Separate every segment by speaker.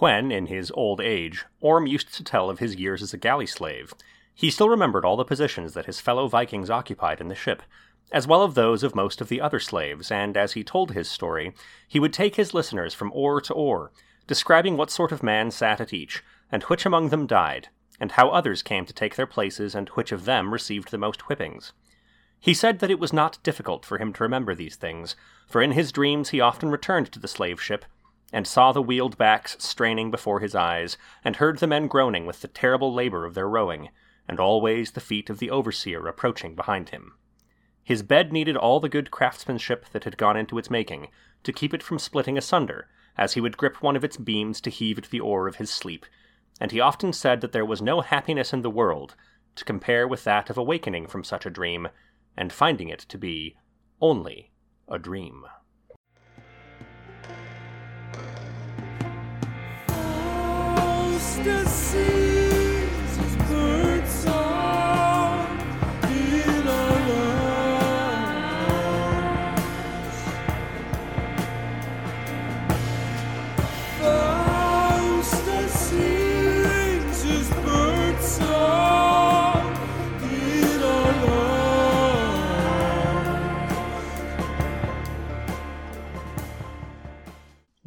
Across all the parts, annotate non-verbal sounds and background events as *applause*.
Speaker 1: when, in his old age, Orm used to tell of his years as a galley slave. He still remembered all the positions that his fellow Vikings occupied in the ship, as well as those of most of the other slaves, and as he told his story, he would take his listeners from oar to oar, describing what sort of man sat at each, and which among them died, and how others came to take their places, and which of them received the most whippings. He said that it was not difficult for him to remember these things, for in his dreams he often returned to the slave ship, and saw the wheeled backs straining before his eyes, and heard the men groaning with the terrible labor of their rowing, and always the feet of the overseer approaching behind him. His bed needed all the good craftsmanship that had gone into its making, to keep it from splitting asunder, as he would grip one of its beams to heave at the oar of his sleep, and he often said that there was no happiness in the world to compare with that of awakening from such a dream, and finding it to be only a dream.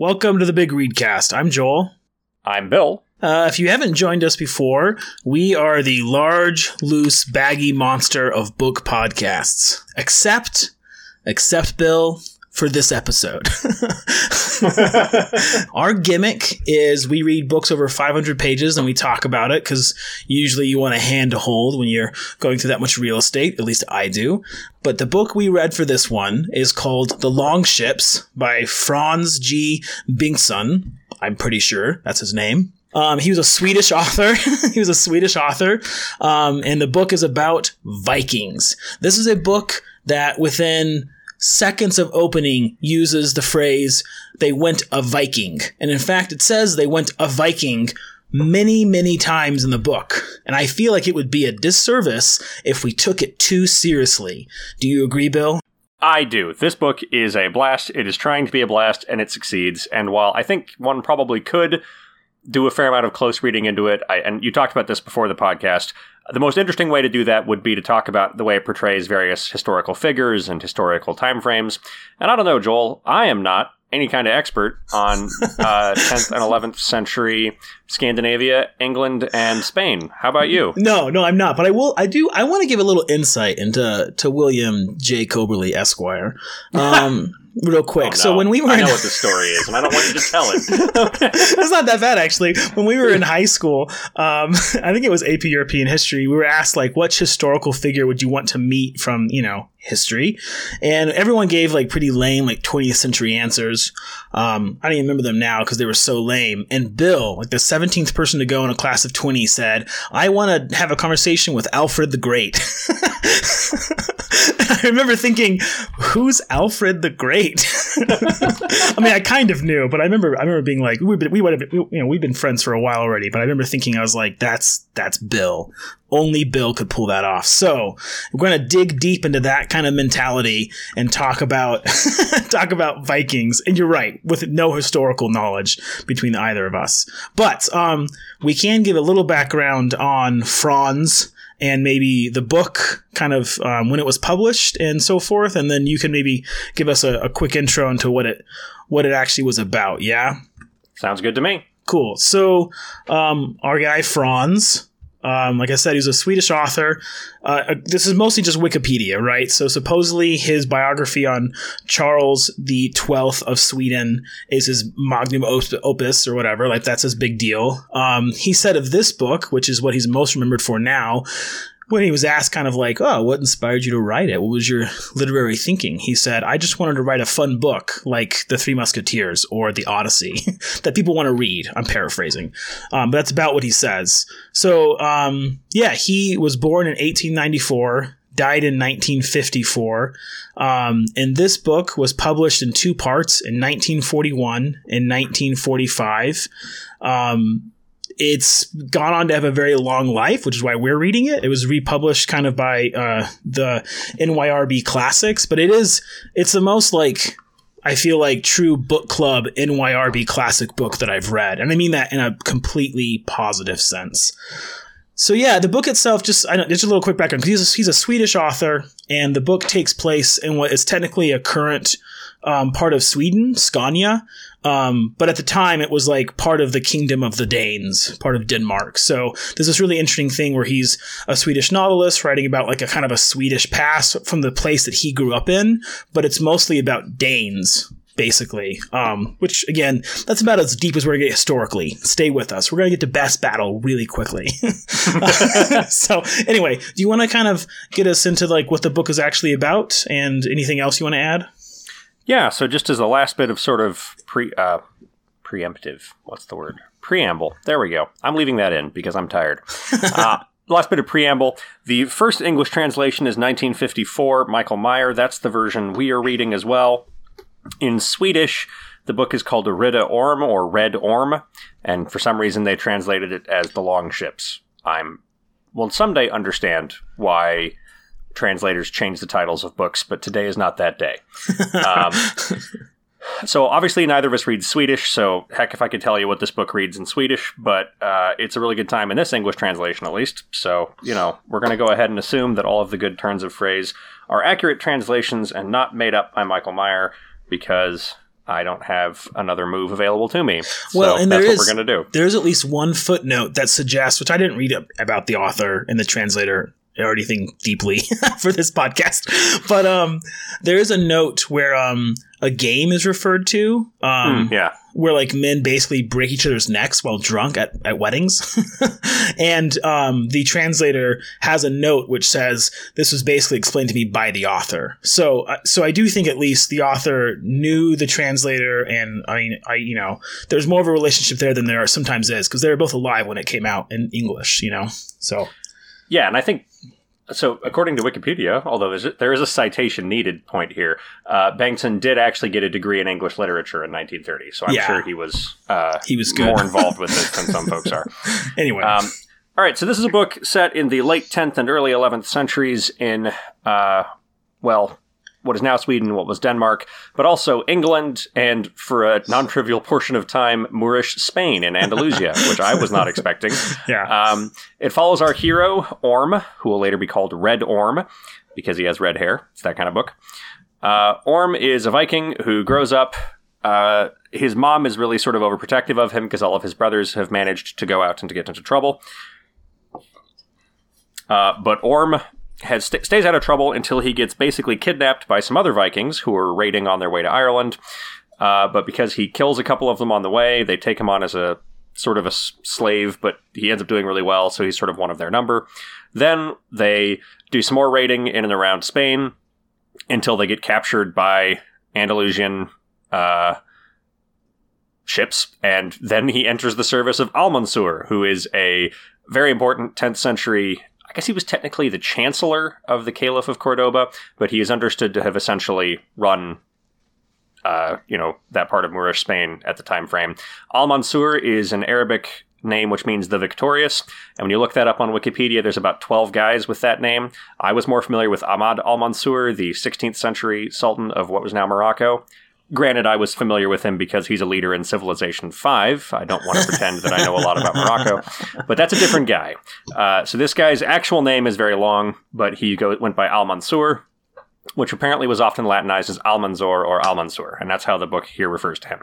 Speaker 2: Welcome to the Big Readcast. I'm Joel.
Speaker 1: I'm Bill.
Speaker 2: Uh, if you haven't joined us before, we are the large, loose, baggy monster of book podcasts. Except, except Bill, for this episode. *laughs* *laughs* Our gimmick is we read books over 500 pages and we talk about it because usually you want a hand to hold when you're going through that much real estate. At least I do. But the book we read for this one is called The Long Ships by Frans G. Bengtsson. I'm pretty sure that's his name. Um, he was a Swedish *laughs* author. he was a Swedish author. Um, and the book is about Vikings. This is a book that within seconds of opening uses the phrase, they went a Viking. And in fact, it says they went a Viking many, many times in the book. And I feel like it would be a disservice if we took it too seriously. Do you agree, Bill?
Speaker 1: I do. This book is a blast. It is trying to be a blast, and it succeeds. And while I think one probably could do a fair amount of close reading into it, I, and you talked about this before the podcast, the most interesting way to do that would be to talk about the way it portrays various historical figures and historical time frames. And I don't know, Joel, I am not any kind of expert on uh, *laughs* 10th and 11th century Scandinavia, England, and Spain. How about you?
Speaker 2: No, no, I'm not. But I will. I do. I want to give a little insight into to William J. Coberly Esquire. Um, *laughs* real quick. Oh, no. So when we were,
Speaker 1: I know what the story is, and I don't want you to tell it. *laughs*
Speaker 2: It's not that bad actually. When we were in high school, um, *laughs* I think it was AP European History. We were asked like, which historical figure would you want to meet from you know history, and everyone gave like pretty lame like 20th century answers. Um, I don't even remember them now because they were so lame. And Bill, like the 17th person to go in a class of 20, said, "I want to have a conversation with Alfred the Great." *laughs* I remember thinking, "Who's Alfred the Great?" *laughs* I mean, I kind of knew, but I remember, I remember being like, we we would have, you know, we've been friends for a while already. But I remember thinking, I was like, "That's that's Bill. Only Bill could pull that off." So we're going to dig deep into that kind of mentality and talk about *laughs* talk about Vikings. And you're right, with no historical knowledge between either of us, but um, we can give a little background on Frans and maybe the book, kind of um, when it was published and so forth, and then you can maybe give us a, a quick intro into what it what it actually was about. Yeah,
Speaker 1: sounds good to me.
Speaker 2: Cool. So um, our guy Frans um, like I said, he's a Swedish author. Uh, uh, this is mostly just Wikipedia, right? So supposedly his biography on Charles the Twelfth of Sweden is his magnum opus or whatever. Like that's his big deal. Um, he said of this book, which is what he's most remembered for now, when he was asked kind of like, oh, what inspired you to write it? What was your literary thinking? He said, I just wanted to write a fun book like The Three Musketeers or The Odyssey *laughs* that people want to read. I'm paraphrasing. Um, but that's about what he says. So, um, yeah, he was born in 1894 died in 1954. Um, and this book was published in two parts in 1941 and 1945. Um, it's gone on to have a very long life, which is why we're reading it. It was republished kind of by uh, the NYRB Classics, but it is it's the most like I feel like true book club NYRB classic book that I've read. And I mean that in a completely positive sense. So yeah, the book itself just I know just a little quick background because he's a, he's a Swedish author, and the book takes place in what is technically a current um, part of Sweden, Scania. Um, but at the time, it was like part of the kingdom of the Danes, part of Denmark. So there's this really interesting thing where he's a Swedish novelist writing about like a kind of a Swedish past from the place that he grew up in, but it's mostly about Danes basically. Um, which again, that's about as deep as we're gonna get historically. Stay with us. We're gonna get to best battle really quickly. *laughs* so anyway, do you want to kind of get us into like what the book is actually about and anything else you want to add?
Speaker 1: Yeah, so just as a last bit of sort of pre uh, preemptive, what's the word? Preamble. There we go. I'm leaving that in because I'm tired. *laughs* uh, last bit of preamble. The first English translation is 1954, Michael Meyer. That's the version we are reading as well. In Swedish, the book is called Röde Orm or Red Orm, and for some reason they translated it as The Long Ships. I'm will someday understand why translators change the titles of books, but today is not that day. *laughs* Um, so obviously neither of us read Swedish, so heck if I could tell you what this book reads in Swedish, but uh, it's a really good time in this English translation at least. So, you know, we're going to go ahead and assume that all of the good turns of phrase are accurate translations and not made up by Michael Meyer because I don't have another move available to me.
Speaker 2: Well,
Speaker 1: so
Speaker 2: and
Speaker 1: that's
Speaker 2: there
Speaker 1: what
Speaker 2: is-
Speaker 1: we're going to do.
Speaker 2: There's at least one footnote that suggests, which I didn't read about the author and the translator or think deeply *laughs* for this podcast, but um, there is a note where um, a game is referred to. Um,
Speaker 1: Hmm, yeah.
Speaker 2: where like men basically break each other's necks while drunk at, at weddings. *laughs* and um, the translator has a note which says this was basically explained to me by the author. So uh, so I do think at least the author knew the translator and I mean I you know there's more of a relationship there than there sometimes is because they were both alive when it came out in English, you know. So
Speaker 1: Yeah, and I think so. According to Wikipedia, although there is a citation needed point here, uh, Bengtsson did actually get a degree in English literature in 1930. So I'm
Speaker 2: Yeah.
Speaker 1: sure he was uh,
Speaker 2: he was good.
Speaker 1: more involved with this than some folks are. *laughs*
Speaker 2: anyway,
Speaker 1: Um, all right, so this is a book set in the late 10th and early 11th centuries in, uh, well, what is now Sweden, what was Denmark, but also England, and for a non trivial portion of time, Moorish Spain and Andalusia, *laughs* which I was not expecting. *laughs*
Speaker 2: yeah.
Speaker 1: Um, it follows our hero, Orm, who will later be called Red Orm because he has red hair. It's that kind of book. Uh, Orm is a Viking who grows up. Uh, his mom is really sort of overprotective of him because all of his brothers have managed to go out and to get into trouble. Uh, but Orm has st- stays out of trouble until he gets basically kidnapped by some other Vikings who are raiding on their way to Ireland. Uh, but because he kills a couple of them on the way, they take him on as a sort of a slave, but he ends up doing really well, so he's sort of one of their number. Then they do some more raiding in and around Spain until they get captured by Andalusian uh, ships, and then he enters the service of Almansur, who is a very important 10th century. I guess he was technically the chancellor of the Caliph of Cordoba, but he is understood to have essentially run uh, you know, that part of Moorish Spain at the time frame. Al Mansur is an Arabic name which means the victorious. And when you look that up on Wikipedia, there's about 12 guys with that name. I was more familiar with Ahmad al Mansur, the 16th century sultan of what was now Morocco. Granted, I was familiar with him because he's a leader in Civilization 5. I don't want to pretend that I know a lot about Morocco, *laughs* but that's a different guy. Uh, so this guy's actual name is very long, but he go, went by Al Mansur which apparently was often Latinized as Almanzor or Almansur, and that's how the book here refers to him.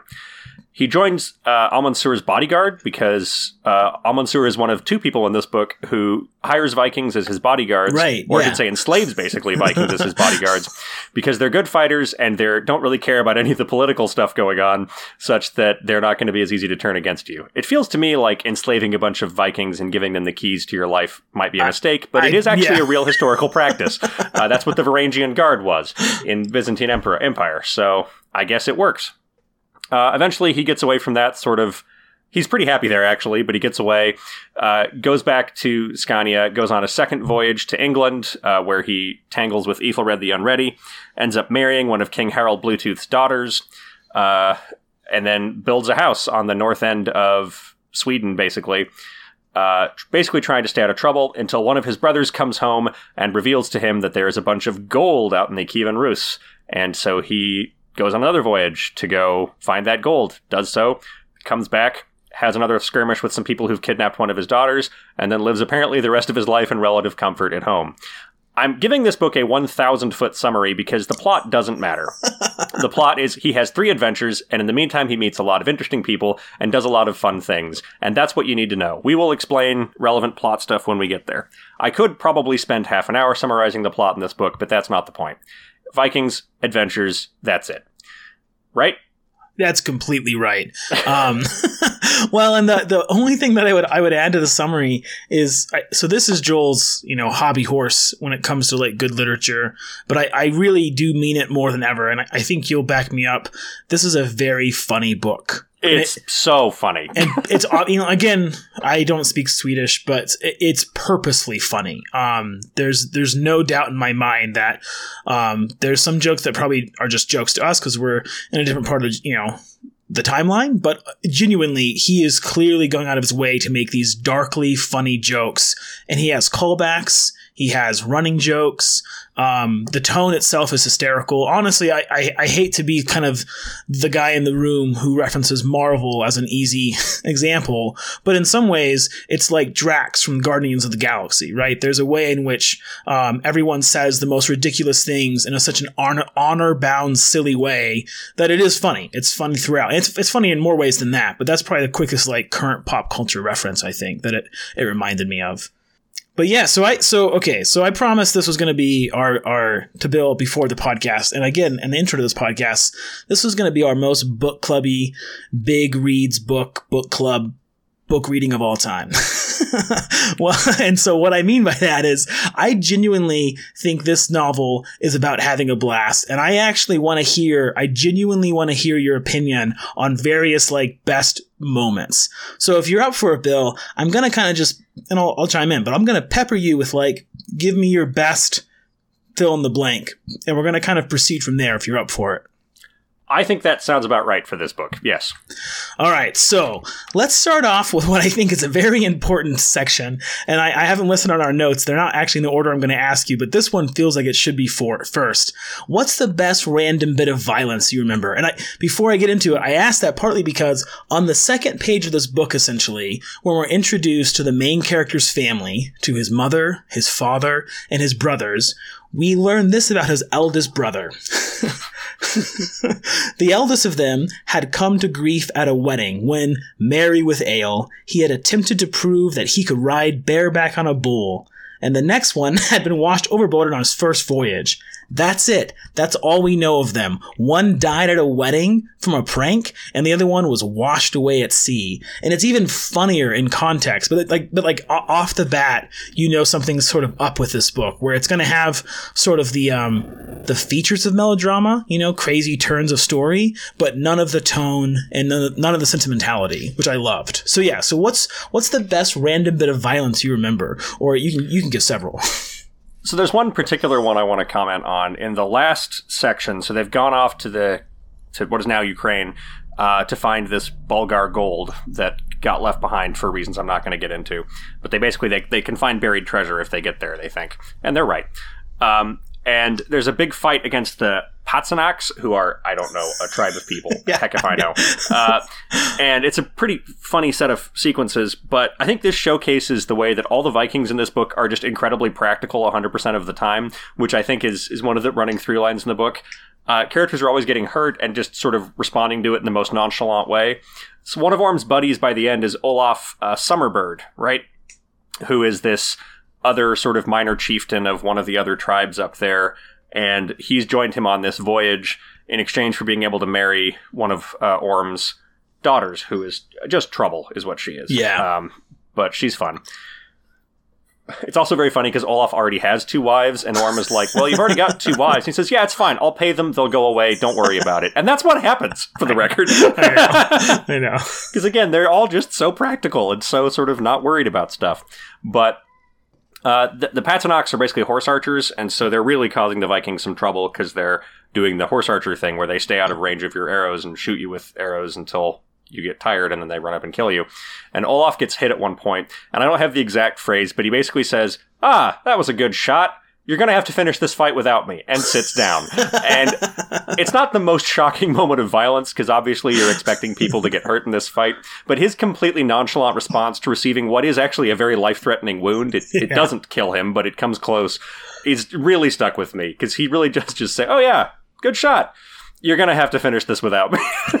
Speaker 1: He joins uh, Almansur's bodyguard because uh, Almansur is one of two people in this book who hires Vikings as his bodyguards,
Speaker 2: Right,
Speaker 1: or I should say enslaves basically Vikings as his *laughs* bodyguards, because they're good fighters and they don't really care about any of the political stuff going on, such that they're not going to be as easy to turn against you. It feels to me like enslaving a bunch of Vikings and giving them the keys to your life might be a mistake, but it
Speaker 2: I-
Speaker 1: is actually
Speaker 2: yeah.
Speaker 1: a real historical *laughs* practice. Uh, that's what the Varangian Guard was in Byzantine Emperor Empire. So I guess it works. Uh, eventually, he gets away from that sort of. He's pretty happy there, actually, but he gets away, uh, goes back to Scania, goes on a second voyage to England, uh, where he tangles with Ethelred the Unready, ends up marrying one of King Harold Bluetooth's daughters, uh, and then builds a house on the north end of Sweden, basically. Uh, basically trying to stay out of trouble until one of his brothers comes home and reveals to him that there is a bunch of gold out in the Kievan Rus. And so he goes on another voyage to go find that gold. Does so, comes back, has another skirmish with some people who've kidnapped one of his daughters, and then lives apparently the rest of his life in relative comfort at home. I'm giving this book a 1,000 foot summary because the plot doesn't matter. *laughs* the plot is he has three adventures, and in the meantime, he meets a lot of interesting people and does a lot of fun things. And that's what you need to know. We will explain relevant plot stuff when we get there. I could probably spend half an hour summarizing the plot in this book, but that's not the point. Vikings, adventures, that's it. Right?
Speaker 2: That's completely right. Um, *laughs* well, and the the only thing that I would I would add to the summary is I, so this is Joel's you know hobby horse when it comes to like good literature, but I, I really do mean it more than ever, and I, I think you'll back me up. This is a very funny book.
Speaker 1: It's it, so funny.
Speaker 2: and it's you know again I don't speak Swedish but it's purposely funny. Um there's there's no doubt in my mind that um there's some jokes that probably are just jokes to us cuz we're in a different part of you know the timeline, but genuinely, he is clearly going out of his way to make these darkly funny jokes. And he has callbacks, he has running jokes, um, the tone itself is hysterical. Honestly, I, I, I, hate to be kind of the guy in the room who references Marvel as an easy *laughs* example, but in some ways, it's like Drax from Guardians of the Galaxy, right? There's a way in which um, everyone says the most ridiculous things in a, such an honor bound, silly way that it is funny. It's funny throughout. It's, it's funny in more ways than that, but that's probably the quickest like current pop culture reference I think that it, it reminded me of but yeah, so I so okay, so I promised this was going to be our our to Bill before the podcast, and again, in the intro to this podcast, this was going to be our most book clubby, big reads book book club book reading of all time. *laughs* well, and so what I mean by that is I genuinely think this novel is about having a blast. And I actually want to hear, I genuinely want to hear your opinion on various like best moments. So if you're up for a bill, I'm going to kind of just, and I'll, I'll chime in, but I'm going to pepper you with like, give me your best fill in the blank. And we're going to kind of proceed from there if you're up for it.
Speaker 1: I think that sounds about right for this book. Yes.
Speaker 2: All right. So let's start off with what I think is a very important section. And I, I haven't listed on our notes. They're not actually in the order I'm going to ask you, but this one feels like it should be for first. What's the best random bit of violence you remember? And I, before I get into it, I asked that partly because on the second page of this book, essentially, when we're introduced to the main character's family, to his mother, his father, and his brothers, we learn this about his eldest brother. the eldest of them had come to grief at a wedding when, merry with ale, he had attempted to prove that he could ride bareback on a bull, and the next one *laughs* had been washed overboard on his first voyage. That's it. That's all we know of them. One died at a wedding from a prank, and the other one was washed away at sea. And it's even funnier in context, but like, but like off the bat, you know something's sort of up with this book, where it's going to have sort of the um the features of melodrama, you know, crazy turns of story, but none of the tone and none of, the sentimentality, which I loved. So yeah, so what's what's the best random bit of violence you remember, or you can you can give several. *laughs*
Speaker 1: So there's one particular one I want to comment on in the last section. So they've gone off to the to what is now Ukraine uh, to find this Bulgar gold that got left behind for reasons I'm not going to get into. But they basically they they can find buried treasure if they get there. They think, and they're right. Um, and there's a big fight against the Patzinaks, who are, I don't know, a tribe of people. *laughs* yeah. Heck if I know. Uh, and it's a pretty funny set of sequences, but I think this showcases the way that all the Vikings in this book are just incredibly practical 100% of the time, which I think is, is one of the running through lines in the book. Uh, characters are always getting hurt and just sort of responding to it in the most nonchalant way. So one of Orm's buddies by the end is Olaf uh, Summerbird, right? Who is this other sort of minor chieftain of one of the other tribes up there, and he's joined him on this voyage in exchange for being able to marry one of uh, Orm's daughters, who is just trouble, is what she is.
Speaker 2: Yeah.
Speaker 1: Um, but she's fun. It's also very funny because Olaf already has two wives, and Orm is like, "Well, you've already got two *laughs* wives." He says, "Yeah, it's fine. I'll pay them. They'll go away. Don't worry about it." And that's what happens, for the record. *laughs*
Speaker 2: I know.
Speaker 1: Because *laughs* again, they're all just so practical and so sort of not worried about stuff. But uh, the, the are basically horse archers, and so they're really causing the Vikings some trouble because they're doing the horse archer thing where they stay out of range of your arrows and shoot you with arrows until you get tired and then they run up and kill you. And Olaf gets hit at one point, and I don't have the exact phrase, but he basically says, Ah, that was a good shot. You're going to have to finish this fight without me, and sits down. and it's not the most shocking *laughs* moment of violence, because obviously you're expecting people to get hurt in this fight, but his completely nonchalant response to receiving what is actually a very life threatening wound, it, it doesn't kill him, but it comes close, is really stuck with me, because he really *laughs* just, just say, oh yeah, good shot. You're going to have to finish this without me. *laughs*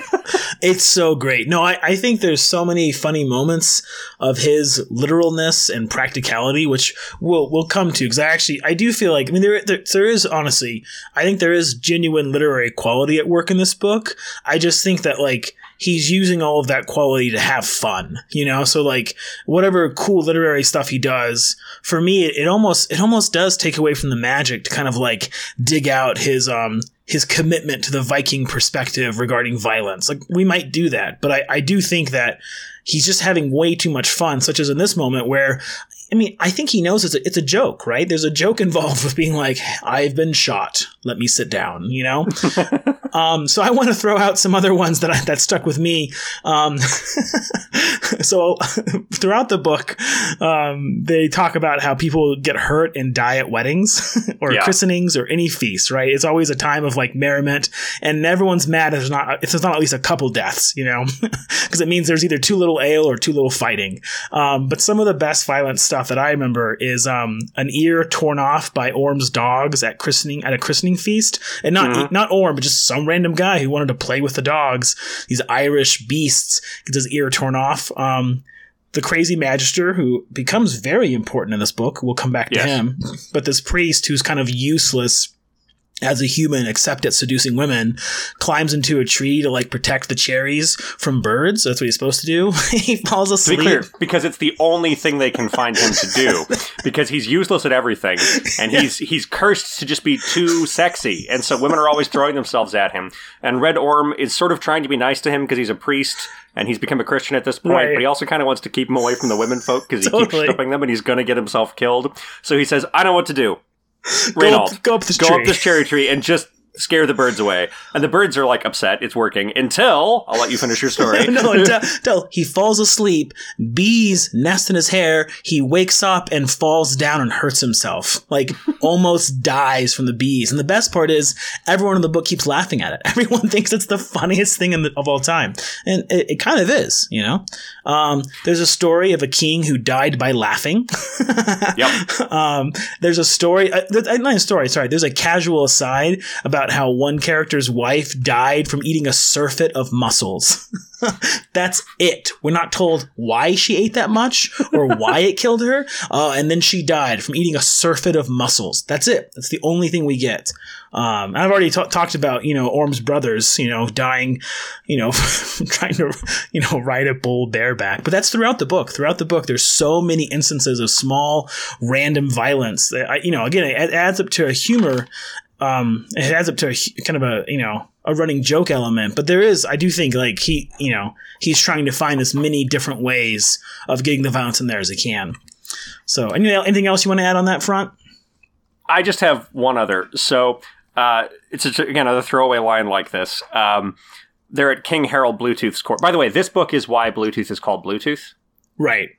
Speaker 2: It's so great. No, I, I think there's so many funny moments of his literalness and practicality, which we'll we'll come to because I actually I do feel like I mean there, there there is honestly I think there is genuine literary quality at work in this book. I just think that like he's using all of that quality to have fun, you know? So like whatever cool literary stuff he does, for me it, it almost it almost does take away from the magic to kind of like dig out his um his commitment to the Viking perspective regarding violence. Like we might do that, but I, I do think that he's just having way too much fun, such as in this moment where I mean, I think he knows it's a, it's a joke, right? There's a joke involved *laughs* with being like, I've been shot. Let me sit down, you know? *laughs* um, so I want to throw out some other ones that I, that stuck with me. Um, *laughs* so throughout the book, um, they talk about how people get hurt and die at weddings or yeah. christenings or any feast, right? It's always a time of like merriment and everyone's mad if there's not, if there's not at least a couple deaths, you know? Because it means there's either too little ale or too little fighting. Um, but some of the best violent stuff that I remember is um, an ear torn off by Orm's dogs at christening at a christening feast, and not mm-hmm. not Orm, but just some random guy who wanted to play with the dogs. These Irish beasts gets his ear torn off. Um, the crazy magister who becomes very important in this book. We'll come back to yes. him, but this priest who's kind of useless as a human, except at seducing women, climbs into a tree to like protect the cherries from birds. That's what he's supposed to do. *laughs* he falls asleep.
Speaker 1: Be clear, because it's the only thing they can find him to do. *laughs* because he's useless at everything, and he's he's cursed to just be too sexy, and so women are always throwing themselves at him. And Red Orm is sort of trying to be nice to him because he's a priest and he's become a Christian at this point, right. but he also kind of wants to keep him away from the women folk because he totally. keeps stripping them and he's going to get himself killed. So he says, I know what to do.
Speaker 2: Go up, go up this
Speaker 1: go
Speaker 2: tree.
Speaker 1: up this cherry tree and just scare the birds away. And the birds are like upset. It's working until I'll let you finish your story. *laughs*
Speaker 2: no, until, until, he falls asleep. Bees nest in his hair. He wakes up and falls down and hurts himself. Like *laughs* almost dies from the bees. And the best part is everyone in the book keeps laughing at it. *laughs* Everyone thinks it's the funniest thing the, of all time. And it, it, kind of is, you know? Um, there's a story of a king who died by laughing.
Speaker 1: yep.
Speaker 2: Um, there's a story, uh, not a story, sorry. There's a casual aside about about how one character's wife died from eating a surfeit of mussels. *laughs* That's it. We're not told why she ate that much or why it killed her. Uh, and then she died from eating a surfeit of mussels. That's it. That's the only thing we get. Um, I've already t- talked about, you know, Orm's brothers, you know, dying, you know, *laughs* trying to, you know, ride a bull bareback. But that's throughout the book. Throughout the book, there's so many instances of small, random violence. That you know, again, it adds up to a humor um, it adds up to a, kind of a you know a running joke element. But there is, I do think, like he you know he's trying to find as many different ways of getting the violence in there as he can. So, anything else you want to add on that front?
Speaker 1: I just have one other. So, uh, it's a, again another throwaway line like this. Um, they're at King Harold Bluetooth's court. By the way, this book is why Bluetooth is called Bluetooth.
Speaker 2: Right.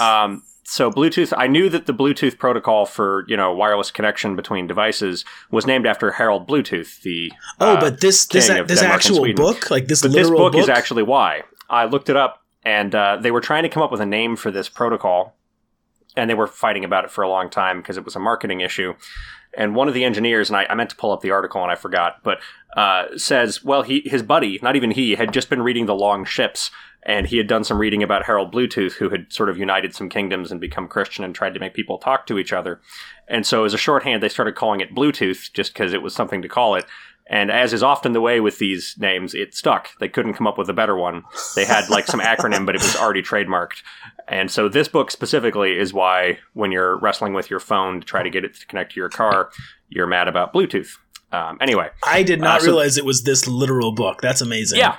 Speaker 1: um, so Bluetooth, I knew that the Bluetooth protocol for you know wireless connection between devices was named after Harold Bluetooth, the
Speaker 2: oh, uh, but this this a, this actual book, like this
Speaker 1: but this book,
Speaker 2: book,
Speaker 1: is actually why. I looked it up, and uh, they were trying to come up with a name for this protocol, and they were fighting about it for a long time because it was a marketing issue. And one of the engineers, and I, I meant to pull up the article and I forgot, but uh, says, well, he his buddy, not even he, had just been reading the Long Ships and he had done some reading about Harold Bluetooth, who had sort of united some kingdoms and become Christian and tried to make people talk to each other. And so, as a shorthand, they started calling it Bluetooth just because it was something to call it. And as is often the way with these names, it stuck. They couldn't come up with a better one. They had like some acronym, but it was already trademarked. And so, this book specifically is why when you're wrestling with your phone to try to get it to connect to your car, you're mad about Bluetooth. Um, anyway,
Speaker 2: I did not uh, so, realize it was this literal book. That's amazing.
Speaker 1: Yeah,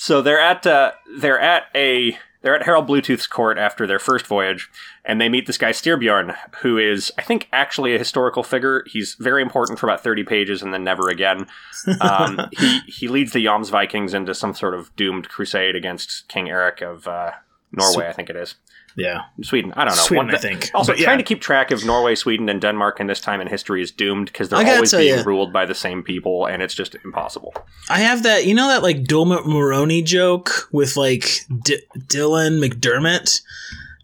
Speaker 1: so they're at uh, they're at a they're at Harold Bluetooth's court after their first voyage, and they meet this guy Styrbjorn, who is I think actually a historical figure. He's very important for about thirty pages, and then never again. *laughs* Um, he he leads the Jomsvikings into some sort of doomed crusade against King Eric of uh, Norway,
Speaker 2: Swe-
Speaker 1: I think it is.
Speaker 2: Yeah,
Speaker 1: Sweden. I don't know.
Speaker 2: Sweden,
Speaker 1: One-
Speaker 2: I think.
Speaker 1: Also,
Speaker 2: But yeah.
Speaker 1: trying to keep track of Norway, Sweden, and Denmark in this time in history is doomed because they're always being
Speaker 3: ya.
Speaker 1: ruled by the same people, and it's just impossible.
Speaker 2: I have that. You know that like Dermot Mulroney joke with like D- Dylan McDermott.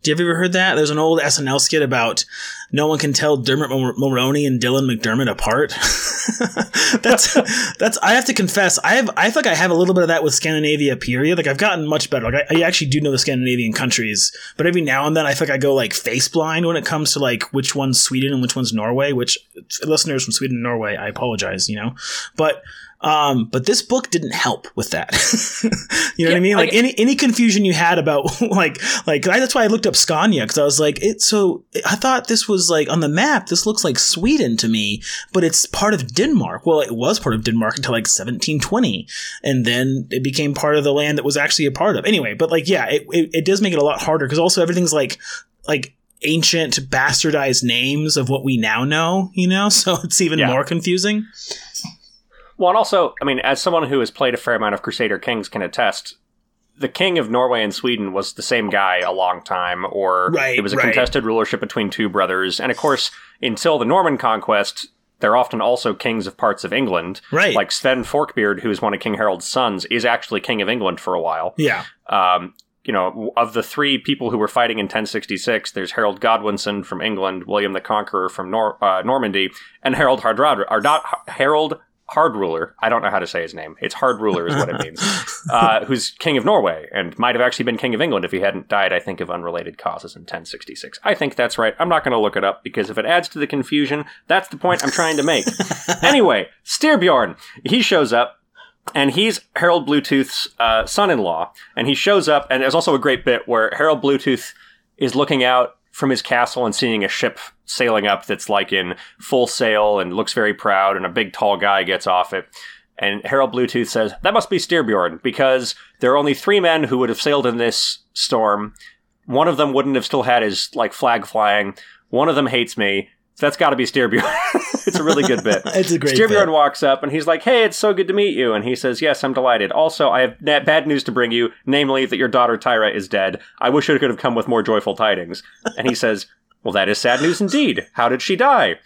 Speaker 2: Do you ever heard that? There's an old SNL skit about no one can tell Dermot Mulroney and Dylan McDermott apart. *laughs* that's *laughs* that's. I have to confess, I have. I feel like I have a little bit of that with Scandinavia. Period. Like I've gotten much better. Like I, I actually do know the Scandinavian countries, but every now and then I feel like I go like face blind when it comes to like which one's Sweden and which one's Norway. Which listeners from Sweden and Norway, I apologize. You know, but um, but this book didn't help with that. *laughs* you know what I mean? Like,
Speaker 1: like-
Speaker 2: any any confusion you had about *laughs* like like I, that's why I looked up Scania because I was like, it. So I thought this was like on the map. This looks like Sweden to me, but it's part of Denmark. Well, it was part of Denmark until like 1720, and then it became part of the land that was actually a part of. Anyway, but like yeah, it it, it does make it a lot harder because also everything's like like ancient bastardized names of what we now know. You know, *laughs* so it's even
Speaker 1: Yeah.
Speaker 2: more confusing.
Speaker 1: Well, and also, I mean, as someone who has played a fair amount of Crusader Kings can attest, the king of Norway and Sweden was the same guy a long time, or
Speaker 2: Right,
Speaker 1: it was a
Speaker 2: right.
Speaker 1: contested rulership between two brothers. And of course, until the Norman conquest, they're often also kings of parts of England.
Speaker 2: Right.
Speaker 1: Like Sven Forkbeard, who is one of King Harold's sons, is actually king of England for a while.
Speaker 2: Yeah.
Speaker 1: Um, you know, of the three people who were fighting in 1066, there's Harold Godwinson from England, William the Conqueror from Nor- uh, Normandy, and Harold Hardrod- or not Harold Hard Ruler. I don't know how to say his name. It's Hard Ruler is what it means. *laughs* uh, who's king of Norway and might have actually been king of England if he hadn't died, I think, of unrelated causes in 1066. I think that's right. I'm not going to look it up because if it adds to the confusion, that's the point I'm trying to make. *laughs* anyway, Styrbjorn, he shows up and he's Harold Bluetooth's uh, son-in-law, and he shows up, and there's also a great bit where Harold Bluetooth is looking out from his castle and seeing a ship sailing up that's like in full sail and looks very proud, and a big tall guy gets off it. And Harold Bluetooth says, That must be Styrbjorn, because there are only three men who would have sailed in this storm. One of them wouldn't have still had his like flag flying. One of them hates me. So that's got to be Styrbjorn. *laughs* it's a really good bit. *laughs*
Speaker 2: It's a great
Speaker 1: Styrbjorn
Speaker 2: bit.
Speaker 1: walks up and he's like, "Hey, it's so good to meet you." And he says, "Yes, I'm delighted. Also, I have na- bad news to bring you, namely that your daughter Tyra is dead. I wish it could have come with more joyful tidings." And he says, "Well, that is sad news indeed. How did she die?"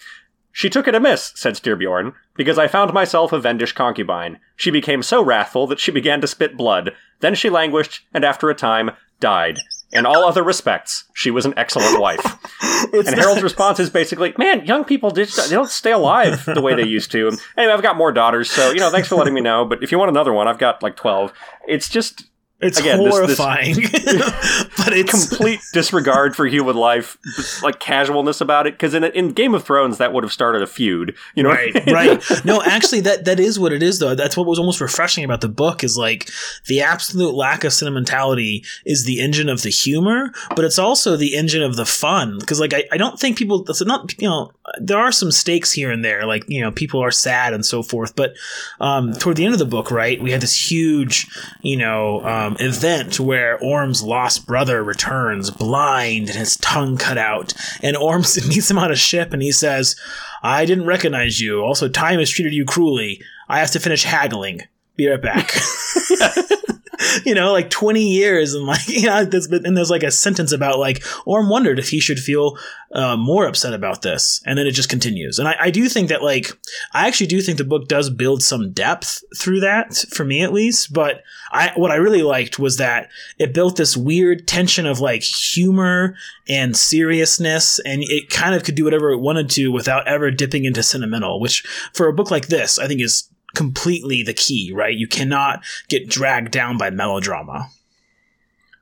Speaker 1: She took it amiss, said Styrbjorn, because I found myself a Vendish concubine. She became so wrathful that she began to spit blood. Then she languished, and after a time, died. In all other respects, she was an excellent wife. *laughs* And Harold's response is basically, "Man, young people they don't stay alive the way they used to." Anyway, I've got more daughters, so you know, thanks for letting me know. But if you want another one, I've got like twelve. It's just
Speaker 2: It's
Speaker 1: Again, this- this-
Speaker 2: horrifying, *laughs* but it's
Speaker 1: complete disregard for human life, like casualness about it. Because in in Game of Thrones, that would have started a feud. You know,
Speaker 2: right, right. *laughs* No, actually, that that is what it is, though. That's what was almost refreshing about the book is like the absolute lack of sentimentality is the engine of the humor, but it's also the engine of the fun. Because like I, I don't think people. That's not you know there are some stakes here and there, like you know people are sad and so forth. But um, toward the end of the book, right, we had this huge you know um, event where Orm's lost brother returns blind and his tongue cut out, and Orm *laughs* meets him on a ship and he says. I didn't recognize you. Also, time has treated you cruelly. I have to finish haggling. Be right back. *laughs* *laughs* you know, like 20 years and like, *laughs* you know, there's, and there's like a sentence about like, Orm wondered if he should feel uh, more upset about this. And then it just continues. And I, I do think that like, I actually do think the book does build some depth through that, for me at least. But I, what I really liked was that it built this weird tension of like humor and seriousness, and it kind of could do whatever it wanted to without ever dipping into sentimental, which for a book like this, I think is completely the key, right? You cannot get dragged down by melodrama.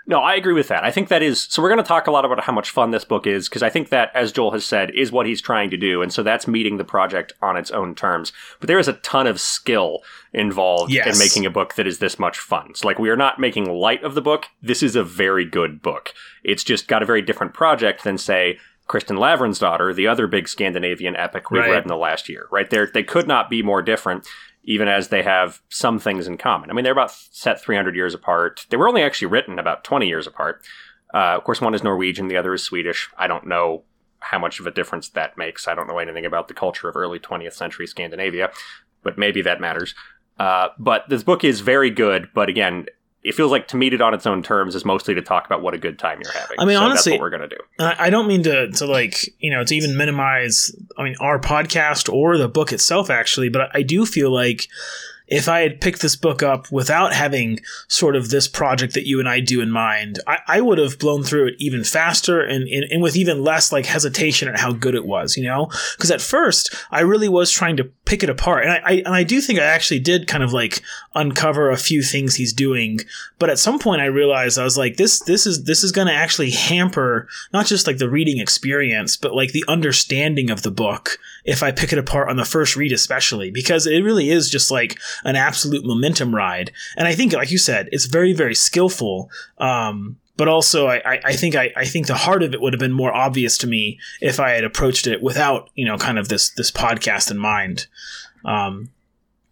Speaker 1: No, I agree with that. I think that is so. We're going to talk a lot about how much fun this book is because I think that, as Joel has said, is what he's trying to do, and so that's meeting the project on its own terms. But there is a ton of skill involved
Speaker 2: Yes.
Speaker 1: in making a book that is this much fun. So, like, we are not making light of the book. This is a very good book. It's just got a very different project than, say, Kristin Lavransdatter, the other big Scandinavian epic we've
Speaker 2: Right.
Speaker 1: read in the last year. Right there, they could not be more different even as they have some things in common. I mean, they're about set 300 years apart. They were only actually written about 20 years apart. Uh, of course, one is Norwegian, the other is Swedish. I don't know how much of a difference that makes. I don't know anything about the culture of early 20th century Scandinavia, but maybe that matters. Uh, but this book is very good, but again, it feels like to meet it on its own terms is mostly to talk about what a good time you're having.
Speaker 2: I mean,
Speaker 1: So
Speaker 2: honestly-
Speaker 1: that's what we're gonna do.
Speaker 2: I I don't mean to, to like, you know, to even minimize, I mean, our podcast or the book itself, actually, but I do feel like if I had picked this book up without having sort of this project that you and I do in mind, I, I would have blown through it even faster and, and, and with even less like hesitation at how good it was, you know? Because at first, I really was trying to pick it apart. And I, I, and I do think I actually did kind of like uncover a few things he's doing. But at some point, I realized I was like, this, this is, this is going to actually hamper not just like the reading experience, but like the understanding of the book if I pick it apart on the first read, especially because it really is just like an absolute momentum ride. And I think, like you said, it's very, very skillful. Um, but also, I, I- think I, I think the heart of it would have been more obvious to me if I had approached it without, you know, kind of this this podcast in mind. Um,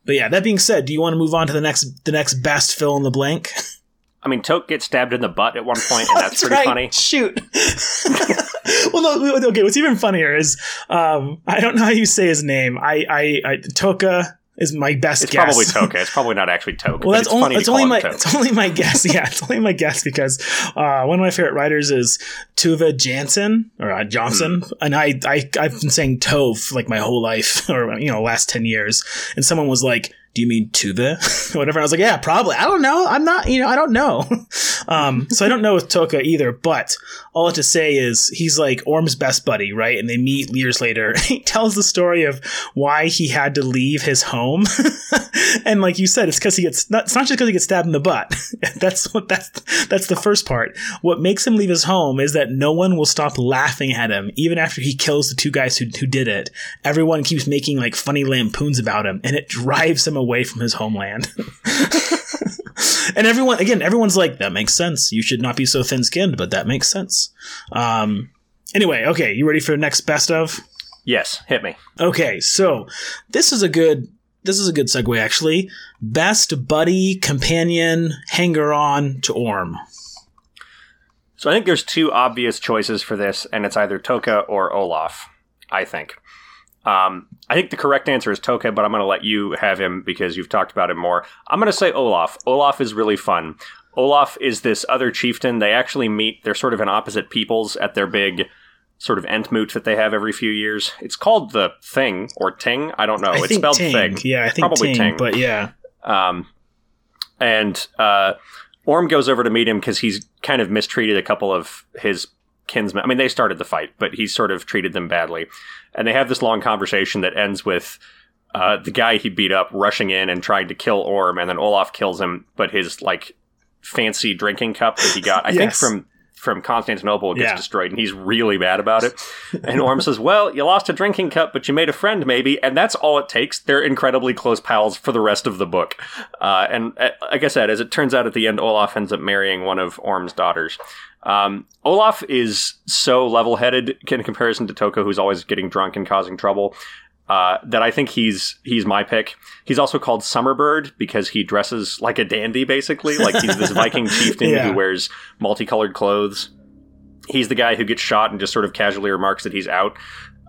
Speaker 2: but yeah, that being said, do you want to move on to the next the next best fill in the blank? *laughs*
Speaker 1: I mean, Toke gets stabbed in the butt at one point, and that's, pretty
Speaker 2: right.
Speaker 1: funny.
Speaker 2: Shoot. *laughs* well, no, okay. What's even funnier is um, I don't know how you say his name. I, I, I Toka is my best guess.
Speaker 1: It's
Speaker 2: guess.
Speaker 1: probably Toke. It's probably not actually Toke.
Speaker 2: Well, that's
Speaker 1: it's
Speaker 2: only
Speaker 1: funny
Speaker 2: it's only my
Speaker 1: Toke.
Speaker 2: it's only my guess. *laughs* Yeah, it's only my guess because uh, one of my favorite writers is Tuva Jansson or uh, Johnson,
Speaker 1: Hmm.
Speaker 2: and I I I've been saying Tove like my whole life *laughs* or you know last ten years, and someone was like. Do you mean Tuva? *laughs* or whatever. I was like, yeah, probably. I don't know. I'm not, you know, I don't know. *laughs* um, so I don't know with Toka either, but all I have to say is he's like Orm's best buddy, right? And they meet years later. *laughs* he tells the story of why he had to leave his home. and like you said, it's because he gets not, it's not just because he gets stabbed in the butt. that's what that's that's the first part. What makes him leave his home is that no one will stop laughing at him, even after he kills the two guys who who did it. Everyone keeps making like funny lampoons about him, and it drives him away from his homeland. *laughs* and everyone again, everyone's like, that makes sense. You should not be so thin skinned, but that makes sense. Um anyway, okay, you ready for the next best of?
Speaker 1: Yes, hit me.
Speaker 2: Okay, so this is a good this is a good segue actually. Best buddy, companion, hanger on to Orm.
Speaker 1: So I think there's two obvious choices for this, and it's either Toka or Olaf. I think. Um, I think the correct answer is Toka, but I'm going to let you have him because you've talked about him more. I'm going to say Olaf. Olaf is really fun. Olaf is this other chieftain. They actually meet. They're sort of in opposite peoples at their big sort of entmoot that they have every few years. It's called the Thing or Ting. I don't know.
Speaker 2: I
Speaker 1: it's spelled
Speaker 2: Ting.
Speaker 1: Thing.
Speaker 2: Yeah, I think
Speaker 1: Probably
Speaker 2: Ting,
Speaker 1: Ting.
Speaker 2: but yeah.
Speaker 1: Um, and uh, Orm goes over to meet him because he's kind of mistreated a couple of his kinsmen. I mean, they started the fight, but he sort of treated them badly. And they have this long conversation that ends with uh, the guy he beat up rushing in and trying to kill Orm, and then Olaf kills him, but his like fancy drinking cup that he got, I think from from Constantinople gets
Speaker 2: Yeah.
Speaker 1: destroyed, and he's really bad about it. And Orm says, "Well, you lost a drinking cup, but you made a friend, maybe." And that's all it takes. They're incredibly close pals for the rest of the book. Uh, and uh, like I said, as it turns out, at the end, Olaf ends up marrying one of Orm's daughters. Um, Olaf is so level-headed in comparison to Toko, who's always getting drunk and causing trouble. Uh, that I think he's he's my pick. He's also called Summerbird because he dresses like a dandy, basically. Like he's this *laughs* Viking chieftain
Speaker 2: Yeah.
Speaker 1: who wears multicolored clothes. He's the guy who gets shot and just sort of casually remarks that he's out.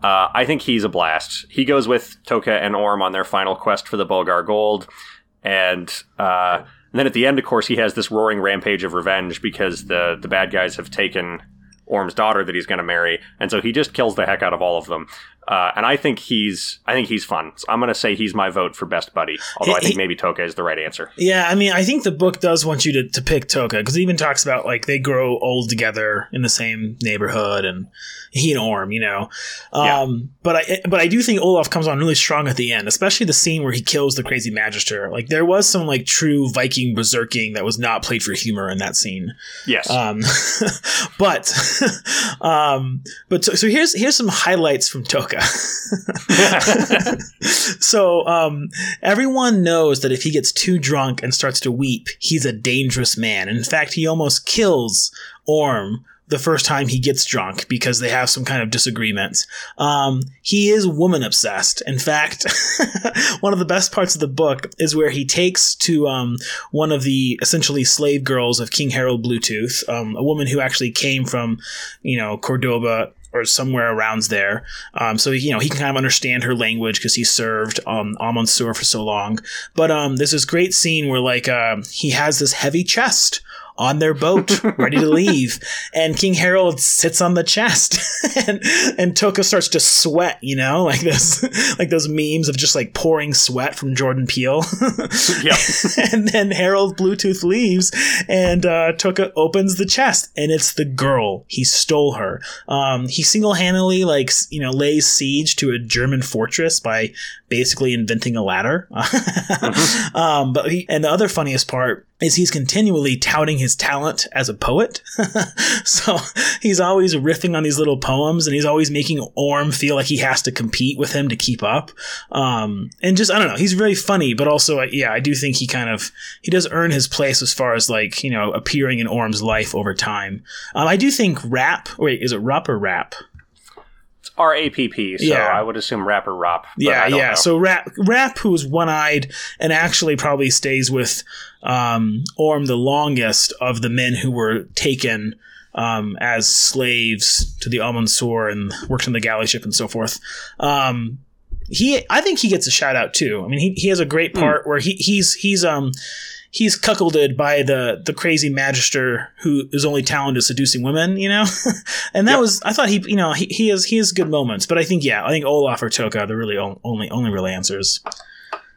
Speaker 1: Uh, I think he's a blast. He goes with Toka and Orm on their final quest for the Bulgar Gold, and, uh, and then at the end, of course, he has this roaring rampage of revenge because the the bad guys have taken Orm's daughter that he's going to marry, and so he just kills the heck out of all of them. Uh, and I think he's I think he's fun. So I'm going to say he's my vote for best buddy. Although I think
Speaker 2: he-
Speaker 1: maybe Toka is the right answer.
Speaker 2: Yeah, I mean, I think the book does want you to, to pick Toka because it even talks about like they grow old together in the same neighborhood, and *laughs* he and Orm, you know. Um, But I but I do think Olaf comes on really strong at the end, especially the scene where he kills the crazy magister. Like there was some like true Viking berserking that was not played for humor in that scene.
Speaker 1: Yes.
Speaker 2: Um, *laughs* but *laughs* um, but so, so here's here's some highlights from Toka. so um, everyone knows that if he gets too drunk and starts to weep, he's a dangerous man. In fact, he almost kills Orm the first time he gets drunk because they have some kind of disagreement. Um, he is woman obsessed. In fact, *laughs* one of the best parts of the book is where he takes to um, one of the essentially slave girls of King Harold Bluetooth, um, a woman who actually came from, you know, Cordoba or somewhere around there. Um, so you know he can kind of understand her language because he served um, Almansur for so long. But um, there's this great scene where like uh, he has this heavy chest on their boat, *laughs* ready to leave. And King Harold sits on the chest, *laughs* and and Toka starts to sweat. You know, like this, *laughs* like those memes of just like pouring sweat from Jordan Peele.
Speaker 1: Yeah.
Speaker 2: and then Harold Bluetooth leaves, and uh, Toka opens the chest, and it's the girl. He stole her. Um, he single handedly like you know lays siege to a German fortress by basically inventing a ladder. um, but he, and the other funniest part is he's continually touting his talent as a poet. *laughs* so he's always riffing on these little poems, and he's always making Orm feel like he has to compete with him to keep up. Um, and just I don't know, he's very funny, but also yeah, I do think he kind of he does earn his place as far as like you know appearing in Orm's life over time. Um, I do think rap. Wait, is it rap or rap?
Speaker 1: R A P P. So
Speaker 2: Yeah.
Speaker 1: I would assume rapper Rop. but
Speaker 2: Yeah,
Speaker 1: I don't
Speaker 2: yeah.
Speaker 1: know.
Speaker 2: So Rapp, Rapp, who is one-eyed and actually probably stays with um, Orm the longest of the men who were taken um, as slaves to the Almansur and worked on the galley ship and so forth. Um, he, I think he gets a shout out too. I mean, he, he has a great part where he, he's he's um he's cuckolded by the the crazy magister who is only talented seducing women, you know. *laughs* and that
Speaker 1: Yep.
Speaker 2: was I thought he you know he, he has he has good moments, but I think yeah I think Olaf or Toka are the really only only real answers.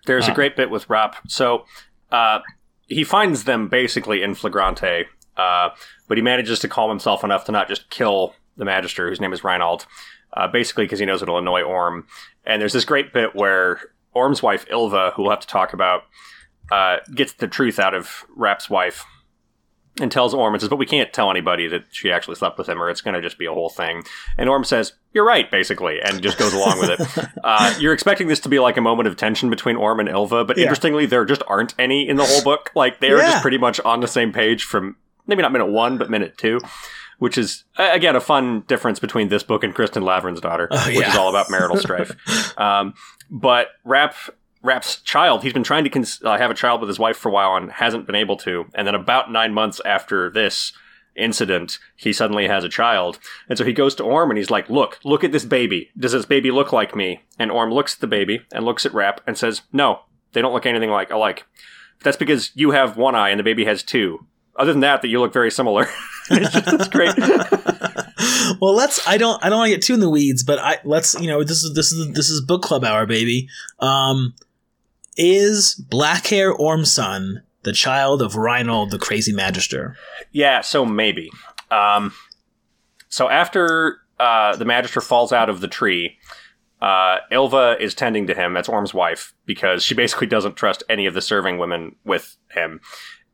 Speaker 1: There's
Speaker 2: Uh,
Speaker 1: a great bit with Rop. So uh, he finds them basically in flagrante, uh, but he manages to calm himself enough to not just kill the Magister, whose name is Reginald, uh, basically because he knows it'll annoy Orm. And there's this great bit where Orm's wife, Ylva, who we'll have to talk about, uh, gets the truth out of Rapp's wife and tells Orm and says, "But we can't tell anybody that she actually slept with him, or it's going to just be a whole thing." And Orm says, "You're right," basically, and just goes along with it. *laughs* Uh, you're expecting this to be like a moment of tension between Orm and Ylva, but
Speaker 2: Yeah.
Speaker 1: interestingly, there just aren't any in the whole book. Like they are
Speaker 2: Yeah.
Speaker 1: just pretty much on the same page from maybe not minute one, but minute two. Which is again a fun difference between this book and Kristin Lavransdatter,
Speaker 2: Oh,
Speaker 1: which is all about marital strife. *laughs* Um, but Rapp Rapp's child, he's been trying to cons- uh, have a child with his wife for a while and hasn't been able to. And then about nine months after this incident, he suddenly has a child. And so he goes to Orm and he's like, Look, look at this baby. Does this baby look like me? And Orm looks at the baby and looks at Rapp and says, No, they don't look anything like alike. That's because you have one eye and the baby has two. Other than that, that you look very similar. *laughs* it's just it's great. *laughs*
Speaker 2: well, let's. I don't. I don't want to get too in the weeds, but I let's. You know, this is this is this is book club hour, baby. Um, is black hair Ormson the child of Reginald the Crazy Magister?
Speaker 1: Yeah, so maybe. Um, so after uh, the Magister falls out of the tree, uh, Ylva is tending to him. That's Orm's wife because she basically doesn't trust any of the serving women with him.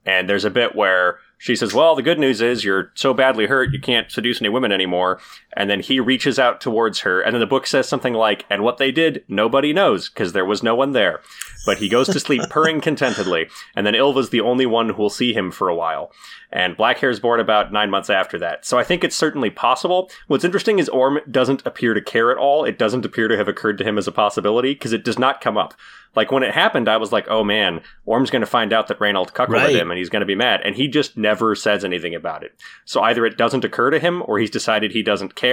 Speaker 1: And there's a bit where she says, "Well, the good news is you're so badly hurt you can't seduce any women anymore." And then he reaches out towards her, and then the book says something like, "And what they did, nobody knows because there was no one there." But he goes to sleep *laughs* purring contentedly, and then Ylva's the only one who will see him for a while. And Blackhair's born about nine months after that. So I think it's certainly possible. What's interesting is Orm doesn't appear to care at all. It doesn't appear to have occurred to him as a possibility because it does not come up. Like when it happened, I was like, oh man, Orm's going to find out that Reynold cuckolded
Speaker 2: Right.
Speaker 1: him and he's going to be mad. And he just never says anything about it. So either it doesn't occur to him or he's decided he doesn't care.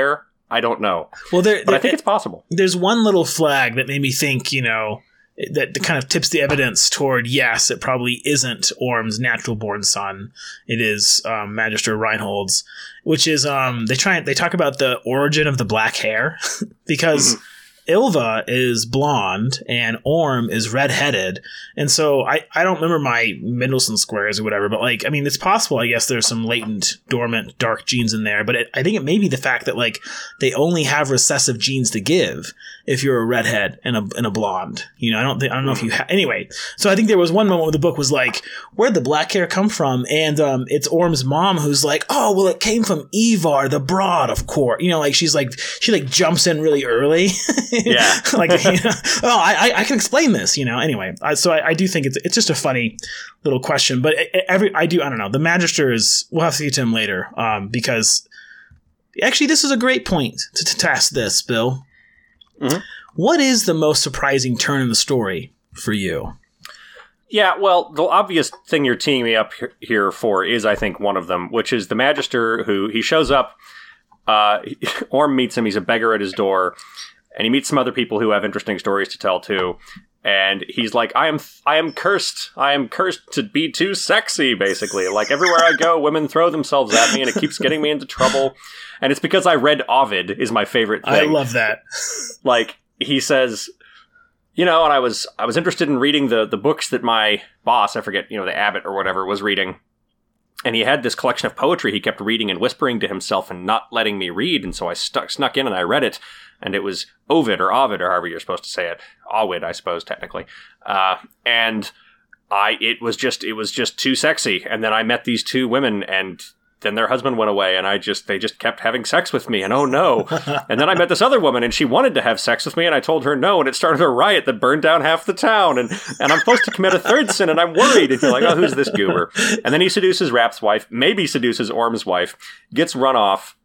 Speaker 1: I don't know.
Speaker 2: Well, there.
Speaker 1: But I think it's possible.
Speaker 2: there's one little flag that made me think, you know, that kind of tips the evidence toward yes, it probably isn't Orm's natural born son. It is um, Magister Reinhold's, which is um, they try they talk about the origin of the black hair *laughs* because. Ylva is blonde and Orm is redheaded. And so I, I don't remember my Mendelssohn squares or whatever, but like, I mean, it's possible, I guess there's some latent, dormant, dark genes in there, but it, I think it may be the fact that like they only have recessive genes to give if you're a redhead and a, and a blonde. You know, I don't think, I don't know if you anyway. So I think there was one moment where the book was like, where'd the black hair come from? And, um, it's Orm's mom who's like, oh, well, it came from Ivar, the broad, of course. You know, like she's like, she like jumps in really early. *laughs*
Speaker 1: Yeah. *laughs*
Speaker 2: like, *laughs* you know, oh, I, I, can explain this, you know, anyway. So I, I do think it's, it's just a funny little question, but every, I do, I don't know. The Magister is, we'll have to get to him later, um, because actually this is a great point to, to ask this, Bill.
Speaker 1: Mhm.
Speaker 2: What is the most surprising turn in the story for you?
Speaker 1: Yeah, well, the obvious thing you're teeing me up here for is, I think, one of them, which is the Magister who he shows up uh, *laughs* Orm meets him. He's a beggar at his door, and he meets some other people who have interesting stories to tell too. And he's like, "I am, I am cursed. I am cursed to be too sexy." Basically, like everywhere I go, women throw themselves at me, and it keeps getting me into trouble. And it's because I read Ovid is my favorite thing.
Speaker 2: I love that.
Speaker 1: like he says, you know, and I was I was interested in reading the the books that my boss, I forget, you know, the abbot or whatever, was reading. And he had this collection of poetry he kept reading and whispering to himself and not letting me read. And so I stuck, snuck in and I read it. And it was Ovid or Ovid or however you're supposed to say it. Ovid, I suppose, technically. Uh, and I, it was just, it was just too sexy. And then I met these two women and then their husband went away and I just they just kept having sex with me and oh no. *laughs* and then I met this other woman and she wanted to have sex with me and I told her no and it started a riot that burned down half the town and and I'm supposed to commit a third sin and I'm worried and you're like, "Oh, who's this goober?" And then he seduces Rapp's wife, maybe seduces Orm's wife, gets run off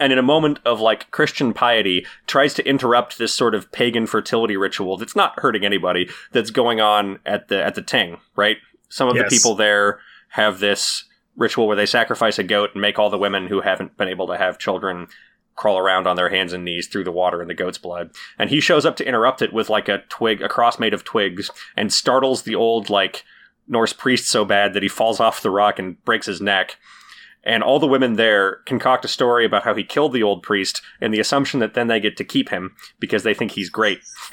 Speaker 1: and in a moment of like Christian piety tries to interrupt this sort of pagan fertility ritual that's not hurting anybody that's going on at the at the ting, right? Some of yes. the people there have this ritual where they sacrifice a goat and make all the women who haven't been able to have children crawl around on their hands and knees through the water in the goat's blood. And he shows up to interrupt it with like a twig, a cross made of twigs, and startles the old like Norse priest so bad that he falls off the rock and breaks his neck. And all the women there concoct a story about how he killed the old priest and the assumption that then they get to keep him because they think he's great. *laughs*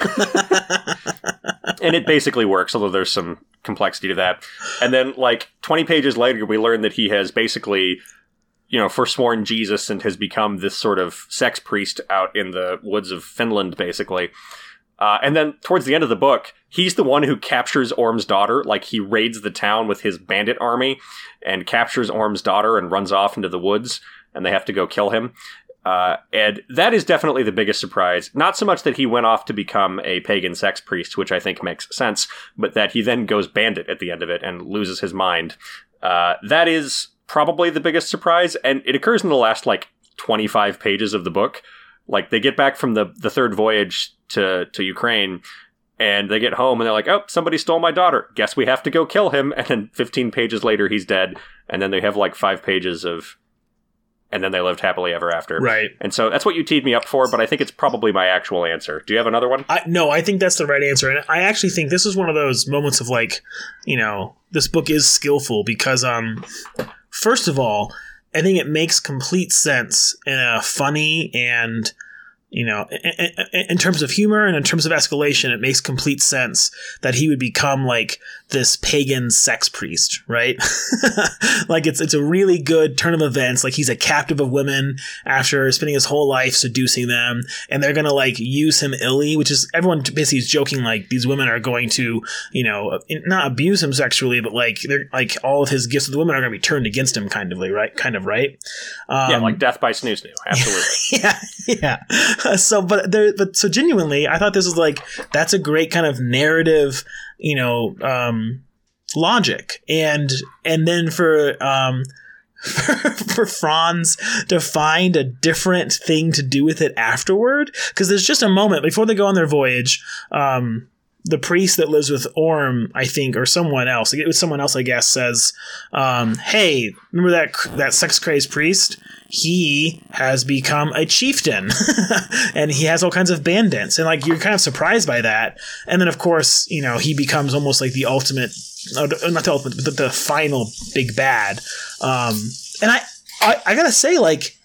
Speaker 1: and it basically works, although there's some complexity to that. And then, like, 20 pages later, we learn that he has basically, you know, forsworn Jesus and has become this sort of sex priest out in the woods of Finland, basically. Uh, and then towards the end of the book, he's the one who captures Orm's daughter. Like he raids the town with his bandit army and captures Orm's daughter and runs off into the woods, and they have to go kill him. Uh, and that is definitely the biggest surprise. Not so much that he went off to become a pagan sex priest, which I think makes sense, but that he then goes bandit at the end of it and loses his mind. Uh, that is probably the biggest surprise, and it occurs in the last like 25 pages of the book. Like they get back from the the third voyage to to Ukraine, and they get home and they're like, "Oh, somebody stole my daughter. Guess we have to go kill him." *laughs* And then 15 pages later, he's dead. And then they have like five pages of and then they lived happily ever after.
Speaker 2: Right.
Speaker 1: And so that's what you teed me up for, but I think it's probably my actual answer. Do you have another one?
Speaker 2: I, no, I think that's the right answer. And I actually think this is one of those moments of like, you know, this book is skillful because, um, first of all, I think it makes complete sense in a funny and you know, in, in, terms of humor and in terms of escalation, it makes complete sense that he would become like this pagan sex priest, right? *laughs* like it's it's a really good turn of events. Like he's a captive of women after spending his whole life seducing them, and they're gonna like use him illy, which is everyone basically is joking like these women are going to, you know, not abuse him sexually, but like they're like all of his gifts of the women are gonna be turned against him, kind of like right, kind of right.
Speaker 1: Um, yeah, like death by snooze, snoo, absolutely. *laughs*
Speaker 2: yeah, yeah. *laughs* so, but there, but so genuinely, I thought this was like that's a great kind of narrative you know um, logic. And and then for um, *laughs* for, Frans to find a different thing to do with it afterward because there's just a moment before they go on their voyage um, the priest that lives with Orm, I think, or someone else, it was someone else, I guess, says, um, "Hey, remember that that sex crazed priest? he has become a chieftain *laughs* and he has all kinds of bandits and like you're kind of surprised by that and then of course you know he becomes almost like the ultimate uh, not the ultimate but the final big bad um, and I, I i gotta say like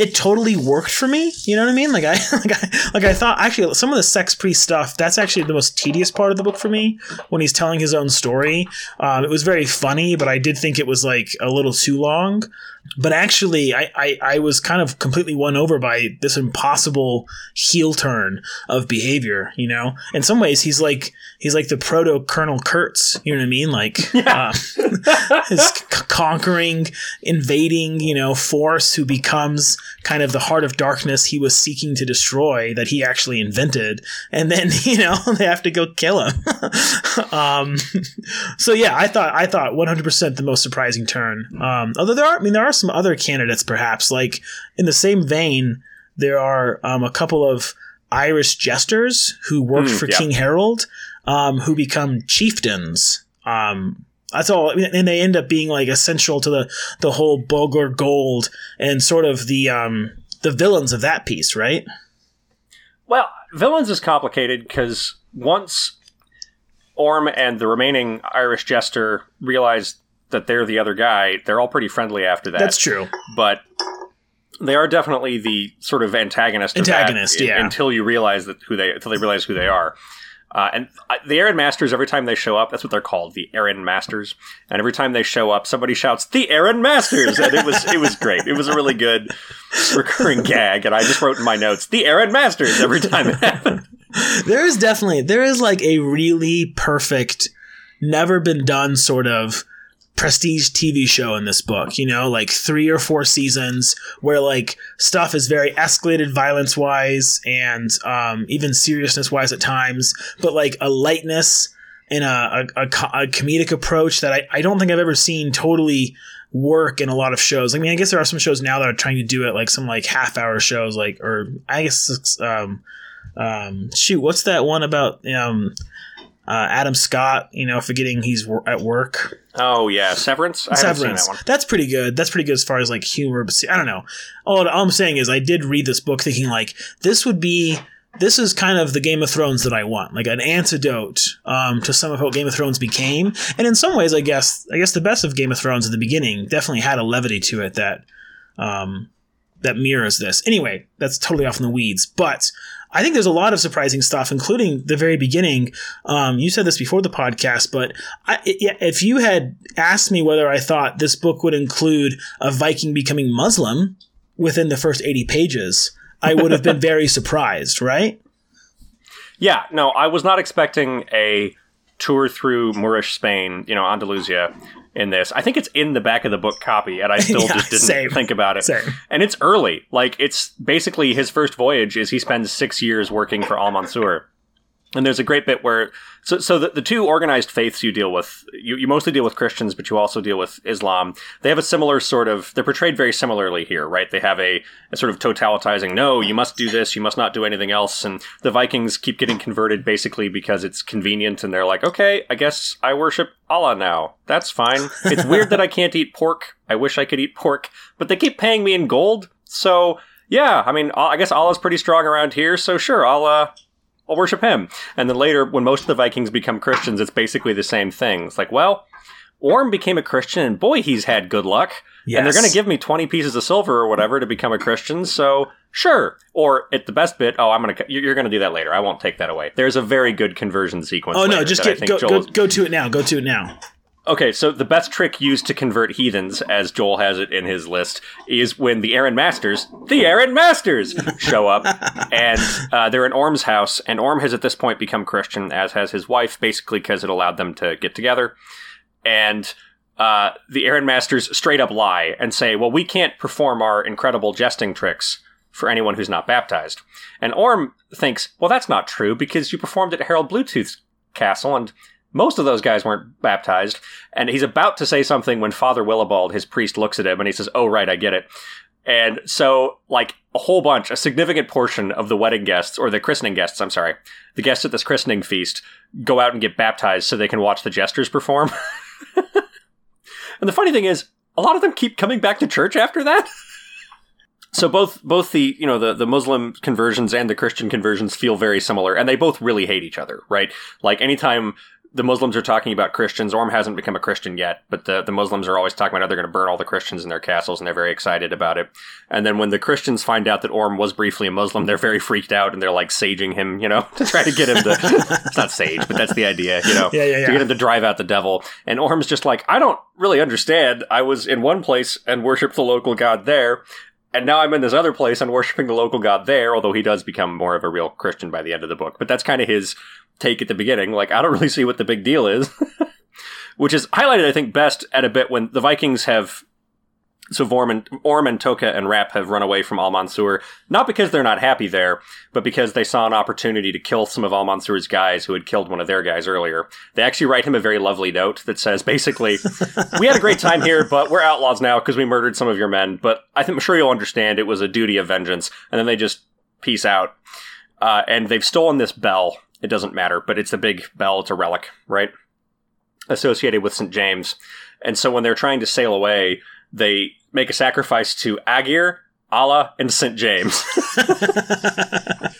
Speaker 2: it totally worked for me. You know what I mean? Like I, *laughs* like I, like I thought. Actually, some of the sex priest stuff. That's actually the most tedious part of the book for me. When he's telling his own story, um, it was very funny, but I did think it was like a little too long. But actually, I, I, I was kind of completely won over by this impossible heel turn of behavior. You know, in some ways, he's like he's like the proto Colonel Kurtz. You know what I mean? Like yeah. uh, *laughs* his c- conquering, invading, you know, force who becomes kind of the heart of darkness he was seeking to destroy that he actually invented, and then *laughs* you know they have to go kill him. *laughs* um, so yeah, I thought I thought 100 percent the most surprising turn. Um, although there are, I mean, there are some other candidates perhaps like in the same vein. There are um, a couple of Irish jesters who worked mm, for yeah. King Harald, um, who become chieftains. Um, That's all, and they end up being like essential to the the whole Bulgar Gold and sort of the um the villains of that piece, right?
Speaker 1: Well, villains is complicated because once Orm and the remaining Irish jester realize that they're the other guy, they're all pretty friendly after that.
Speaker 2: That's true.
Speaker 1: But they are definitely the sort of antagonist.
Speaker 2: Antagonist,
Speaker 1: that,
Speaker 2: yeah.
Speaker 1: Until you realize that who they until they realize who they are. Uh, and uh, the Aaron Masters, every time they show up, that's what they're called, the Aaron Masters. And every time they show up, somebody shouts, "The Aaron Masters!" And it was it was great. It was a really good recurring gag. And I just wrote in my notes, "The Aaron Masters" every time it happened. *laughs*
Speaker 2: There is definitely there is like a really perfect, never been done sort of prestige TV show in this book, you know, like three or four seasons where like stuff is very escalated violence wise and um, even seriousness wise at times, but like a lightness and a, a, a, comedic approach that I, I don't think I've ever seen totally work in a lot of shows. I mean, I guess there are some shows now that are trying to do it, like some like half hour shows, like, or I guess, um, um, shoot, what's that one about, um, uh, Adam Scott, you know, forgetting he's wor- at work.
Speaker 1: Oh yeah, Severance. I
Speaker 2: Severance.
Speaker 1: that one.
Speaker 2: That's pretty good. That's pretty good as far as like humor. But see, I don't know. All, all I'm saying is I did read this book thinking like this would be this is kind of the Game of Thrones that I want, like an antidote um, to some of what Game of Thrones became. And in some ways, I guess I guess the best of Game of Thrones at the beginning definitely had a levity to it that um, that mirrors this. Anyway, that's totally off in the weeds, but. I think there's a lot of surprising stuff, including the very beginning. Um, you said this before the podcast, but I, it, if you had asked me whether I thought this book would include a Viking becoming Muslim within the first 80 pages, I would have been *laughs* very surprised, right?
Speaker 1: Yeah, no, I was not expecting a tour through Moorish Spain, you know, Andalusia in this. I think it's in the back of the book copy, and I *laughs* still
Speaker 2: Yeah,
Speaker 1: just didn't
Speaker 2: same.
Speaker 1: think about it.
Speaker 2: Same.
Speaker 1: And it's early. Like it's basically his first voyage is he spends six years working for Al Mansur. And there's a great bit where so so the, the two organized faiths you deal with you, you mostly deal with Christians, but you also deal with Islam. They have a similar sort of they're portrayed very similarly here, right? They have a, a sort of totalitizing, no, you must do this, you must not do anything else. And the Vikings keep getting converted basically because it's convenient and they're like, Okay, I guess I worship Allah now. That's fine. It's weird that I can't eat pork. I wish I could eat pork, but they keep paying me in gold. So yeah, I mean, I guess Allah's pretty strong around here, so sure, I'll uh, I'll worship him. And then later, when most of the Vikings become Christians, it's basically the same thing. It's like, well, Orm became a Christian, and boy, he's had good luck. And they're going to give me 20 pieces of silver or whatever to become a Christian, so sure. Or at the best bit, oh, I'm going to, you're going to do that later. I won't take that away. There's a very good conversion sequence.
Speaker 2: Oh no, just get, go, go, go to it now. Go to it now.
Speaker 1: Okay, so the best trick used to convert heathens, as Joel has it in his list, is when the Aaron Masters, the Aaron Masters, show up, *laughs* and uh, they're in Orm's house, and Orm has at this point become Christian, as has his wife, basically because it allowed them to get together. And uh, the Aaron Masters straight up lie and say, "Well, we can't perform our incredible jesting tricks." For anyone who's not baptized. And Orm thinks, well, that's not true because you performed at Harald Bluetooth's castle and most of those guys weren't baptized. And he's about to say something when Father Willibald, his priest, looks at him and he says, Oh, right, I get it. And so, like, a whole bunch, a significant portion of the wedding guests, or the christening guests, I'm sorry, the guests at this christening feast, go out and get baptized so they can watch the jesters perform. *laughs* and the funny thing is, a lot of them keep coming back to church after that. *laughs* So both both the you know the the Muslim conversions and the Christian conversions feel very similar, and they both really hate each other, right? Like anytime the Muslims are talking about Christians, Orm hasn't become a Christian yet, but the the Muslims are always talking about how they're going to burn all the Christians in their castles, and they're very excited about it. And then when the Christians find out that Orm was briefly a Muslim, they're very freaked out, and they're like saging him, you know, *laughs* to try to get him to. *laughs* it's not sage, but that's the idea, you know,
Speaker 2: Yeah, yeah,
Speaker 1: to get him to drive out the devil. And Orm's just like, I don't really understand. I was in one place and worshipped the local god there. And now I'm in this other place and worshiping the local god there, although he does become more of a real Christian by the end of the book. But that's kind of his take at the beginning. Like, I don't *laughs* really see what the big deal is. *laughs* Which is highlighted, I think, best at a bit when the Vikings have. So Vorm and, Orm and Toka and Rapp have run away from Al Mansur, not because they're not happy there, but because they saw an opportunity to kill some of Al Mansur's guys who had killed one of their guys earlier. They actually write him a very lovely note that says basically, *laughs* we had a great time here, but we're outlaws now because we murdered some of your men. But I think I'm sure you'll understand it was a duty of vengeance. And then they just peace out. Uh, and they've stolen this bell. It doesn't matter, but it's a big bell. It's a relic, right? associated with St. James. And so when they're trying to sail away, they make a sacrifice to Agir, Allah, and St. James. *laughs*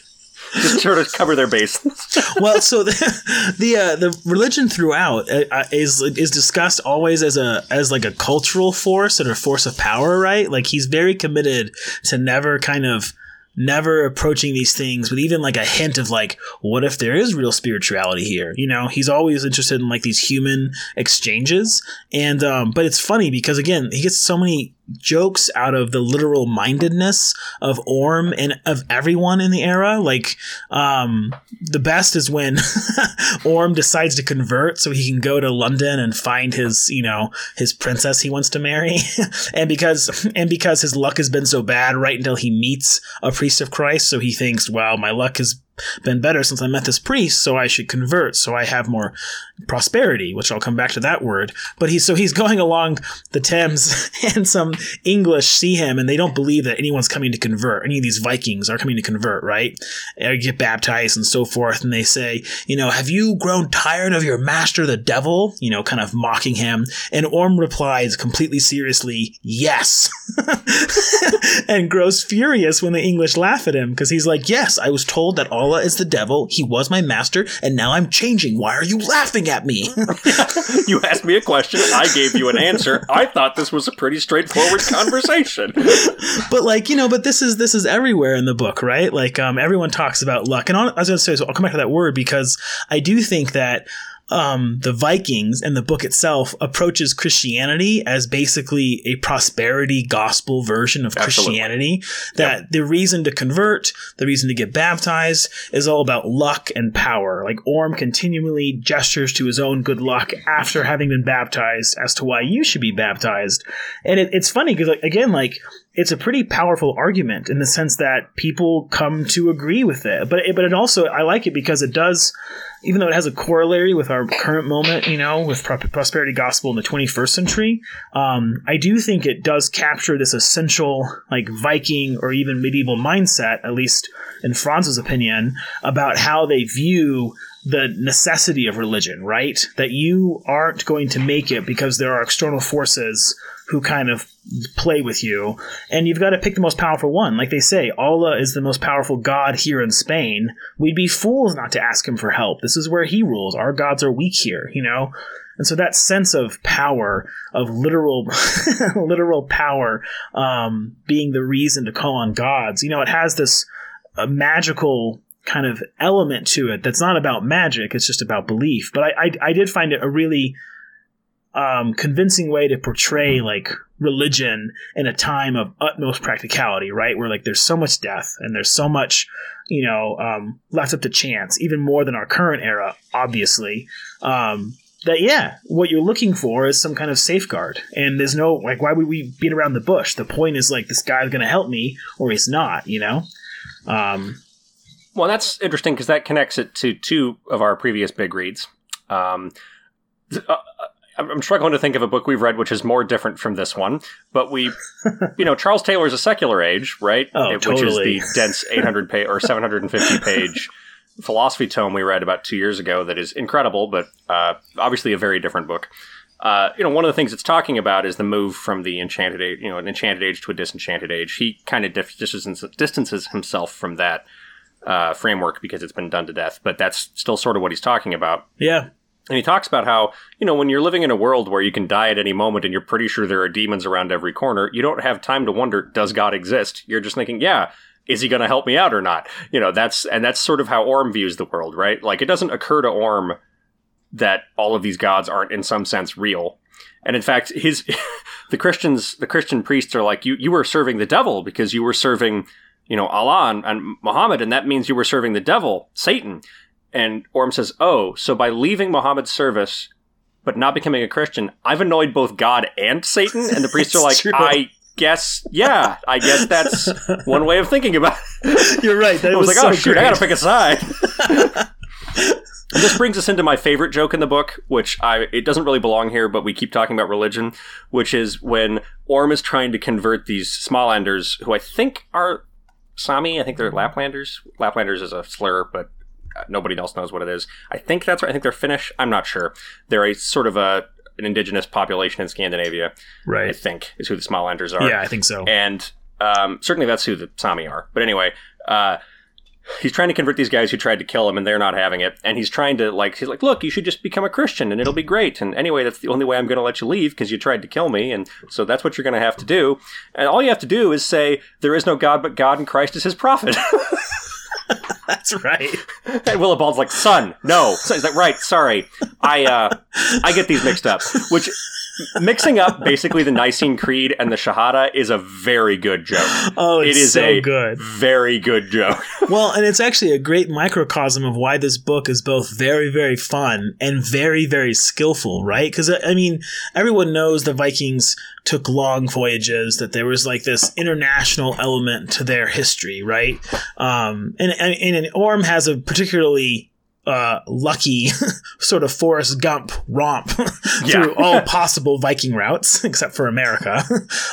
Speaker 1: Just sort of cover their bases. *laughs*
Speaker 2: well, so the the, uh, the religion throughout uh, uh, is is discussed always as a as like a cultural force and a force of power, right? Like he's very committed to never kind of never approaching these things with even like a hint of like what if there is real spirituality here? You know he's always interested in like these human exchanges. And um but it's funny because again he gets so many jokes out of the literal mindedness of Orm and of everyone in the era. Like, um, the best is when *laughs* Orm decides to convert so he can go to London and find his, you know, his princess he wants to marry. *laughs* and because, and because his luck has been so bad right until he meets a priest of Christ. So he thinks, wow, my luck has been better since I met this priest, so I should convert, so I have more prosperity, which I'll come back to that word. But he's so he's *laughs* going along the Thames, *laughs* and some English see him, and they don't believe that anyone's coming to convert. Any of these Vikings are coming to convert, right? Or get baptized and so forth. And they say, you know, have you grown tired of your master, the devil? You know, kind of mocking him. And Orm replies completely seriously, yes, *laughs* and grows furious when the English laugh at him because he's like, yes, I was told that all is the devil. He was my master, and now I'm changing. Why are you laughing at me? *laughs*
Speaker 1: you asked me a question. I gave you an answer. I thought this was a pretty straightforward conversation.
Speaker 2: but like you know, but this is this is everywhere in the book, right? Like um, everyone talks about luck, and I was going to say, so I'll come back to that word because I do think that um, the Vikings and the book itself approaches Christianity as basically a prosperity gospel version of Absolutely. Christianity. That yep. the reason to convert, the reason to get baptized is all about luck and power. Like Orm continually gestures to his own good luck after having been baptized as to why you should be baptized. And it, it's funny because, like, again, like, it's a pretty powerful argument in the sense that people come to agree with it. But it, but it also I like it because it does even though it has a corollary with our current moment, you know, with prosperity gospel in the 21st century, um, I do think it does capture this essential, like Viking or even medieval mindset, at least in Frans's opinion, about how they view the necessity of religion, right? That you aren't going to make it because there are external forces who kind of play with you, and you've got to pick the most powerful one. Like they say, Allah is the most powerful god here in Spain. We'd be fools not to ask him for help. This is where he rules. Our gods are weak here, you know? And so that sense of power, of literal, *laughs* literal power, um, being the reason to call on gods, you know, it has this uh, magical kind of element to it that's not about magic, it's just about belief. But I, I, I did find it a really um, convincing way to portray like religion in a time of utmost practicality, right? Where like there's so much death and there's so much, you know, um, left up to chance, even more than our current era, obviously. Um, that yeah, what you're looking for is some kind of safeguard, and there's no like why would we beat around the bush? The point is like this guy's going to help me or he's not, you know. Um,
Speaker 1: well, that's interesting because that connects it to two of our previous big reads. Um, uh, I'm struggling to think of a book we've read which is more different from this one, but we, *laughs* you know, Charles Taylor's A Secular Age, right?
Speaker 2: Oh,
Speaker 1: it,
Speaker 2: totally.
Speaker 1: Which is the dense *laughs* 800 page or 750 page philosophy tome we read about two years ago that is incredible, but uh, obviously a very different book. Uh, you know, one of the things it's talking about is the move from the enchanted age, you know, an enchanted age to a disenchanted age. He kind of distances, distances himself from that uh, framework because it's been done to death, but that's still sort of what he's talking about.
Speaker 2: Yeah.
Speaker 1: And he talks about how, you know, when you're living in a world where you can die at any moment and you're pretty sure there are demons around every corner, you don't have time to wonder, does God exist? You're just thinking, yeah, is he going to help me out or not? You know, that's, and that's sort of how Orm views the world, right? Like, it doesn't occur to Orm that all of these gods aren't in some sense real. And in fact, his, *laughs* the Christians, the Christian priests are like, you, you were serving the devil because you were serving, you know, Allah and, and Muhammad, and that means you were serving the devil, Satan. And Orm says, Oh, so by leaving Muhammad's service, but not becoming a Christian, I've annoyed both God and Satan? And the *laughs* priests are like, true. I guess, yeah, I guess that's *laughs* one way of thinking about
Speaker 2: it. You're right.
Speaker 1: That I was, was like, oh, so oh, shoot, great. I gotta pick a side. *laughs* this brings us into my favorite joke in the book, which I it doesn't really belong here, but we keep talking about religion, which is when Orm is trying to convert these Smalanders, who I think are Sami. I think they're Laplanders. Laplanders is a slur, but nobody else knows what it is. I think that's right. I think they're Finnish. I'm not sure. They're a sort of a an indigenous population in Scandinavia.
Speaker 2: Right.
Speaker 1: I think is who the Smalanders are.
Speaker 2: Yeah, I think so.
Speaker 1: and um, certainly that's who the Sami are. But anyway, uh, he's trying to convert these guys who tried to kill him, and they're not having it. And he's trying to like, he's like, look, you should just become a Christian, and it'll be great. And anyway, that's the only way I'm going to let you leave because you tried to kill me, and so that's what you're going to have to do. And all you have to do is say there is no God but God, and Christ is His prophet. *laughs* *laughs*
Speaker 2: That's right.
Speaker 1: and Willibald's like, son, no. So he's like, right, sorry, I uh, I get these mixed up. Which mixing up basically the Nicene Creed and the Shahada is a very good joke.
Speaker 2: Oh, it's
Speaker 1: It is
Speaker 2: so
Speaker 1: a
Speaker 2: good.
Speaker 1: very good joke. *laughs*
Speaker 2: Well, and it's actually a great microcosm of why this book is both very, very fun and very, very skillful, right? Because, I mean, everyone knows the Vikings took long voyages, that there was like this international element to their history, right? Um, and, and, and Orm has a particularly uh, lucky *laughs* sort of Forrest Gump romp *laughs*
Speaker 1: Yeah.
Speaker 2: through all *laughs* possible Viking routes, except for America.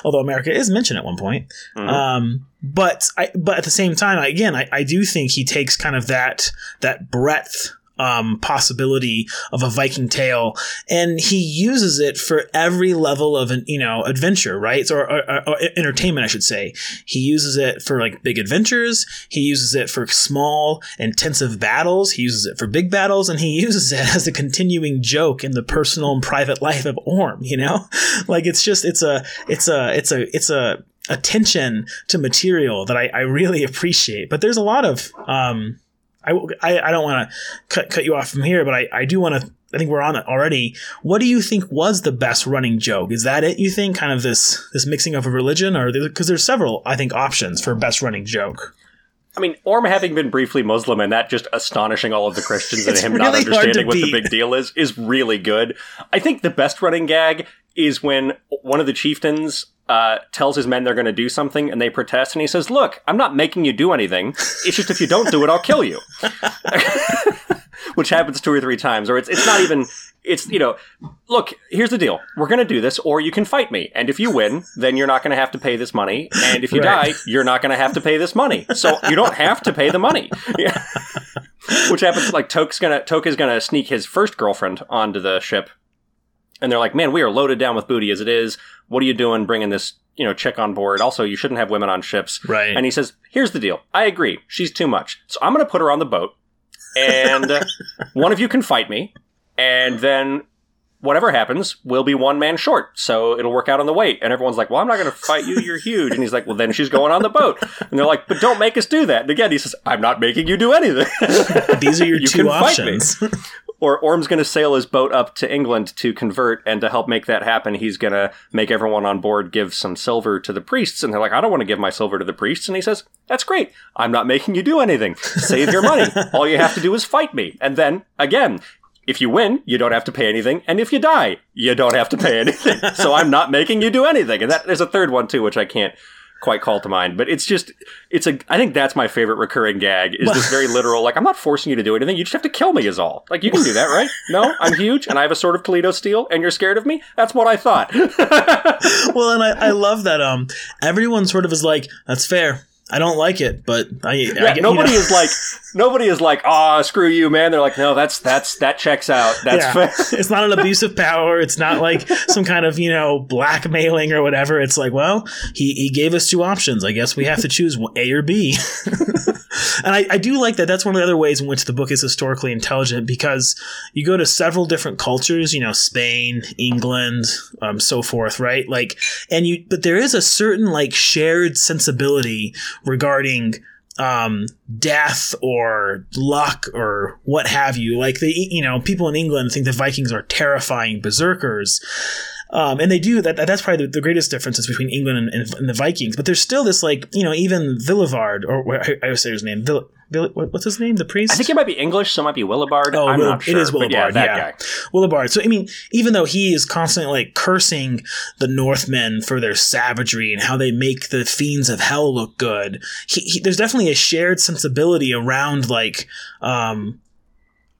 Speaker 2: Although America is mentioned at one point.
Speaker 1: Mhm.
Speaker 2: Um, but I, but at the same time, again, I, I do think he takes kind of that that breadth um, possibility of a Viking tale, and he uses it for every level of an you know adventure, right? Or, or, or, entertainment, I should say. He uses it for like big adventures. He uses it for small intensive battles. He uses it for big battles, and he uses it *laughs* as a continuing joke in the personal and private life of Orm. You know, *laughs* like it's just it's a it's a it's a it's a attention to material that I, I really appreciate. But there's a lot of um, I, I, I don't want to cut cut you off from here, but I, I do want to. I think we're on it already. What do you think was the best running joke? Is that it? You think kind of this this mixing of a religion, or because there's several I think options for best running joke.
Speaker 1: I mean, Orm having been briefly Muslim and that just astonishing all of the Christians and him
Speaker 2: really
Speaker 1: not understanding what the big deal is is really good. I think the best running gag is when one of the chieftains uh, tells his men they're going to do something and they protest and he says, "Look, I'm not making you do anything. It's just if you don't do it, I'll kill you." *laughs* Which happens two or three times, or it's it's not even. It's you know, look. Here's the deal. We're going to do this, or you can fight me, and if you win, then you're not going to have to pay this money, and if you
Speaker 2: Right.
Speaker 1: die, you're not going to have to pay this money. So you don't have to pay the money. *laughs* Which happens like Toke's gonna Toke is gonna sneak his first girlfriend onto the ship, and they're like, "Man, we are loaded down with booty as it is. What are you doing bringing this you know chick on board? Also, you shouldn't have women on ships."
Speaker 2: Right.
Speaker 1: And he says, "Here's the deal. I agree. She's too much. So I'm going to put her on the boat, and *laughs* one of you can fight me, and then." Whatever happens, we'll be one man short, so it'll work out on the weight. And everyone's like, "Well, I'm not going to fight you. You're huge." And he's like, "Well, then she's going on the boat." And they're like, "But don't make us do that." And again, he says, "I'm not making you do anything."
Speaker 2: These are your *laughs*
Speaker 1: You
Speaker 2: two
Speaker 1: can fight me.
Speaker 2: options. *laughs*
Speaker 1: or Orm's going to sail his boat up to England to convert, and to help make that happen, he's going to make everyone on board give some silver to the priests. And they're like, I don't want to give my silver to the priests. And he says, That's great. I'm not making you do anything. Save your money. *laughs* All you have to do is fight me. And then, again, if you win, you don't have to pay anything. And if you die, you don't have to pay anything. *laughs* so I'm not making you do anything. And that, there's a third one, too, which I can't quite call to mind but it's just it's a i think that's my favorite recurring gag is this very *laughs* literal like i'm not forcing you to do anything. You just have to kill me is all. Like you can do that right? No? I'm huge and i have a sword of toledo steel and you're scared of me? That's what i thought. *laughs*
Speaker 2: Well, and I, I love that um everyone sort of is like, that's fair. I don't like it, but I, I
Speaker 1: yeah,
Speaker 2: get- you
Speaker 1: nobody
Speaker 2: know.
Speaker 1: is like *laughs* nobody is like ah screw you man they're like no that's that's that checks out that's
Speaker 2: Yeah. *laughs* it's not an abuse of power. It's not like some kind of, you know, blackmailing or whatever. It's like, well, he, he gave us two options. I guess we have to choose A or B. *laughs* and I, I do like that. That's one of the other ways in which the book is historically intelligent because you go to several different cultures, you know, Spain, England, um, so forth, right? Like, and you, but there is a certain like shared sensibility regarding um, death or luck or what have you. Like the you know people in England think the Vikings are terrifying berserkers. Um, and they do that. That's probably the, greatest differences between England and, and, the Vikings. But there's still this, like, you know, even Villivard, or I, I would say his name. Vill, What- what's his name? The priest?
Speaker 1: i think it might be english so it might be willibard
Speaker 2: Oh,
Speaker 1: i'm
Speaker 2: Will-
Speaker 1: not sure
Speaker 2: it is Willibard.
Speaker 1: yeah that
Speaker 2: yeah,
Speaker 1: guy
Speaker 2: Willibard. So I mean, even though he is constantly like cursing the Northmen for their savagery and how they make the fiends of hell look good, he, he, there's definitely a shared sensibility around like um,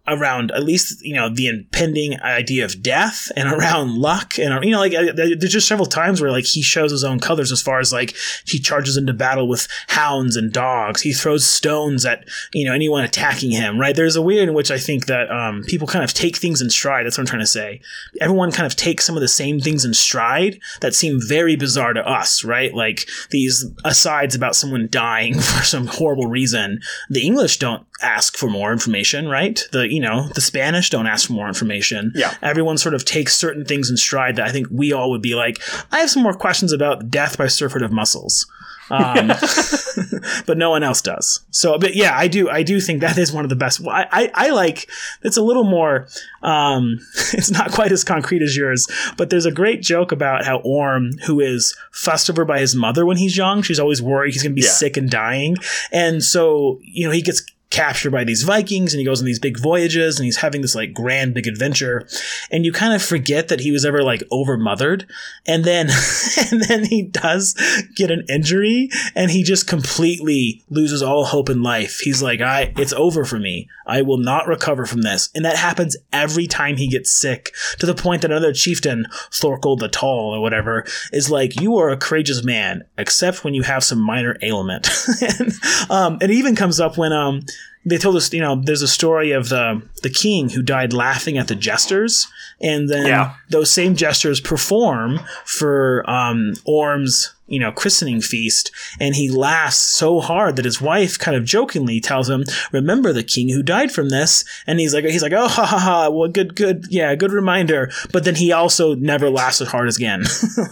Speaker 2: around at least you know the impending idea of death and *laughs* around luck and you know like uh, there's just several times where like he shows his own colors as far as like he charges into battle with hounds and dogs. He throws stones at you know anyone attacking him right? There's a way in which i think that um, people kind of take things in stride. That's what i'm trying to say. Everyone kind of takes some of the same things in stride that seem very bizarre to us right? Like these asides about someone dying *laughs* for some horrible reason. The english don't ask for more information right? The you know, the Spanish don't ask for more information.
Speaker 1: Yeah.
Speaker 2: Everyone sort of takes certain things in stride that I think we all would be like, I have some more questions about death by surfeit of mussels. Um, *laughs* *laughs* but no one else does. So, but yeah, I do, I do think that is one of the best. I, I, I like, it's a little more, um, *laughs* it's not quite as concrete as yours, but there's a great joke about how Orm, who is fussed over by his mother when he's young, she's always worried he's going to be yeah. sick and dying. And so, you know, he gets captured by these Vikings and he goes on these big voyages and he's having this like grand big adventure and you kind of forget that he was ever like overmothered and then *laughs* and then he does get an injury and he just completely loses all hope in life. He's like, I it's over for me. I will not recover from this. And that happens every time he gets sick to the point that another chieftain, Thorkel the Tall or whatever, is like, you are a courageous man, except when you have some minor ailment. *laughs* and um, it even comes up when um they told us, you know, there's a story of the the king who died laughing at the jesters, and then yeah. those same jesters perform for um, Orm's, you know, christening feast, and he laughs so hard that his wife kind of jokingly tells him, "Remember the king who died from this?" And he's like, he's like, "Oh, ha ha ha! Well, good, good, yeah, good reminder." But then he also never laughs as hard again.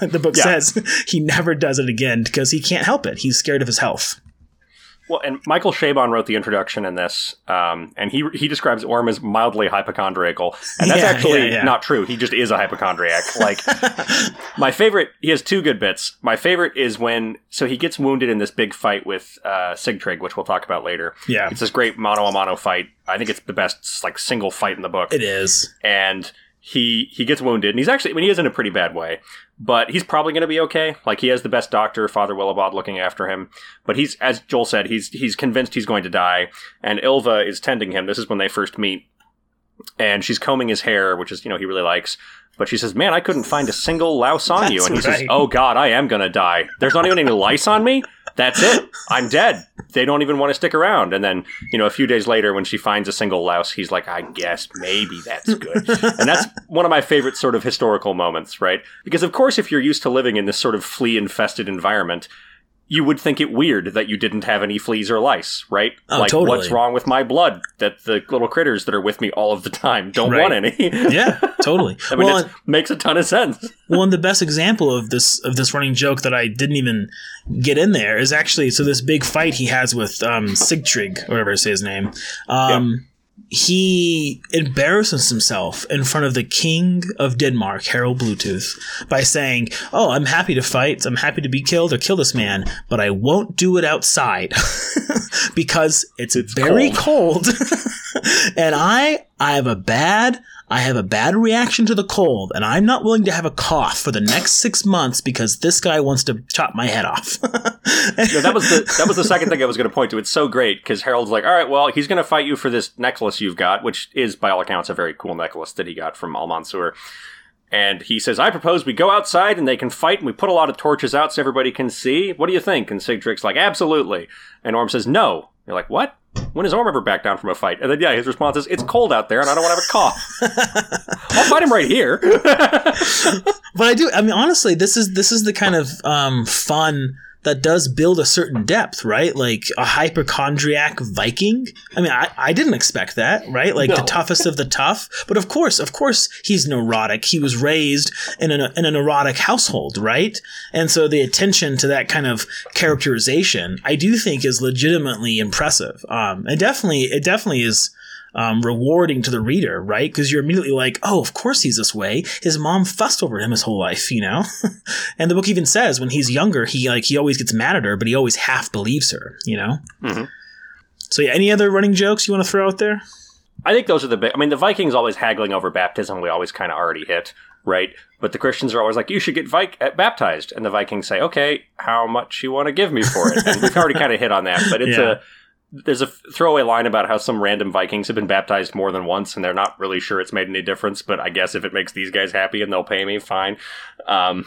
Speaker 2: like *laughs* the book yeah. says, he never does it again because he can't help it. He's scared of his health.
Speaker 1: Well, and Michael Chabon wrote the introduction in this, um, and he he describes Orm as mildly hypochondriacal, and that's yeah, actually yeah, yeah. not true. He just is a hypochondriac. Like *laughs* my favorite, he has two good bits. My favorite is when so he gets wounded in this big fight with uh, Sigtryg, which we'll talk about later.
Speaker 2: Yeah,
Speaker 1: it's this great mono a mono fight. I think it's the best like single fight in the book.
Speaker 2: It is,
Speaker 1: and he he gets wounded, and he's actually I mean he is in a pretty bad way but he's probably going to be okay. Like he has the best doctor, Father Willibald, looking after him. But he's, as Joel said, he's he's convinced he's going to die, and Ylva is tending him. This is when they first meet, and she's combing his hair, which is you know he really likes. But she says, "Man, I couldn't find a single louse on you," and he right. says, "Oh God, I am going to die. There's not even any lice on me." That's it. I'm dead. They don't even want to stick around. And then, you know, a few days later, when she finds a single louse, he's like, I guess maybe that's good. and that's one of my favorite sort of historical moments, right? Because, of course, if you're used to living in this sort of flea infested environment, you would think it weird that you didn't have any fleas or lice, right?
Speaker 2: Oh,
Speaker 1: like,
Speaker 2: totally.
Speaker 1: what's wrong with my blood that the little critters that are with me all of the time don't right. want any? *laughs*
Speaker 2: yeah, totally.
Speaker 1: I mean, well, it makes a ton of sense.
Speaker 2: well, and the best example of this of this running joke that I didn't even get in there is actually so this big fight he has with um, Sigtryg, whatever I say his name. Um, he embarrasses himself in front of the king of Denmark, Harald Bluetooth, by saying, Oh, I'm happy to fight. I'm happy to be killed or kill this man, but I won't do it outside *laughs* because it's, it's very cold. cold. *laughs* and I, I have a bad I have a bad reaction to the cold, and I'm not willing to have a cough for the next six months because this guy wants to chop my head off. *laughs*
Speaker 1: no, that was the that was the second thing I was going to point to. It's so great because Harald's like, all right, well, he's going to fight you for this necklace you've got, which is by all accounts a very cool necklace that he got from Al Almansur. And he says, I propose we go outside and they can fight and we put a lot of torches out so everybody can see. What do you think? And Sigtryg's like, absolutely. And Orm says, no. You're like, what? When has Orm ever back down from a fight? And then, yeah, his response is, it's cold out there and I don't want to have a cough. *laughs* I'll fight him right here.
Speaker 2: but I do, I mean, honestly, this is, this is the kind of, um, fun, that does build a certain depth, right? Like a hypochondriac Viking. I mean, I, I didn't expect that, right? Like no. the toughest of the tough. But of course, of course, he's neurotic. He was raised in a, in a neurotic household, right? And so the attention to that kind of characterization, I do think is legitimately impressive. Um, it definitely, it definitely is um, rewarding to the reader, right? Because you're immediately like, oh, of course he's this way. His mom fussed over him his whole life, you know. *laughs* and the book even says when he's younger, he like he always gets mad at her, but he always half believes her, you know. Mm-hmm. So yeah, any other running jokes you want to throw out there?
Speaker 1: I think those are the big. I mean, the Vikings always haggling over baptism. We always kind of already hit right? But the Christians are always like, "You should get vi- uh, baptized," and the Vikings say, "Okay, how much you want to give me for it?" And we've already kind of hit on that, but it's *laughs* yeah. a there's a throwaway line about how some random Vikings have been baptized more than once, and they're not really sure it's made any difference. But I guess if it makes these guys happy and they'll pay me, fine. Um,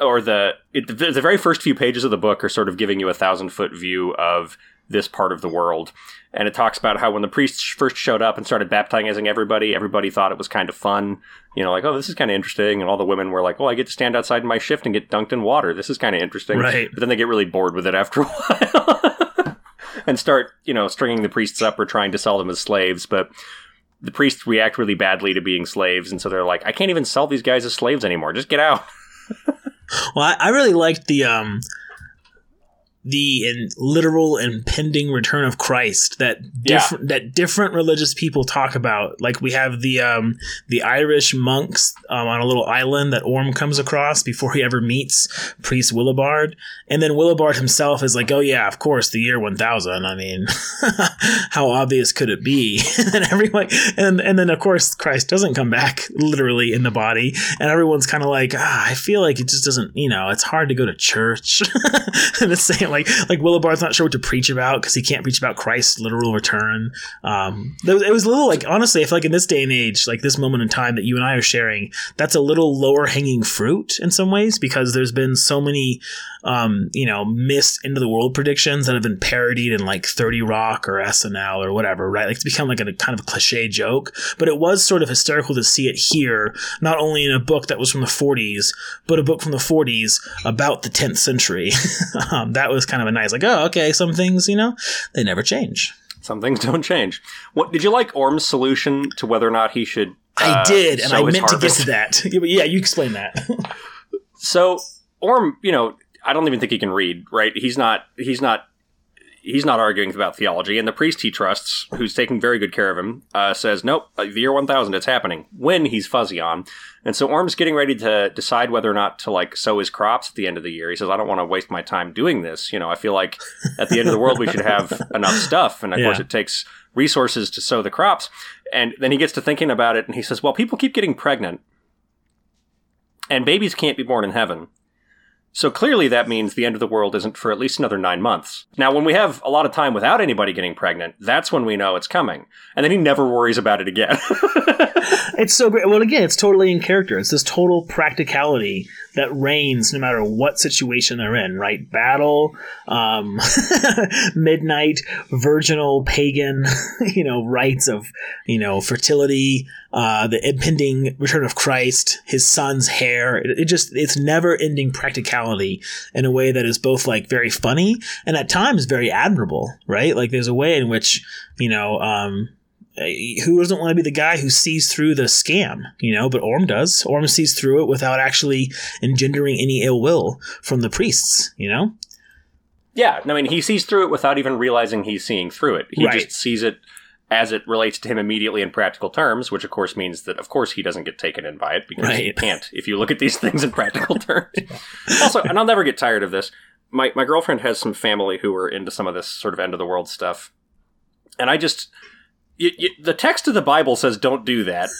Speaker 1: or the it, the, the very first few pages of the book are sort of giving you a thousand foot view of this part of the world. And it talks about how when the priests first showed up and started baptizing everybody, everybody thought it was kind of fun. You know, like, oh, this is kind of interesting. And all the women were like, oh, I get to stand outside in my shift and get dunked in water. This is kind of interesting.
Speaker 2: Right.
Speaker 1: But then they get really bored with it after a *laughs* while *laughs* and start, you know, stringing the priests up or trying to sell them as slaves. But the priests react really badly to being slaves. And so they're like, I can't even sell these guys as slaves anymore. Just get out. *laughs*
Speaker 2: Well, I, I really liked the um the in literal impending return of Christ that different that different religious people talk about. Like we have the um the Irish monks um, on a little island that Orm comes across before he ever meets Priest Willibard, and then Willibard himself is like, "Oh yeah, of course, the year one thousand. I mean, *laughs* how obvious could it be?" *laughs* and everyone, and and then of course Christ doesn't come back *laughs* literally in the body, and everyone's kind of like, ah, I feel like it just doesn't. You know, it's hard to go to church and the same like like Willibald's not sure what to preach about because he can't preach about Christ's literal return. Um, it was a little like honestly, I feel like in this day and age, like this moment in time that you and I are sharing, that's a little lower hanging fruit in some ways because there's been so many, um, you know, missed into the world predictions that have been parodied in like Thirty Rock or SNL or whatever, right? Like it's become like a kind of cliche joke, but it was sort of hysterical to see it here, not only in a book that was from the 40s, but a book from the 40s about the 10th century. *laughs* um, that was kind of a nice, like, oh, okay, some things, you know, they never change.
Speaker 1: Some things don't change. What did you like Orm's solution to whether or not he should?
Speaker 2: I
Speaker 1: uh,
Speaker 2: did, and I meant to get to that. *laughs* Yeah, you explain that. *laughs*
Speaker 1: So Orm, you know, I don't even think he can read. Right? He's not. He's not. He's not arguing about theology, and the priest he trusts, who's taking very good care of him, uh, says, "Nope, uh, the year one thousand, it's happening." When he's fuzzy on, and so Orm's getting ready to decide whether or not to like sow his crops at the end of the year. He says, "I don't want to waste my time doing this. You know, I feel like at the end of the world we should have *laughs* enough stuff, and of course it takes resources to sow the crops." And then he gets to thinking about it, and he says, "Well, people keep getting pregnant." and babies can't be born in heaven. So clearly that means the end of the world isn't for at least another nine months. Now, when we have a lot of time without anybody getting pregnant, that's when we know it's coming. And then he never worries about it again. *laughs*
Speaker 2: it's so great. Well, again, it's totally in character. It's this total practicality that reigns no matter what situation they're in, right? Battle, um, *laughs* midnight, virginal, pagan, *laughs* you know, rites of, you know, fertility, uh, the impending return of Christ, his son's hair. It, it just, it's never ending practicality in a way that is both like very funny and at times very admirable, right? Like there's a way in which, you know, um, Uh, who doesn't want to be the guy who sees through the scam, you know? But Orm does. Orm sees through it without actually engendering any ill will from the priests, you know?
Speaker 1: yeah, I mean, he sees through it without even realizing he's seeing through it. He
Speaker 2: Right.
Speaker 1: just sees it as it relates to him immediately in practical terms, which of course means that, of course, he doesn't get taken in by it because he *laughs* can't if you look at these things in practical terms. also, and I'll never get tired of this. My my girlfriend has some family who are into some of this sort of end of the world stuff, and I just. Y y the text of the Bible says don't do that,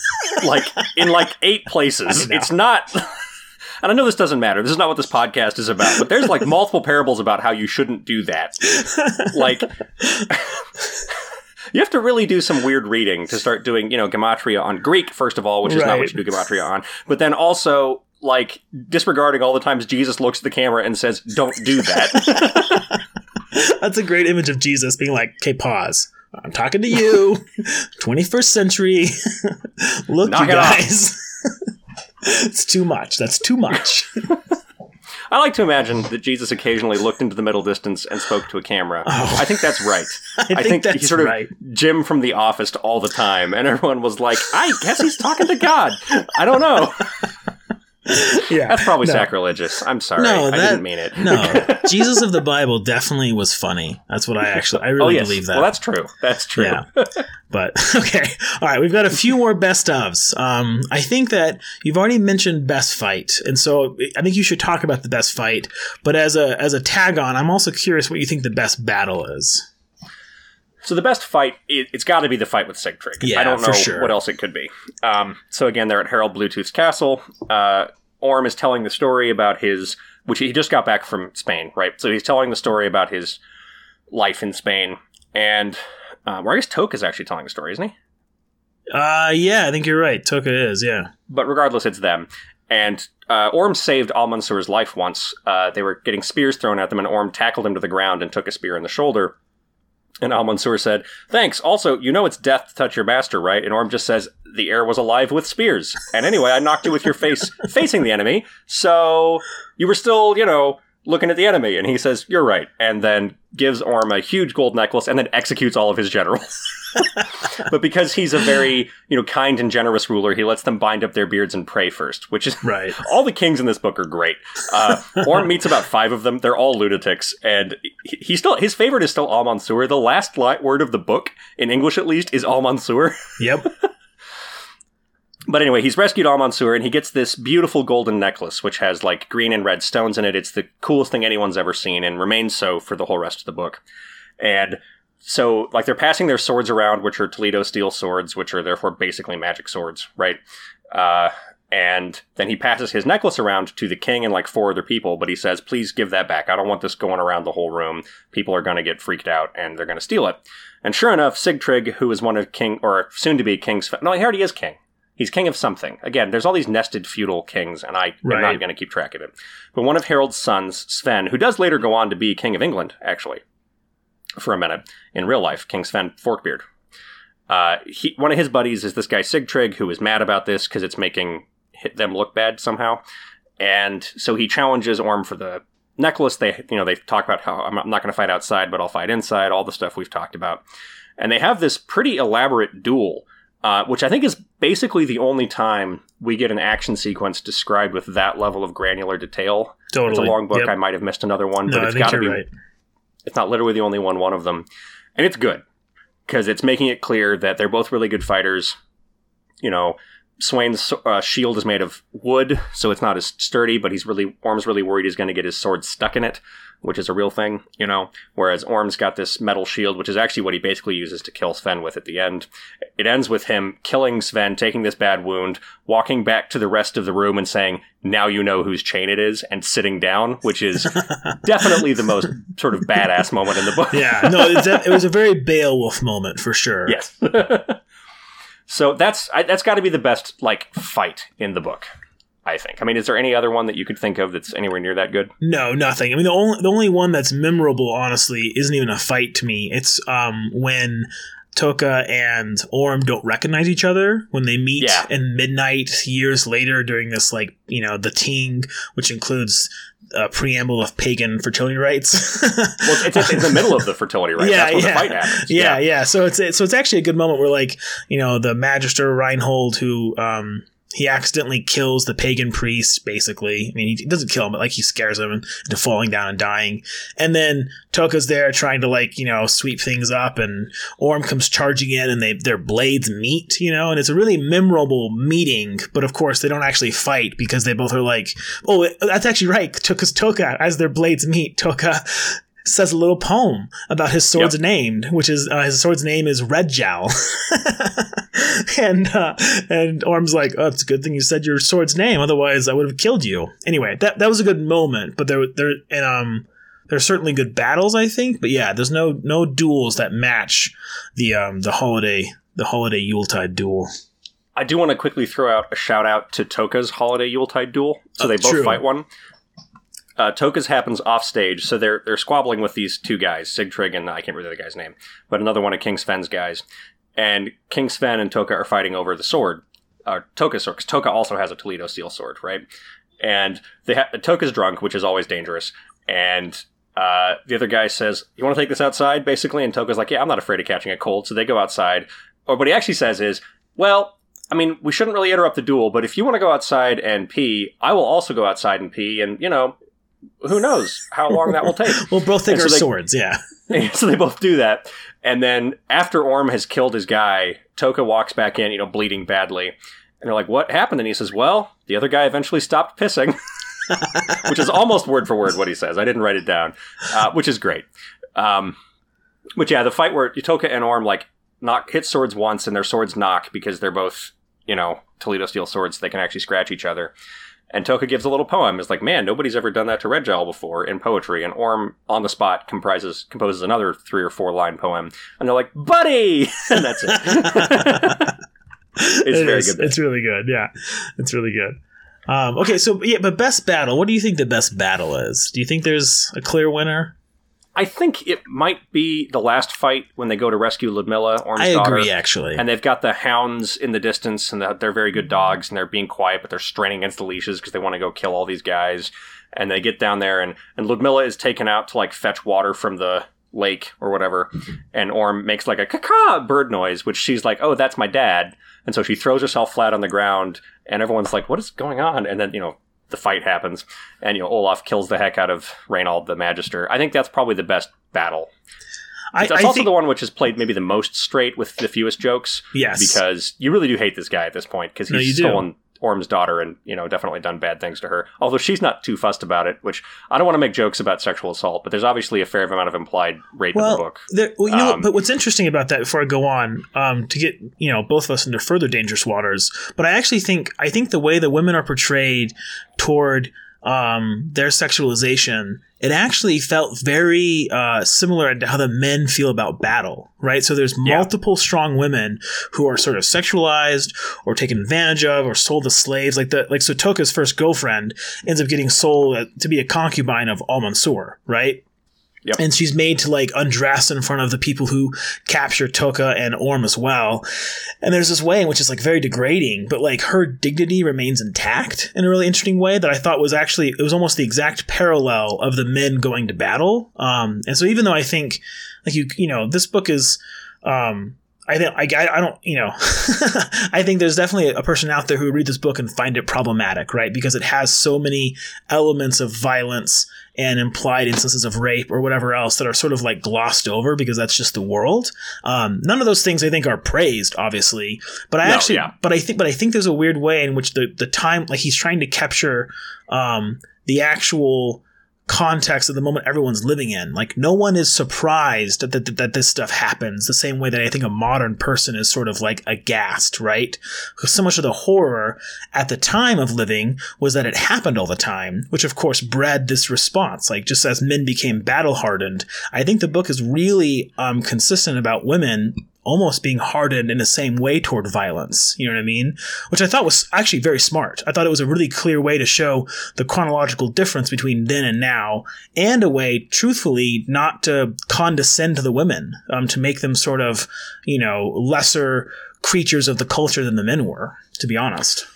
Speaker 1: like in like eight places. It's not. *laughs* And I know this doesn't matter. This is not what this podcast is about. But there's like multiple parables about how you shouldn't do that. Like, *laughs* you have to really do some weird reading to start doing, you know, gematria on Greek, first of all, which is not what you do gematria on. But then also, like, disregarding all the times Jesus looks at the camera and says, don't do that. *laughs*
Speaker 2: That's a great image of Jesus being like, okay, pause. I'm talking to you. *laughs* 21st century. *laughs* Look,
Speaker 1: Knock
Speaker 2: you guys. *laughs* it's too much. That's too much.
Speaker 1: I like to imagine that Jesus occasionally looked into the middle distance and spoke to a camera.
Speaker 2: Oh.
Speaker 1: I think that's right.
Speaker 2: I think that's
Speaker 1: he's sort of
Speaker 2: right.
Speaker 1: Jim from The Office all the time, and everyone was like, I guess he's talking to God. I don't know.
Speaker 2: Yeah.
Speaker 1: That's probably
Speaker 2: No.
Speaker 1: sacrilegious. I'm sorry.
Speaker 2: No,
Speaker 1: I didn't mean it.
Speaker 2: No, *laughs* Jesus of the Bible definitely was funny. That's what I actually, I
Speaker 1: oh,
Speaker 2: really
Speaker 1: yes.
Speaker 2: believe that.
Speaker 1: Well, that's true. That's true.
Speaker 2: Yeah. But *laughs* okay. All right. We've got a few more best ofs. Um, I think that you've already mentioned best fight. And so I think you should talk about the best fight. But as a, as a tag on, I'm also curious what you think the best battle is.
Speaker 1: So the best fight, it, it's got to be the fight with Sigtrygg.
Speaker 2: Yeah,
Speaker 1: I don't know
Speaker 2: sure.
Speaker 1: what else it could be. Um, so again, they're at Harald Bluetooth's castle. Uh, Orm is telling the story about his, which he just got back from Spain, right? So he's telling the story about his life in Spain, and uh, well, I guess Toke's actually telling the story, isn't he?
Speaker 2: Uh, yeah, I think you're right. Toke is, yeah.
Speaker 1: But regardless, it's them. And uh, Orm saved Almansur's life once. Uh, they were getting spears thrown at them, and Orm tackled him to the ground and took a spear in the shoulder. And Almansur said, Thanks. Also, you know it's death to touch your master, right? And Orm just says, The air was alive with spears. And anyway, I knocked you with your face *laughs* facing the enemy. So you were still, you know, looking at the enemy. And he says, You're right. And then gives Orm a huge gold necklace and then executes all of his generals. *laughs* but because he's a very, you know, kind and generous ruler, he lets them bind up their beards and pray first, which is *laughs*
Speaker 2: Right.
Speaker 1: all the kings in this book are great. Uh, Orm meets about five of them. They're all lunatics, and he, he still his favorite is still Almansur. The last li- word of the book, in English at least, is Almansur. *laughs*
Speaker 2: Yep.
Speaker 1: But anyway, he's rescued Almansur, and he gets this beautiful golden necklace, which has like green and red stones in it. It's the coolest thing anyone's ever seen, and remains so for the whole rest of the book. And so, like, they're passing their swords around, which are Toledo steel swords, which are therefore basically magic swords, right? Uh, and then he passes his necklace around to the king and like four other people, but he says, please give that back. I don't want this going around the whole room. People are going to get freaked out and they're going to steal it. And sure enough, Sigtrygg, who is one of King, or soon to be King's, no, he already is king. He's king of something. Again, there's all these nested feudal kings, and I am not going to keep track of it. But one of Harald's sons, Sven, who does later go on to be king of England, actually, for a minute in real life, King Sven Forkbeard. Uh, he, one of his buddies is this guy Sigtrygg, who is mad about this because it's making hit them look bad somehow, and so he challenges Orm for the necklace. They, you know, they talk about how I'm not going to fight outside, but I'll fight inside. All the stuff we've talked about, and they have this pretty elaborate duel, uh, which I think is basically the only time we get an action sequence described with that level of granular detail.
Speaker 2: Totally.
Speaker 1: It's a long book.
Speaker 2: Yep.
Speaker 1: I might have missed another one,
Speaker 2: no,
Speaker 1: but
Speaker 2: I
Speaker 1: it's got to be
Speaker 2: right.
Speaker 1: it's not literally the only one, one of them. And it's good because it's making it clear that they're both really good fighters. You know, Swain's uh, shield is made of wood, so it's not as sturdy, but he's really, Orm's really worried he's going to get his sword stuck in it, which is a real thing, you know. Whereas Orm's got this metal shield, which is actually what he basically uses to kill Sven with at the end. It ends with him killing Sven, taking this bad wound, walking back to the rest of the room and saying, Now you know whose chain it is, and sitting down, which is *laughs* definitely the most sort of badass moment in the book.
Speaker 2: Yeah, no, it was a very Beowulf moment for sure.
Speaker 1: Yes. *laughs* so that's that's got to be the best like fight in the book. I think. I mean, is there any other one that you could think of that's anywhere near that good?
Speaker 2: No, nothing. I mean, the only the only one that's memorable, honestly, isn't even a fight to me. It's um when Toke and Orm don't recognize each other when they meet
Speaker 1: Yeah.
Speaker 2: in midnight years later during this like you know the Ting, which includes a preamble of pagan fertility rites. *laughs*
Speaker 1: Well, it's, it's in the middle of the fertility, right?
Speaker 2: Yeah,
Speaker 1: that's
Speaker 2: yeah.
Speaker 1: the fight happens.
Speaker 2: yeah, yeah. So it's so it's actually a good moment where like you know the Magister Reinhold who um he accidentally kills the pagan priest basically. I mean he doesn't kill him, but like he scares him into falling down and dying. And then Toke's there trying to like you know sweep things up, and Orm comes charging in, and they their blades meet. You know, and it's a really memorable meeting. But of course they don't actually fight because they both are like, oh, that's actually right. Toke's Toke as their blades meet. Toke says a little poem about his sword's
Speaker 1: Yep.
Speaker 2: name, which is uh, his sword's name is Red Jowl. *laughs* and uh, and Orm's like, "Oh, it's a good thing you said your sword's name, otherwise I would have killed you." Anyway, that that was a good moment, but there there and um there's certainly good battles, I think, but yeah, there's no no duels that match the um the holiday the holiday Yuletide duel.
Speaker 1: I do want to quickly throw out a shout out to Toke's holiday Yuletide duel. So they both
Speaker 2: true.
Speaker 1: fight one. Uh, Toke's happens off stage, so they're they're squabbling with these two guys, Sigtrygg and I can't remember the guy's name, but another one of King Sven's guys. And King Sven and Toke are fighting over the sword, uh, Toke's sword, 'cause Toke also has a Toledo steel sword, right? And they ha- Toke's drunk, which is always dangerous, and uh, the other guy says, "You want to take this outside?" Basically, and Toke's like, "Yeah, I'm not afraid of catching a cold." So they go outside. Or what he actually says is, "Well, I mean, we shouldn't really interrupt the duel, but if you want to go outside and pee, I will also go outside and pee, and you know, who knows how long that will take." *laughs*
Speaker 2: We'll both take
Speaker 1: And
Speaker 2: our
Speaker 1: so they-
Speaker 2: swords, yeah. *laughs*
Speaker 1: so they both do that. And then after Orm has killed his guy, Toke walks back in, you know, bleeding badly. And they're like, what happened? And he says, well, the other guy eventually stopped pissing, *laughs* which is almost word for word what he says. I didn't write it down, uh, which is great. Um, but yeah, the fight where Toke and Orm like knock hit swords once and their swords knock because they're both, you know, Toledo steel swords. They can actually scratch each other. And Toke gives a little poem. It's like, man, nobody's ever done that to Red before in poetry. And Orm on the spot comprises composes another three or four line poem. And they're like, buddy! *laughs* and that's it. *laughs* it's
Speaker 2: It
Speaker 1: very
Speaker 2: is.
Speaker 1: good.
Speaker 2: It's really good. Yeah, it's really good. Um, okay, so yeah, but best battle. What do you think the best battle is? Do you think there's a clear winner?
Speaker 1: I think it might be the last fight when they go to rescue Ludmilla, Orm's
Speaker 2: I
Speaker 1: daughter.
Speaker 2: agree, actually.
Speaker 1: And they've got the hounds in the distance, and they're very good dogs, and they're being quiet, but they're straining against the leashes because they want to go kill all these guys. And they get down there, and, and Ludmilla is taken out to like fetch water from the lake or whatever. Mm-hmm. And Orm makes like a caca bird noise, which she's like, oh, that's my dad. And so she throws herself flat on the ground, and everyone's like, what is going on? And then, you know, the fight happens, and you know Olaf kills the heck out of Reginald the Magister. I think that's probably the best battle.
Speaker 2: I,
Speaker 1: It's
Speaker 2: I
Speaker 1: also
Speaker 2: think,
Speaker 1: the one which is played maybe the most straight with the fewest jokes.
Speaker 2: Yes.
Speaker 1: because you really do hate this guy at this point because
Speaker 2: No,
Speaker 1: he's
Speaker 2: do.
Speaker 1: stolen Orm's daughter and you know definitely done bad things to her. Although she's not too fussed about it, which I don't want to make jokes about sexual assault, but there's obviously a fair amount of implied rape in the book.
Speaker 2: there, well, you know,
Speaker 1: Um,
Speaker 2: but what's interesting about that before I go on, um, to get you know both of us into further dangerous waters, but I actually think I think the way the women are portrayed toward um, their sexualization, it actually felt very uh, similar to how the men feel about battle, right? So there's
Speaker 1: Yeah.
Speaker 2: multiple strong women who are sort of sexualized or taken advantage of or sold as slaves. Like the like so Toke's first girlfriend ends up getting sold uh, to be a concubine of Almansur, right?
Speaker 1: Yep.
Speaker 2: And she's made to like undress in front of the people who capture Toke and Orm as well. And there's this way in which it's like very degrading, but like her dignity remains intact in a really interesting way that I thought was actually it was almost the exact parallel of the men going to battle. Um, and so even though I think like you you know this book is um, I think I, I don't you know *laughs* I think there's definitely a person out there who would read this book and find it problematic, right? Because it has so many elements of violence and implied instances of rape or whatever else that are sort of like glossed over because that's just the world. Um, none of those things I think are praised, obviously, but I
Speaker 1: No,
Speaker 2: actually,
Speaker 1: yeah.
Speaker 2: but I think, but I think there's a weird way in which the the time, like he's trying to capture um, the actual context of the moment everyone's living in. Like no one is surprised that, that that this stuff happens the same way that I think a modern person is sort of like aghast, right? Because so much of the horror at the time of living was that it happened all the time, which of course bred this response. Like just as men became battle hardened, I think the book is really um, consistent about women almost being hardened in the same way toward violence. You know what I mean? Which I thought was actually very smart. I thought it was a really clear way to show the chronological difference between then and now, and a way, truthfully, not to condescend to the women, um, to make them sort of, you know, lesser creatures of the culture than the men were, to be honest.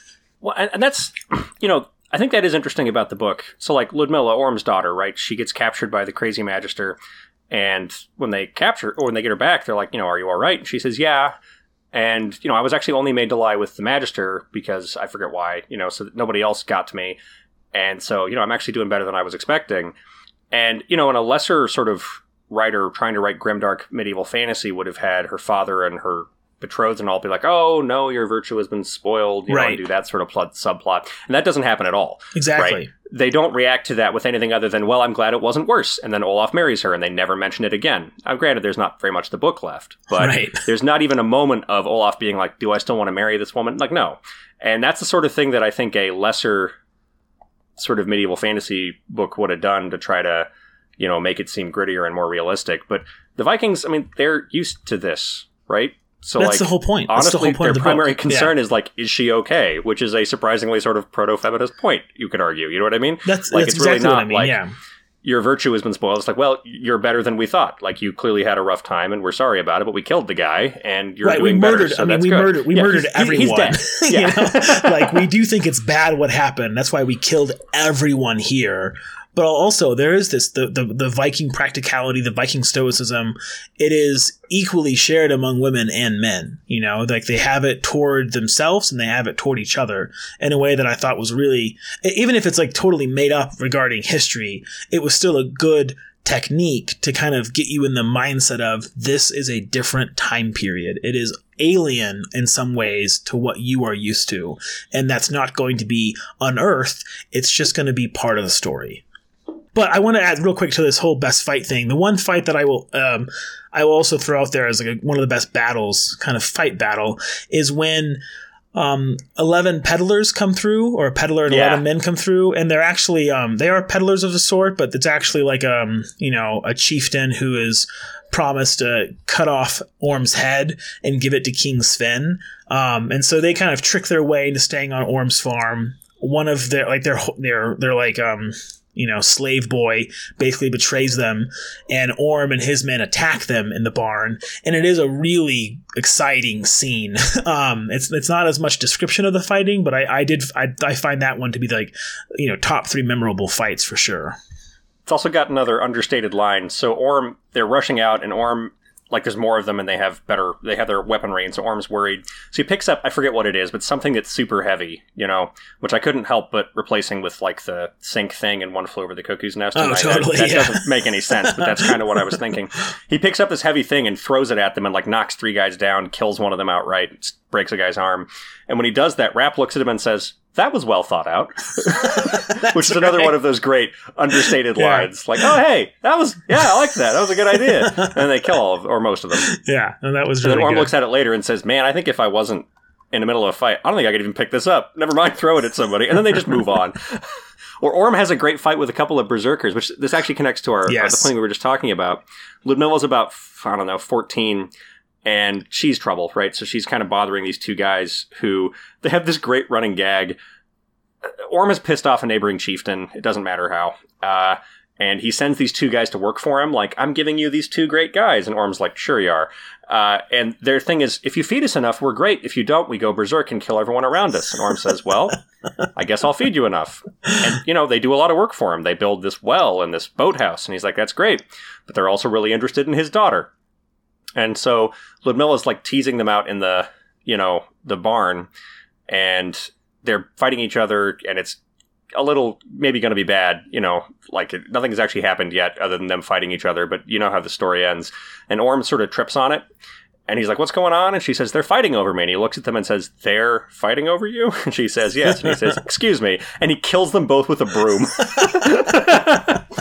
Speaker 1: Well, and, that's you know I think that is interesting about the book. So like Ludmilla, Orm's daughter, right? She gets captured by the crazy magister, and when they capture or when they get her back, they're like, you know, are you all right? And she says, yeah. And you know, I was actually only made to lie with the magister because I forget why. You know, so that nobody else got to me, and so you know, I'm actually doing better than I was expecting. And you know, in a lesser sort of writer trying to write grimdark medieval fantasy would have had her father and her betrothed and all be like, "Oh no, your virtue has been spoiled," you know,
Speaker 2: Right.
Speaker 1: and do that sort of plot subplot, and that doesn't happen at all.
Speaker 2: Exactly.
Speaker 1: Right? They don't react to that with anything other than, "Well, I'm glad it wasn't worse," and then Olaf marries her, and they never mention it again. Uh, granted, there's not very much the book left, but
Speaker 2: Right. *laughs*
Speaker 1: there's not even a moment of Olaf being like, "Do I still want to marry this woman?" Like, no, and that's the sort of thing that I think a lesser sort of medieval fantasy book would have done to try to, you know, make it seem grittier and more realistic. But the Vikings, I mean, they're used to this, right? So
Speaker 2: That's
Speaker 1: like,
Speaker 2: the whole point. That's the
Speaker 1: Honestly,
Speaker 2: whole point
Speaker 1: their
Speaker 2: of the
Speaker 1: primary
Speaker 2: book.
Speaker 1: concern is like, is she okay? Which is a surprisingly sort of proto-feminist point. You could argue. You know what I mean?
Speaker 2: That's,
Speaker 1: like
Speaker 2: that's
Speaker 1: it's really
Speaker 2: exactly I
Speaker 1: not
Speaker 2: mean.
Speaker 1: like
Speaker 2: yeah.
Speaker 1: your virtue has been spoiled. It's like, well, you're better than we thought. Like you clearly had a rough time, and we're sorry about it. But we killed the guy, and you're
Speaker 2: right, we
Speaker 1: doing better.
Speaker 2: murdered.
Speaker 1: so
Speaker 2: I mean, we
Speaker 1: good.
Speaker 2: murdered. We
Speaker 1: Yeah,
Speaker 2: murdered
Speaker 1: he's-
Speaker 2: everyone.
Speaker 1: He's dead. *laughs*
Speaker 2: you
Speaker 1: Yeah.
Speaker 2: know? like we do think it's bad what happened. That's why we killed everyone here. But also, there is this the, the the Viking practicality, the Viking stoicism. It is equally shared among women and men. You know, like they have it toward themselves and they have it toward each other in a way that I thought was really, even if it's like totally made up regarding history, it was still a good technique to kind of get you in the mindset of this is a different time period. It is alien in some ways to what you are used to. And that's not going to be unearthed. It's just going to be part of the story. But I want to add real quick to this whole best fight thing. The one fight that I will, um, I will also throw out there as like a, one of the best battles, kind of fight battle, is when um, 11 peddlers come through or a peddler and
Speaker 1: Yeah.
Speaker 2: 11 men come through and they're actually um, they are peddlers of a sort but it's actually like um you know a chieftain who is promised to cut off orm's head and give it to king sven um, and so they kind of trick their way into staying on orm's farm one of their like their their they're like um you know slave boy basically betrays them and orm and his men attack them in the barn and it is a really exciting scene. *laughs* Um, it's it's not as much description of the fighting, but I, I did I, I find that one to be like you know top three memorable fights for sure.
Speaker 1: It's also got another understated line. So Orm, they're rushing out, and Orm, like, there's more of them, and they have better, they have their weaponry, and so arm's worried. So he picks up, I forget what it is, but something that's super heavy, you know, which I couldn't help but replacing with like the sink thing and one flew over the cuckoo's nest.
Speaker 2: Oh,
Speaker 1: and I-
Speaker 2: totally,
Speaker 1: That, that
Speaker 2: yeah.
Speaker 1: doesn't make any sense, but that's kind of what I was thinking. *laughs* He picks up this heavy thing and throws it at them, and like knocks three guys down, kills one of them outright, breaks a guy's arm. And when he does that, Rapp looks at him and says. That was well thought out. *laughs* *laughs* Which is another
Speaker 2: right.
Speaker 1: one of those great understated
Speaker 2: Yeah.
Speaker 1: lines. Like, oh, hey, that was, yeah, I like that. That was a good idea. *laughs* And they kill all of, or most of them.
Speaker 2: Yeah, and that was
Speaker 1: And then Orm
Speaker 2: good.
Speaker 1: looks at it later and says, man, I think if I wasn't in the middle of a fight, I don't think I could even pick this up. Never mind, throw it at somebody. And then they just move on. Or Orm has a great fight with a couple of berserkers, which this actually connects to our, uh,
Speaker 2: Yes.
Speaker 1: the thing we were just talking about. Ludmilla's about, I don't know, 14, and she's trouble, right? So she's kind of bothering these two guys who, they have this great running gag. Orm has pissed off a neighboring chieftain. It doesn't matter how. Uh, and he sends these two guys to work for him, like, I'm giving you these two great guys. And Orm's like, sure you are. Uh, and their thing is, if you feed us enough, we're great. If you don't, we go berserk and kill everyone around us. And Orm says, well, I guess I'll feed you enough. And, you know, they do a lot of work for him. They build this well and this boathouse. And he's like, that's great. But they're also really interested in his daughter. And so Ludmilla's like teasing them out in the, you know, the barn. And they're fighting each other. And it's a little maybe going to be bad, you know, like nothing's actually happened yet other than them fighting each other, but you know how the story ends. And Orm sort of trips on it. And he's like, What's going on? And she says, They're fighting over me. And he looks at them and says, They're fighting over you? *laughs* And she says, Yes. And he says, *laughs* Excuse me. And he kills them both with a broom.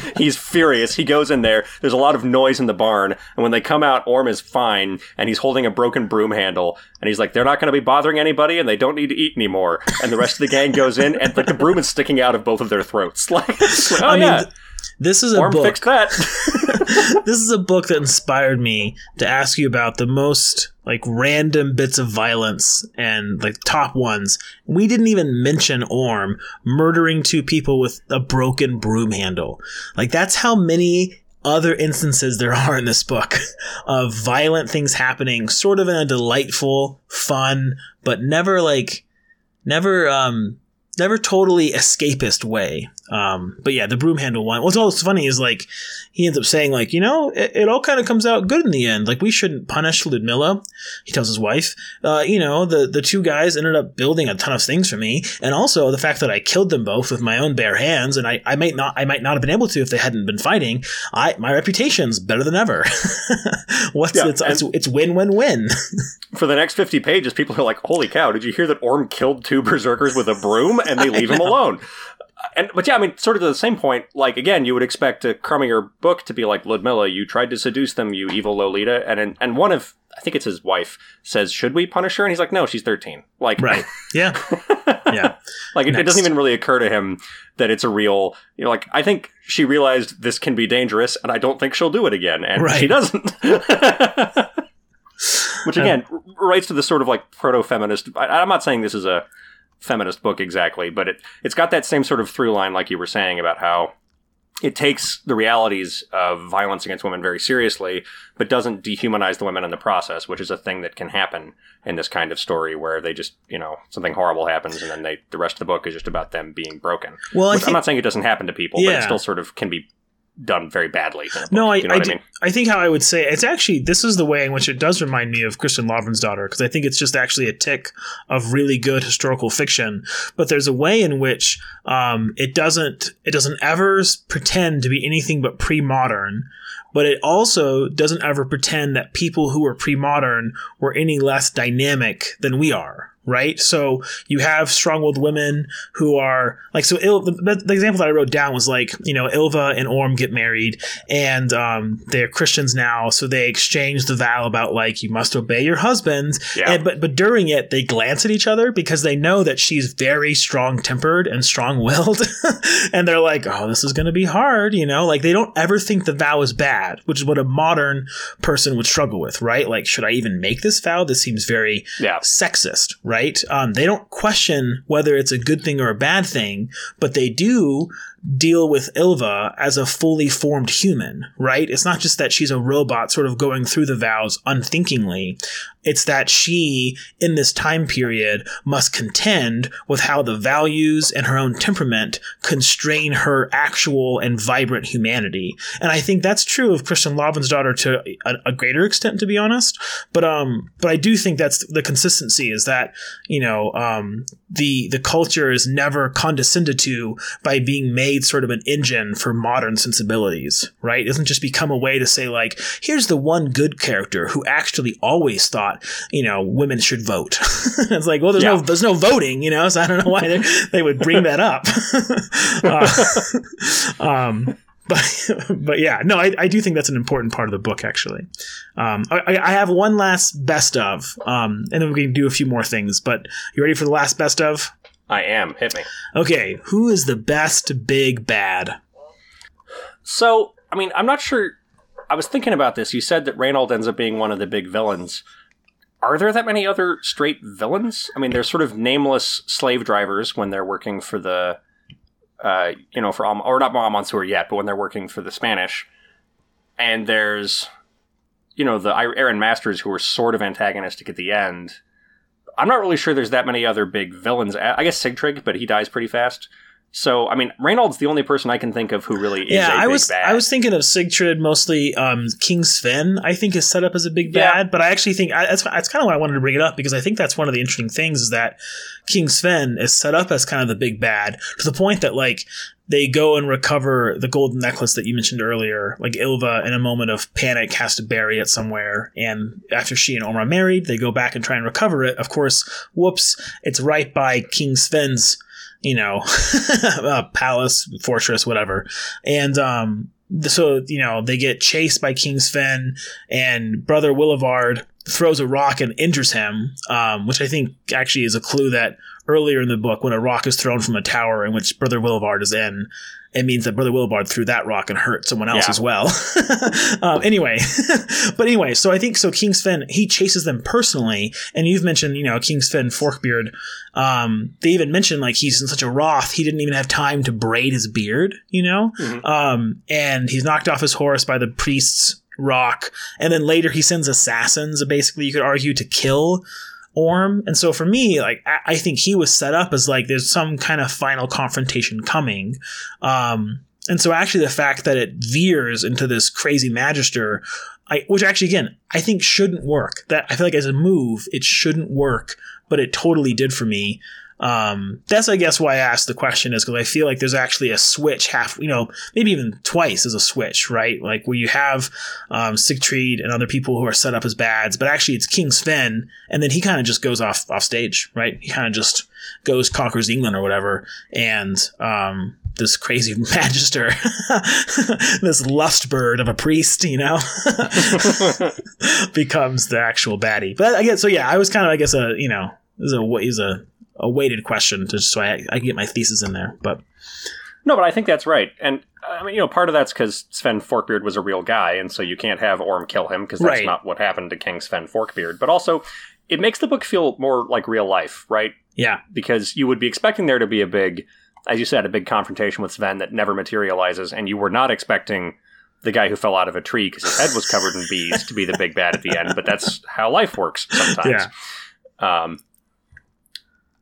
Speaker 1: *laughs* he's furious. He goes in there. There's a lot of noise in the barn. And when they come out, Orm is fine. And he's holding a broken broom handle. And he's like, They're not going to be bothering anybody. And they don't need to eat anymore. And the rest of the gang goes in. And like the broom is sticking out of both of their throats. Like, oh,
Speaker 2: I mean,
Speaker 1: yeah.
Speaker 2: th- this is a
Speaker 1: Orm
Speaker 2: book.
Speaker 1: fixed that. *laughs* *laughs*
Speaker 2: this is a book that inspired me to ask you about the most like random bits of violence and like top ones. We didn't even mention Orm murdering two people with a broken broom handle. Like that's how many other instances there are in this book *laughs* of violent things happening sort of in a delightful, fun, but never like never um never totally escapist way. Um, but yeah, the broom handle one. What's also funny is like he ends up saying like, you know, it, it all kind of comes out good in the end. Like we shouldn't punish Ludmilla. He tells his wife, uh, you know, the the two guys ended up building a ton of things for me, and also the fact that I killed them both with my own bare hands, and I, I might not I might not have been able to if they hadn't been fighting. I my reputation's better than ever. *laughs* What's
Speaker 1: Yeah,
Speaker 2: it's, it's it's win win win.
Speaker 1: For the next 50 pages, people are like, holy cow, did you hear that Orm killed two berserkers with a broom? *laughs* And they leave him *laughs* alone. And but yeah, I mean, sort of to the same point. Like again, you would expect a Crumminger book to be like Ludmilla. You tried to seduce them, you evil Lolita, and and, and one of I think it's his wife says, "Should we punish her?" And he's like, "No, she's 13." Like,
Speaker 2: right? *laughs* Yeah. Yeah. *laughs*
Speaker 1: like it, it doesn't even really occur to him that it's a real. You know, like I think she realized this can be dangerous, and I don't think she'll do it again, and
Speaker 2: Right.
Speaker 1: she doesn't. Which uh, again r- relates to this sort of like proto-feminist. I, I'm not saying this is a feminist book exactly, but it it's got that same sort of through line, like you were saying about how it takes the realities of violence against women very seriously, but doesn't dehumanize the women in the process, which is a thing that can happen in this kind of story where they just, you know, something horrible happens and then they the rest of the book is just about them being broken.
Speaker 2: Well,
Speaker 1: Which I'm not saying it doesn't happen to people, but it still sort of can be done very badly. book.
Speaker 2: No, I,
Speaker 1: you know
Speaker 2: I, do-
Speaker 1: I mean?
Speaker 2: I think how I would say it's actually this is the way in which it does remind me of Kristin Lavransdatter because I think it's just actually a tick of really good historical fiction. But there's a way in which um, it doesn't it doesn't ever pretend to be anything but pre-modern. But it also doesn't ever pretend that people who are pre-modern were any less dynamic than we are, right? So you have strong-willed women who are like so. Il- the, the example that I wrote down was like you know Ylva and Orm get married, and um, they're Christians now, so they exchange the vow about like you must obey your husband.
Speaker 1: Yeah.
Speaker 2: And, but but during it, they glance at each other because they know that she's very strong-tempered and strong-willed, *laughs* and they're like, oh, this is going to be hard, you know. Like they don't ever think the vow is bad, which is what a modern person would struggle with, right? Like, should I even make this vow? This seems very
Speaker 1: Yeah.
Speaker 2: sexist, right? Um, they don't question whether it's a good thing or a bad thing, but they do deal with Ylva as a fully formed human, right? It's not just that she's a robot sort of going through the vows unthinkingly. It's that she, in this time period, must contend with how the values and her own temperament constrain her actual and vibrant humanity. And I think that's true of Kristin Lavransdatter to a, a greater extent, to be honest. But um, but I do think that's the consistency is that you know um, the the culture is never condescended to by being made sort of an engine for modern sensibilities, right? It doesn't just become a way to say like, here's the one good character who actually always thought, you know, women should vote. *laughs* it's like, well, there's no there's no voting, you know, so I don't know why they, they would bring that up. *laughs* Uh, um, but but yeah, no, I, I do think that's an important part of the book. Actually, um, I, I have one last best of, um, and then we can do a few more things. But you ready for the last best of?
Speaker 1: I am. Hit me.
Speaker 2: Okay, who is the best big bad?
Speaker 1: So, I mean, I'm not sure. I was thinking about this. You said that Reginald ends up being one of the big villains. Are there that many other straight villains? I mean, they're sort of nameless slave drivers when they're working for the, uh, you know, for Al- or not Monsour yet, but when they're working for the Spanish. And there's, you know, the Aaron Masters who are sort of antagonistic at the end. I'm not really sure there's that many other big villains. I guess Sigtrygg, but he dies pretty fast. So, I mean, Reginald's the only person I can think of who really is
Speaker 2: yeah,
Speaker 1: a
Speaker 2: I
Speaker 1: big
Speaker 2: was
Speaker 1: bad.
Speaker 2: I was thinking of Sigtrid mostly. Um, King Sven, I think, is set up as a big
Speaker 1: Yeah.
Speaker 2: bad, but I actually think I, that's that's kind of why I wanted to bring it up because I think that's one of the interesting things is that King Sven is set up as kind of the big bad to the point that like they go and recover the golden necklace that you mentioned earlier. Like Ylva, in a moment of panic, has to bury it somewhere, and after she and Orma married, they go back and try and recover it. Of course, whoops, it's right by King Sven's you know, *laughs* uh, palace, fortress, whatever. And um, so you know they get chased by King Sven, and Brother Willibald throws a rock and injures him, um, which I think actually is a clue that earlier in the book, when a rock is thrown from a tower in which Brother Willibald is in, it means that Brother Willibald threw that rock and hurt someone else
Speaker 1: Yeah.
Speaker 2: as well. *laughs* um, anyway, *laughs* but anyway, so I think so. King Sven he chases them personally, and you've mentioned you know King Sven Forkbeard. Um, they even mentioned like he's in such a wrath he didn't even have time to braid his beard, you know,
Speaker 1: Mhm.
Speaker 2: um, and he's knocked off his horse by the priest's rock, and then later he sends assassins, basically you could argue to kill Orm. And so for me, like I, I think he was set up as like there's some kind of final confrontation coming. Um, and so actually the fact that it veers into this crazy magister, I, which actually again I think shouldn't work. That I feel like as a move it shouldn't work, but it totally did for me. Um, that's I guess why I asked the question is because I feel like there's actually a switch half, you know, maybe even twice as a switch, right? Like where you have um, Sigtrid and other people who are set up as bads, but actually it's King Sven, and then he kind of just goes off off stage, right? He kind of just goes conquers England or whatever, and um, this crazy *laughs* magister, *laughs* this lust bird of a priest, you know, *laughs* becomes the actual baddie. But I guess so. Yeah, I was kind of I guess a you know is a is a a weighted question just so I, I can get my thesis in there. But
Speaker 1: No, but I think that's right. And I mean, you know, part of that's because Sven Forkbeard was a real guy, and so you can't have Orm kill him because that's
Speaker 2: Right.
Speaker 1: not what happened to King Sven Forkbeard. But also, it makes the book feel more like real life, right?
Speaker 2: yeah,
Speaker 1: Because you would be expecting there to be a big, as you said, a big confrontation with Sven that never materializes, and you were not expecting the guy who fell out of a tree because his head was covered in bees to be the big bad at the end. But that's how life works sometimes. Um,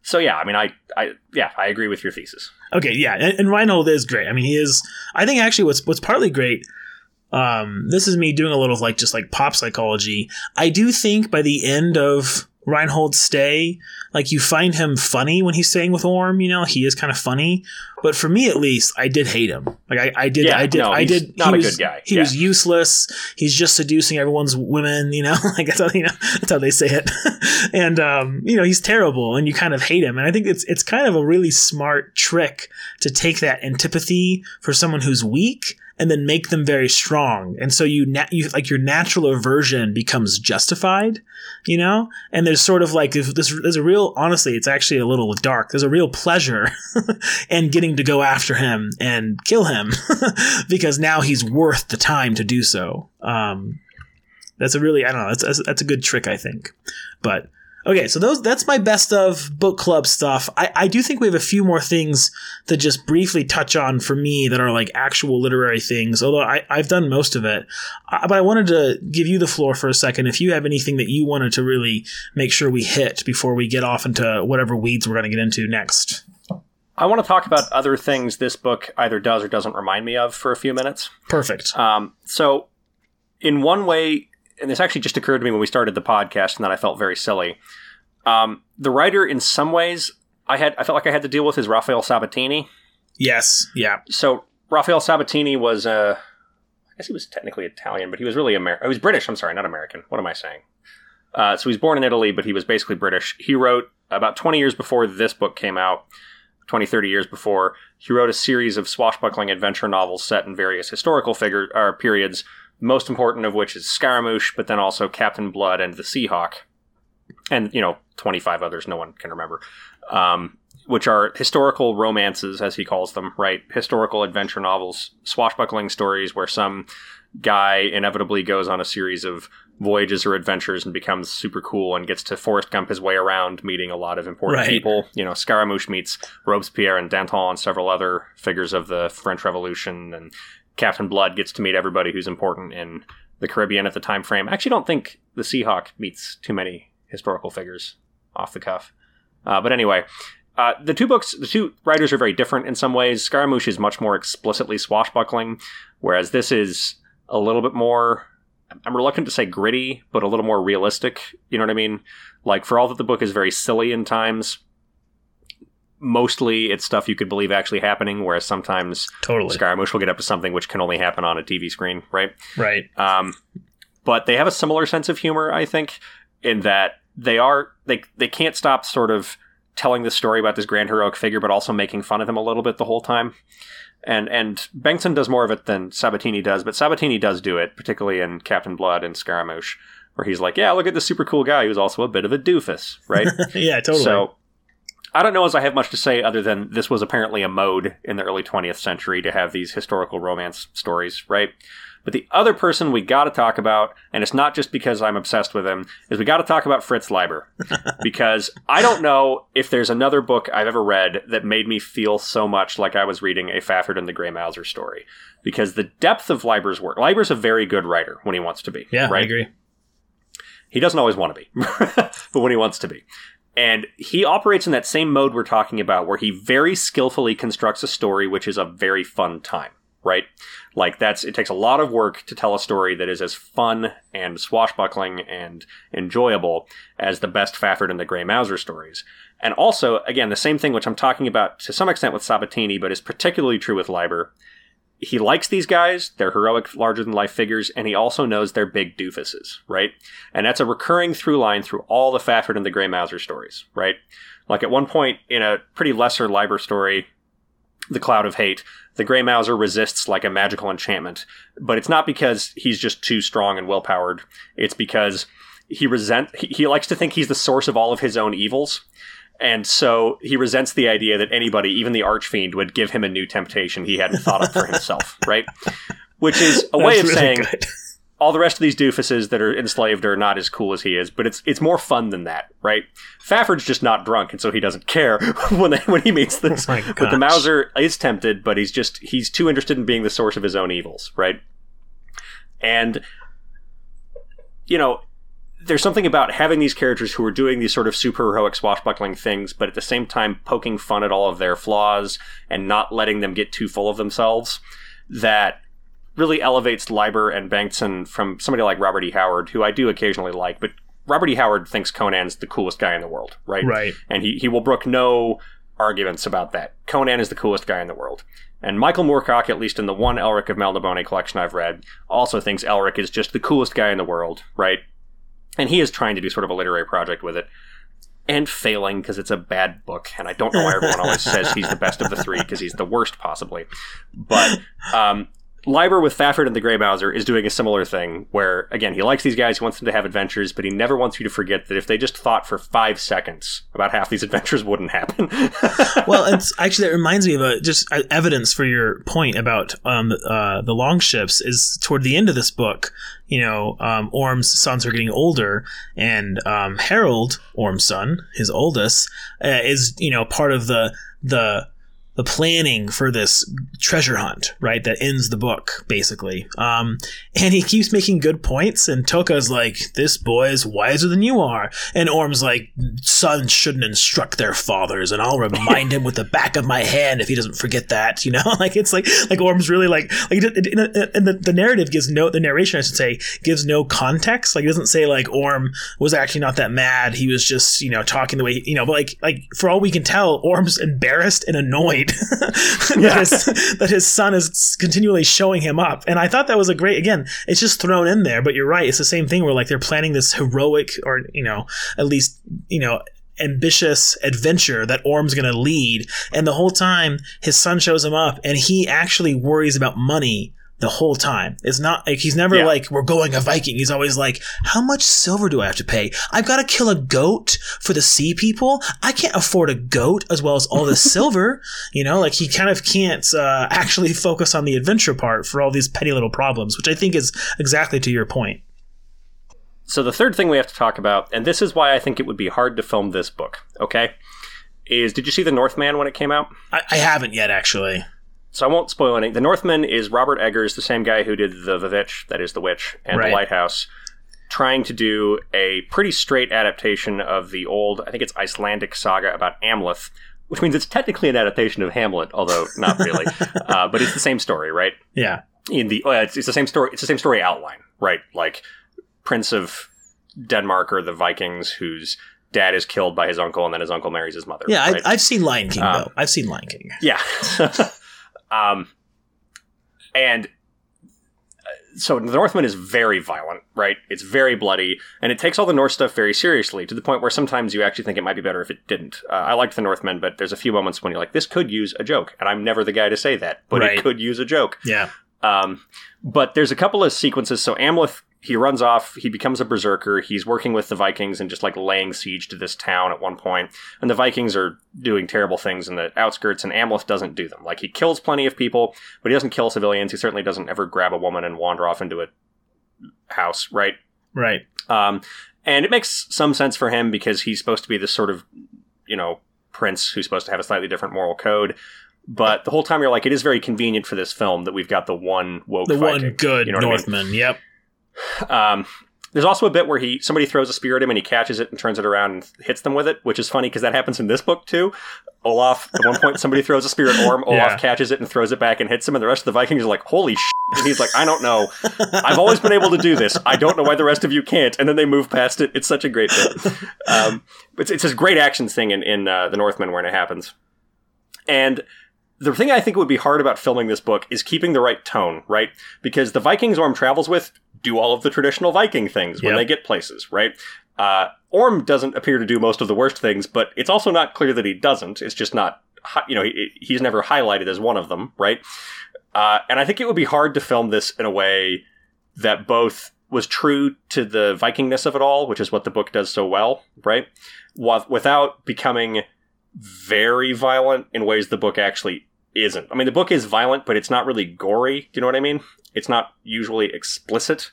Speaker 1: so yeah, I mean, I, I, yeah, I agree with your thesis.
Speaker 2: Okay, yeah, and, and Reinhold is great. I mean, he is. I think actually, what's what's partly great. Um, this is me doing a little of like just like pop psychology. I do think by the end of Reinhold stay. Like you find him funny when he's staying with Orm. You know, he is kind of funny. But for me, at least, I did hate him. Like I, I did,
Speaker 1: Yeah,
Speaker 2: I did,
Speaker 1: no,
Speaker 2: I did.
Speaker 1: not
Speaker 2: he
Speaker 1: a
Speaker 2: was,
Speaker 1: good guy.
Speaker 2: He
Speaker 1: Yeah.
Speaker 2: was useless. He's just seducing everyone's women. You know, *laughs* like that's how you know that's how they say it. *laughs* and um, you know, he's terrible, and you kind of hate him. And I think it's it's kind of a really smart trick to take that antipathy for someone who's weak and then make them very strong. And so you, na- you like your natural aversion becomes justified, you know? And there's sort of like there's a real honestly, it's actually a little dark. There's a real pleasure *laughs* in getting to go after him and kill him *laughs* because now he's worth the time to do so. Um that's a really I don't know, that's that's, that's a good trick I think. But Okay, so those that's my best of book club stuff. I, I do think we have a few more things to just briefly touch on for me that are like actual literary things, although I, I've done most of it. Uh, but I wanted to give you the floor for a second if you have anything that you wanted to really make sure we hit before we get off into whatever weeds we're going to get into next.
Speaker 1: I want to talk about other things this book either does or doesn't remind me of for a few minutes.
Speaker 2: Perfect.
Speaker 1: Um, so, in one way, and this actually just occurred to me when we started the podcast, and that I felt very silly. Um, the writer, in some ways, I had I felt like I had to deal with is Rafael Sabatini.
Speaker 2: Yes. Yeah.
Speaker 1: So Rafael Sabatini was, uh, I guess he was technically Italian, but he was really American. He was British. I'm sorry, not American. What am I saying? Uh, so he was born in Italy, but he was basically British. He wrote about 20 years before this book came out, 20, 30 years before. He wrote a series of swashbuckling adventure novels set in various historical figure or periods. Most important of which is Scaramouche, but then also Captain Blood and the Seahawk, and you know 25 others no one can remember. Um, which are historical romances, as he calls them, right? Historical adventure novels, swashbuckling stories where some guy inevitably goes on a series of voyages or adventures and becomes super cool and gets to Forrest Gump his way around, meeting a lot of important
Speaker 2: Right.
Speaker 1: people. You know, Scaramouche meets Robespierre and Danton and several other figures of the French Revolution, and Captain Blood gets to meet everybody who's important in the Caribbean at the time frame. I actually don't think the Seahawk meets too many historical figures off the cuff. Uh, but anyway, uh, the two books, the two writers are very different in some ways. Scaramouche is much more explicitly swashbuckling, whereas this is a little bit more. I'm reluctant to say gritty, but a little more realistic. You know what I mean? Like, for all that the book is very silly in times, mostly it's stuff you could believe actually happening, whereas sometimes
Speaker 2: Totally.
Speaker 1: Scaramouche will get up to something which can only happen on a TV screen, right?
Speaker 2: Right.
Speaker 1: Um, but they have a similar sense of humor, I think, in that they are they they can't stop sort of telling the story about this grand heroic figure, but also making fun of him a little bit the whole time. And and Bengtsson does more of it than Sabatini does, but Sabatini does do it, particularly in Captain Blood and Scaramouche, where he's like, "Yeah, look at this super cool guy who's also a bit of a doofus," right? *laughs*
Speaker 2: yeah. Totally.
Speaker 1: So I don't know as I have much to say other than this was apparently a mode in the early 20th century to have these historical romance stories, right? But the other person we got to talk about, and it's not just because I'm obsessed with him, is we got to talk about Fritz Leiber. *laughs* because I don't know if there's another book I've ever read that made me feel so much like I was reading a Fafhrd and the Grey Mouser story. Because the depth of Leiber's work, Leiber's a very good writer when he wants to be.
Speaker 2: yeah,
Speaker 1: right?
Speaker 2: I agree.
Speaker 1: He doesn't always want to be, *laughs* but when he wants to be. And he operates in that same mode we're talking about, where he very skillfully constructs a story which is a very fun time, right? Like that's it takes a lot of work to tell a story that is as fun and swashbuckling and enjoyable as the best Fafhrd and the Grey Mouser stories. And also, again, the same thing which I'm talking about to some extent with Sabatini, but is particularly true with Leiber. He likes these guys, they're heroic, larger than life figures, and he also knows they're big doofuses, right? And that's a recurring through line through all the Fafhrd and the Grey Mouser stories, right? Like at one point in a pretty lesser Leiber story, The Cloud of Hate, the Grey Mouser resists like a magical enchantment, but it's not because he's just too strong and well powered. It's because he resent he, he likes to think he's the source of all of his own evils. And so he resents the idea that anybody, even the Archfiend, would give him a new temptation he hadn't thought up for *laughs* himself, right? Which is a way of
Speaker 2: really
Speaker 1: saying
Speaker 2: good. *laughs*
Speaker 1: all the rest of these doofuses that are enslaved are not as cool as he is, but it's it's more fun than that, right? Fafhrd's just not drunk, and so he doesn't care *laughs* when they, when he meets this.
Speaker 2: Oh
Speaker 1: but the. Mouser is tempted, but he's just he's too interested in being the source of his own evils, right? And you know, there's something about having these characters who are doing these sort of super heroic swashbuckling things, but at the same time poking fun at all of their flaws and not letting them get too full of themselves that really elevates Leiber and Bengtsson from somebody like Robert E. Howard, who I do occasionally like, but Robert E. Howard thinks Conan's the coolest guy in the world, right?
Speaker 2: Right.
Speaker 1: And he, he will brook no arguments about that. Conan is the coolest guy in the world. And Michael Moorcock, at least in the one Elric of Melniboné collection I've read, also thinks Elric is just the coolest guy in the world, right? And he is trying to do sort of a literary project with it. And failing because it's a bad book, and I don't know why everyone always says he's the best of the three because he's the worst possibly. But um, Leiber with Fafhrd and the Grey Mouser is doing a similar thing where, again, he likes these guys, he wants them to have adventures, but he never wants you to forget that if they just thought for five seconds, about half these *laughs* adventures wouldn't happen. *laughs*
Speaker 2: well, it's actually that reminds me of a, just uh, evidence for your point about um, uh, the long ships is toward the end of this book. You know, um, Orm's sons are getting older, and um, Harald, Orm's son, his oldest, uh, is you know part of the the the planning for this treasure hunt, right? That ends the book, basically. Um, and he keeps making good points, and Toke's like, this boy is wiser than you are. And Orm's like, sons shouldn't instruct their fathers, and I'll remind him with the back of my hand if he doesn't forget that, you know? *laughs* like, it's like, like Orm's really like, like, and the, the narrative gives no, the narration, I should say, gives no context. Like, it doesn't say, like, Orm was actually not that mad. He was just, you know, talking the way, you know, but like, like, for all we can tell, Orm's embarrassed and annoyed *laughs* that, his, that his son is continually showing him up. And I thought that was a great, again, it's just thrown in there, but you're right. It's the same thing where like they're planning this heroic or, you know, at least, you know, ambitious adventure that Orm's going to lead. And the whole time his son shows him up and he actually worries about money the whole time. It's not like he's never yeah. like, we're going a Viking. He's always like, how much silver do I have to pay? I've got to kill a goat for the sea people. I can't afford a goat as well as all the *laughs* silver. You know, like he kind of can't uh, actually focus on the adventure part for all these petty little problems, which I think is exactly to your point.
Speaker 1: So the third thing we have to talk about, and this is why I think it would be hard to film this book, okay? Is did you see The Northman when it came out?
Speaker 2: I, I haven't yet, actually
Speaker 1: so I won't spoil anything. The Northman is Robert Eggers, the same guy who did the Vivitch, that is the Witch, and right. the Lighthouse, trying to do a pretty straight adaptation of the old, I think it's Icelandic saga about Amleth, which means it's technically an adaptation of Hamlet, although not *laughs* really. uh, but it's the same story, right?
Speaker 2: Yeah.
Speaker 1: In the uh, it's, it's the same story. It's the same story outline, right? Like Prince of Denmark or the Vikings, whose dad is killed by his uncle, and then his uncle marries his mother.
Speaker 2: Yeah,
Speaker 1: right?
Speaker 2: I, have seen Lion King um, though. I've seen Lion King.
Speaker 1: Yeah. *laughs* *laughs* Um, and uh, so the Northman is very violent, right? It's very bloody, and it takes all the Norse stuff very seriously to the point where sometimes you actually think it might be better if it didn't. Uh, I liked the Northman, but there's a few moments when you're like, this could use a joke, and I'm never the guy to say that, but right. it could use a joke.
Speaker 2: Yeah.
Speaker 1: Um, but there's a couple of sequences. So Amleth he runs off. He becomes a berserker. He's working with the Vikings and just like laying siege to this town at one point. And the Vikings are doing terrible things in the outskirts, and Amleth doesn't do them. Like he kills plenty of people, but he doesn't kill civilians. He certainly doesn't ever grab a woman and wander off into a house, right?
Speaker 2: Right.
Speaker 1: Um, and it makes some sense for him because he's supposed to be this sort of, you know, prince who's supposed to have a slightly different moral code. But the whole time you're like, it is very convenient for this film that we've got the one woke,
Speaker 2: the
Speaker 1: Viking,
Speaker 2: one good you know Northman. I mean? Yep.
Speaker 1: Um, there's also a bit where he somebody throws a spear at him and he catches it and turns it around and hits them with it, which is funny because that happens in this book too. Olaf, at one point, somebody throws a spear at Orm. *laughs* Olaf yeah. catches it and throws it back and hits him, and the rest of the Vikings are like, "Holy shit!" And he's like, "I don't know. I've always been able to do this. I don't know why the rest of you can't." And then they move past it. It's such a great bit. Um, it's it's this great action thing in in uh, the Northman when it happens, and the thing I think would be hard about filming this book is keeping the right tone, right? Because the Vikings Orm travels with do all of the traditional Viking things when yep. they get places, right? Uh, Orm doesn't appear to do most of the worst things, but it's also not clear that he doesn't. It's just not, you know, he, he's never highlighted as one of them, right? Uh, and I think it would be hard to film this in a way that both was true to the Vikingness of it all, which is what the book does so well, right? Without becoming very violent in ways the book actually isn't. I mean, the book is violent, but it's not really gory. Do you know what I mean? It's not usually explicit.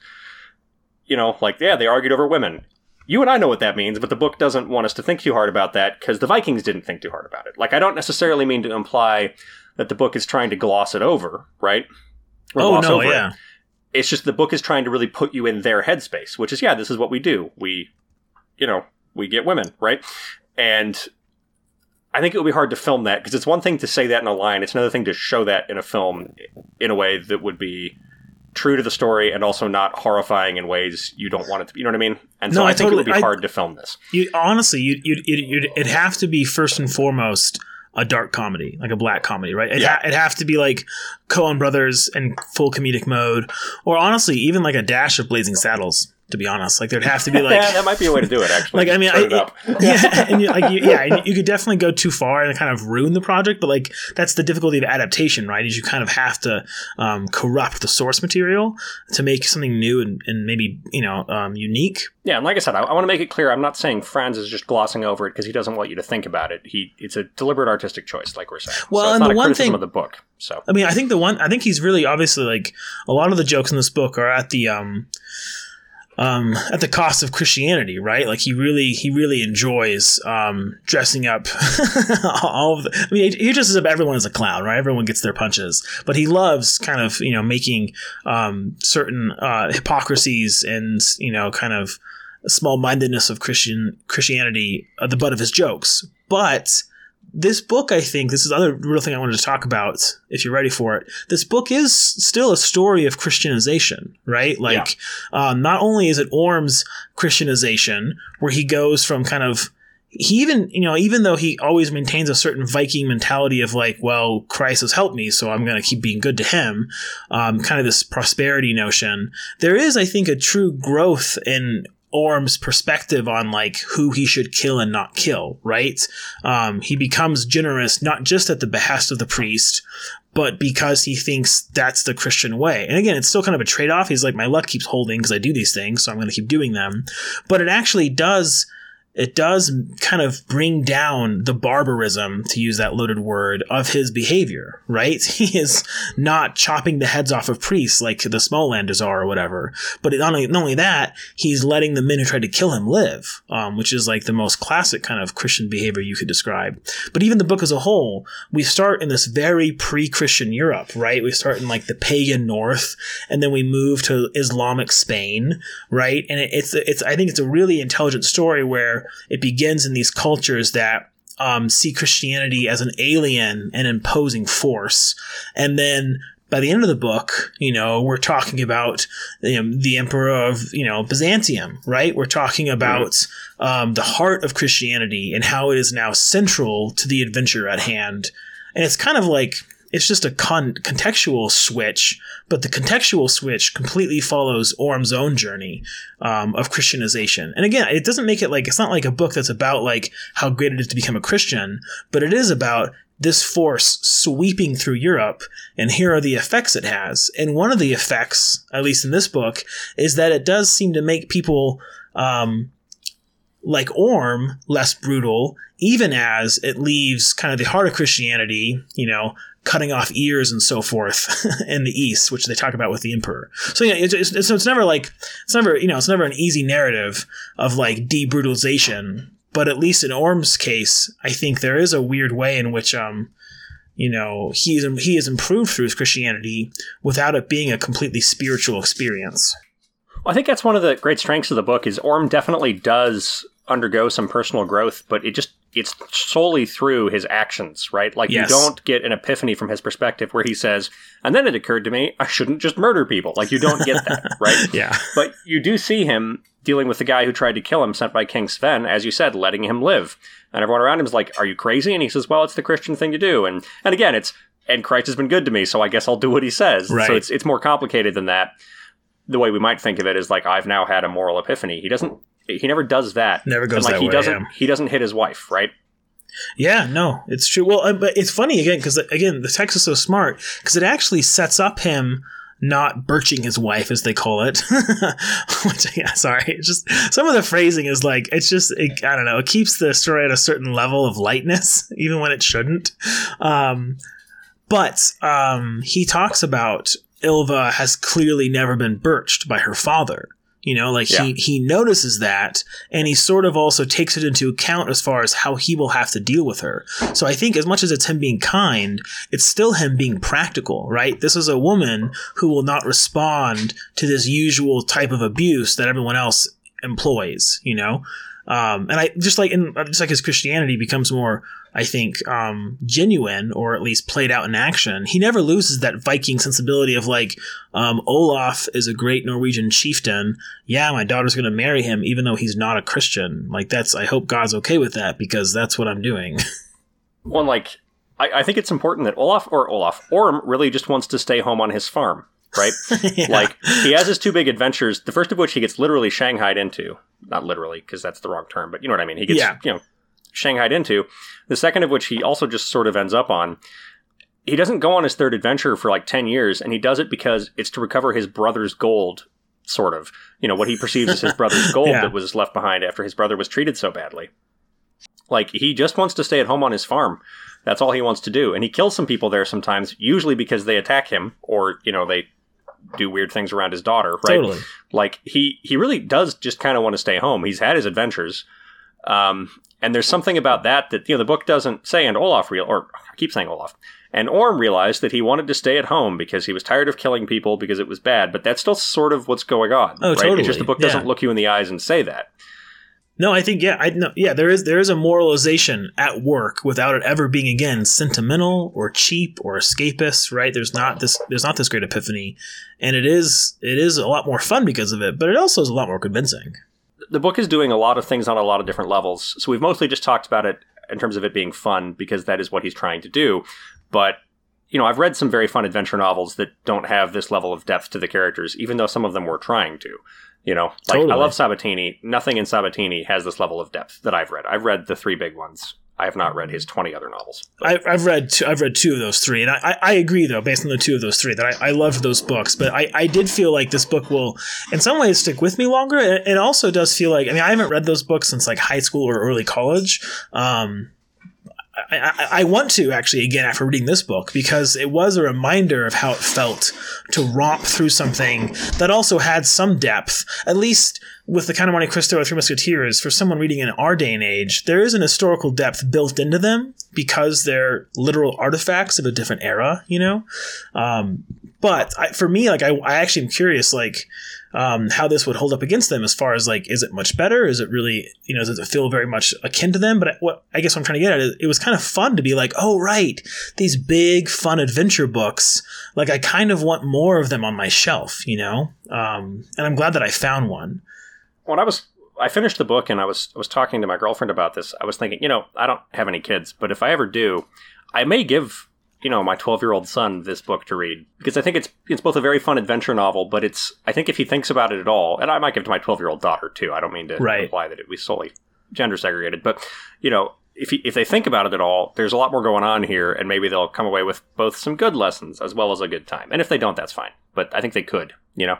Speaker 1: You know, like, yeah, they argued over women. You and I know what that means, but the book doesn't want us to think too hard about that because the Vikings didn't think too hard about it. Like, I don't necessarily mean to imply that the book is trying to gloss it over, right?
Speaker 2: Or oh, no, yeah.
Speaker 1: It. It's just the book is trying to really put you in their headspace, which is, yeah, this is what we do. We, you know, we get women, right? And I think it would be hard to film that because it's one thing to say that in a line; it's another thing to show that in a film in a way that would be true to the story and also not horrifying in ways you don't want it to be. You know what I mean? And so
Speaker 2: No,
Speaker 1: I,
Speaker 2: I
Speaker 1: think it would
Speaker 2: totally-
Speaker 1: be
Speaker 2: I-
Speaker 1: hard to film this.
Speaker 2: You honestly, you you it it'd have to be first and foremost a dark comedy, like a black comedy, right? It
Speaker 1: Yeah.
Speaker 2: ha- it'd have to be like Coen Brothers in full comedic mode, or honestly, even like a dash of Blazing Saddles. To be honest, like there'd have to be like
Speaker 1: yeah, that might be a way to do it. Actually,
Speaker 2: like I mean, I,
Speaker 1: it *laughs*
Speaker 2: yeah, *laughs* and you, like you, yeah, and you could definitely go too far and kind of ruin the project. But like that's the difficulty of adaptation, right? Is you kind of have to um, corrupt the source material to make something new and, and maybe you know um, unique.
Speaker 1: Yeah, and like I said, I, I want to make it clear. I'm not saying Frans is just glossing over it because he doesn't want you to think about it. He it's a deliberate artistic choice, like we're saying.
Speaker 2: Well,
Speaker 1: so
Speaker 2: and the one thing-
Speaker 1: of the book. So
Speaker 2: I mean, I think the one I think he's really obviously like a lot of the jokes in this book are at the um um at the cost of Christianity, right? Like he really he really enjoys um dressing up *laughs* all of the I mean he dresses up everyone as a clown, right? Everyone gets their punches. But he loves kind of, you know, making um certain uh hypocrisies and, you know, kind of small mindedness of Christian Christianity at the butt of his jokes. But this book, I think, this is the other real thing I wanted to talk about, if you're ready for it. This book is still a story of Christianization, right? Like, um, not only is it Orm's Christianization, where he goes from kind of he even you know even though he always maintains a certain Viking mentality of like, well, Christ has helped me, so I'm going to keep being good to him, um, kind of this prosperity notion. There is, I think, a true growth in Orm's perspective on like who he should kill and not kill. Right? Um, he becomes generous not just at the behest of the priest, but because he thinks that's the Christian way. And again, it's still kind of a trade off. He's like, my luck keeps holding because I do these things, so I'm going to keep doing them. But it actually does it does kind of bring down the barbarism, to use that loaded word, of his behavior, right? *laughs* He is not chopping the heads off of priests like the Smalanders are or whatever. But not, only, not only that, he's letting the men who tried to kill him live, um, which is like the most classic kind of Christian behavior you could describe. But even the book as a whole, we start in this very pre-Christian Europe, right? We start in like the pagan North, and then we move to Islamic Spain, right? And it, it's it's I think it's a really intelligent story where it begins in these cultures that um, see Christianity as an alien and imposing force, and then by the end of the book, you know, we're talking about you know, the emperor of you know Byzantium, right? We're talking about um, the heart of Christianity and how it is now central to the adventure at hand, and it's kind of like it's just a con- contextual switch, but the contextual switch completely follows Orm's own journey um, of Christianization. And again, it doesn't make it like it's not like a book that's about like how great it is to become a Christian, but it is about this force sweeping through Europe, and here are the effects it has. And one of the effects, at least in this book, is that it does seem to make people um, like Orm less brutal, even as it leaves kind of the heart of Christianity, you know, cutting off ears and so forth *laughs* in the East, which they talk about with the Emperor. So yeah, it's, it's, it's, never like it's never you know it's never an easy narrative of like debrutalization. But at least in Orm's case, I think there is a weird way in which um you know he's he has improved through his Christianity without it being a completely spiritual experience.
Speaker 1: Well, I think that's one of the great strengths of the book is Orm definitely does undergo some personal growth, but it just it's solely through his actions, right? Like
Speaker 2: Yes.
Speaker 1: you don't get an epiphany from his perspective where he says, "And then it occurred to me, I shouldn't just murder people." Like you don't get that, *laughs* right?
Speaker 2: Yeah.
Speaker 1: But you do see him dealing with the guy who tried to kill him, sent by King Sven, as you said, letting him live. And everyone around him is like, "Are you crazy?" And he says, "Well, it's the Christian thing to do." And and again, it's and Christ has been good to me, so I guess I'll do what he says.
Speaker 2: Right.
Speaker 1: So it's it's more complicated than that. The way we might think of it is like I've now had a moral epiphany. He doesn't. He never does that.
Speaker 2: Never goes
Speaker 1: and like
Speaker 2: that
Speaker 1: he
Speaker 2: way,
Speaker 1: doesn't.
Speaker 2: yeah.
Speaker 1: He doesn't hit his wife, right?
Speaker 2: Yeah, no, it's true. Well, uh, but it's funny again because again, the text is so smart because it actually sets up him not birching his wife, as they call it. *laughs* Which, yeah, sorry, it's just some of the phrasing is like it's just it, I don't know. It keeps the story at a certain level of lightness, *laughs* even when it shouldn't. Um, but um, he talks about Ylva has clearly never been birched by her father. You know, like he, he notices that and he sort of also takes it into account as far as how he will have to deal with her. So I think as much as it's him being kind, it's still him being practical, right? This is a woman who will not respond to this usual type of abuse that everyone else employs, you know? Um, and I just like in just like his Christianity becomes more, I think, um, genuine or at least played out in action. He never loses that Viking sensibility of like, um, Olaf is a great Norwegian chieftain. Yeah, my daughter's going to marry him, even though he's not a Christian. Like that's, I hope God's okay with that because that's what I'm doing. *laughs*
Speaker 1: One like, I, I think it's important that Olaf or Olaf Orm really just wants to stay home on his farm right? *laughs* yeah. Like he has his two big adventures. The first of which he gets literally shanghaied into, not literally because that's the wrong term, but you know what I mean. He gets yeah. you know shanghaied into. The second of which he also just sort of ends up on. He doesn't go on his third adventure for like ten years, and he does it because it's to recover his brother's gold. Sort of, you know, what he perceives as his brother's *laughs* gold yeah. that was left behind after his brother was treated so badly. Like he just wants to stay at home on his farm. That's all he wants to do. And he kills some people there sometimes, usually because they attack him or, you know, they do weird things around his daughter, right? Totally. Like he he really does just kind of want to stay home. He's had his adventures. Um, and there's something about that that you know the book doesn't say and Olaf real or I keep saying Olaf. And Orm realized that he wanted to stay at home because he was tired of killing people because it was bad, but that's still sort of what's going on.
Speaker 2: Oh, right? totally.
Speaker 1: It's just the book doesn't yeah. look you in the eyes and say that.
Speaker 2: No, I think yeah, I no, yeah, there is there is a moralization at work without it ever being again sentimental or cheap or escapist, right? There's not this there's not this great epiphany, and it is it is a lot more fun because of it, but it also is a lot more convincing.
Speaker 1: The book is doing a lot of things on a lot of different levels. So we've mostly just talked about it in terms of it being fun because that is what he's trying to do, but you know, I've read some very fun adventure novels that don't have this level of depth to the characters, even though some of them were trying to. You know, like totally. I love Sabatini. Nothing in Sabatini has this level of depth that I've read. I've read the three big ones. I have not read his twenty other novels.
Speaker 2: I, have read two, I've read two of those three, and I, I, agree though, based on the two of those three, that I, I loved those books. But I, I did feel like this book will, in some ways, stick with me longer. It, it also does feel like I mean I haven't read those books since like high school or early college. Um, I, I, want to actually again after reading this book because it was a reminder of how it felt to romp through something that also had some depth, at least with the kind of Monte Cristo or Three Musketeers. For someone reading in our day and age, there is an historical depth built into them because they're literal artifacts of a different era, you know. Um, but I, for me, like I, I actually am curious, like um, how this would hold up against them as far as like, is it much better? Is it really, you know, does it feel very much akin to them? But I, what I guess what I'm trying to get at is it was kind of fun to be like, oh, right, these big, fun adventure books. Like, I kind of want more of them on my shelf, you know? Um, and I'm glad that I found one.
Speaker 1: When I was I finished the book and I was I was talking to my girlfriend about this. I was thinking, you know, I don't have any kids, but if I ever do, I may give you know my 12 year old son this book to read because I think it's it's both a very fun adventure novel, but it's I think if he thinks about it at all, and I might give it to my 12 year old daughter too. I don't mean to right. imply that it was solely gender segregated, but you know if he, if they think about it at all, there's a lot more going on here, and maybe they'll come away with both some good lessons as well as a good time. And if they don't, that's fine. But I think they could, you know.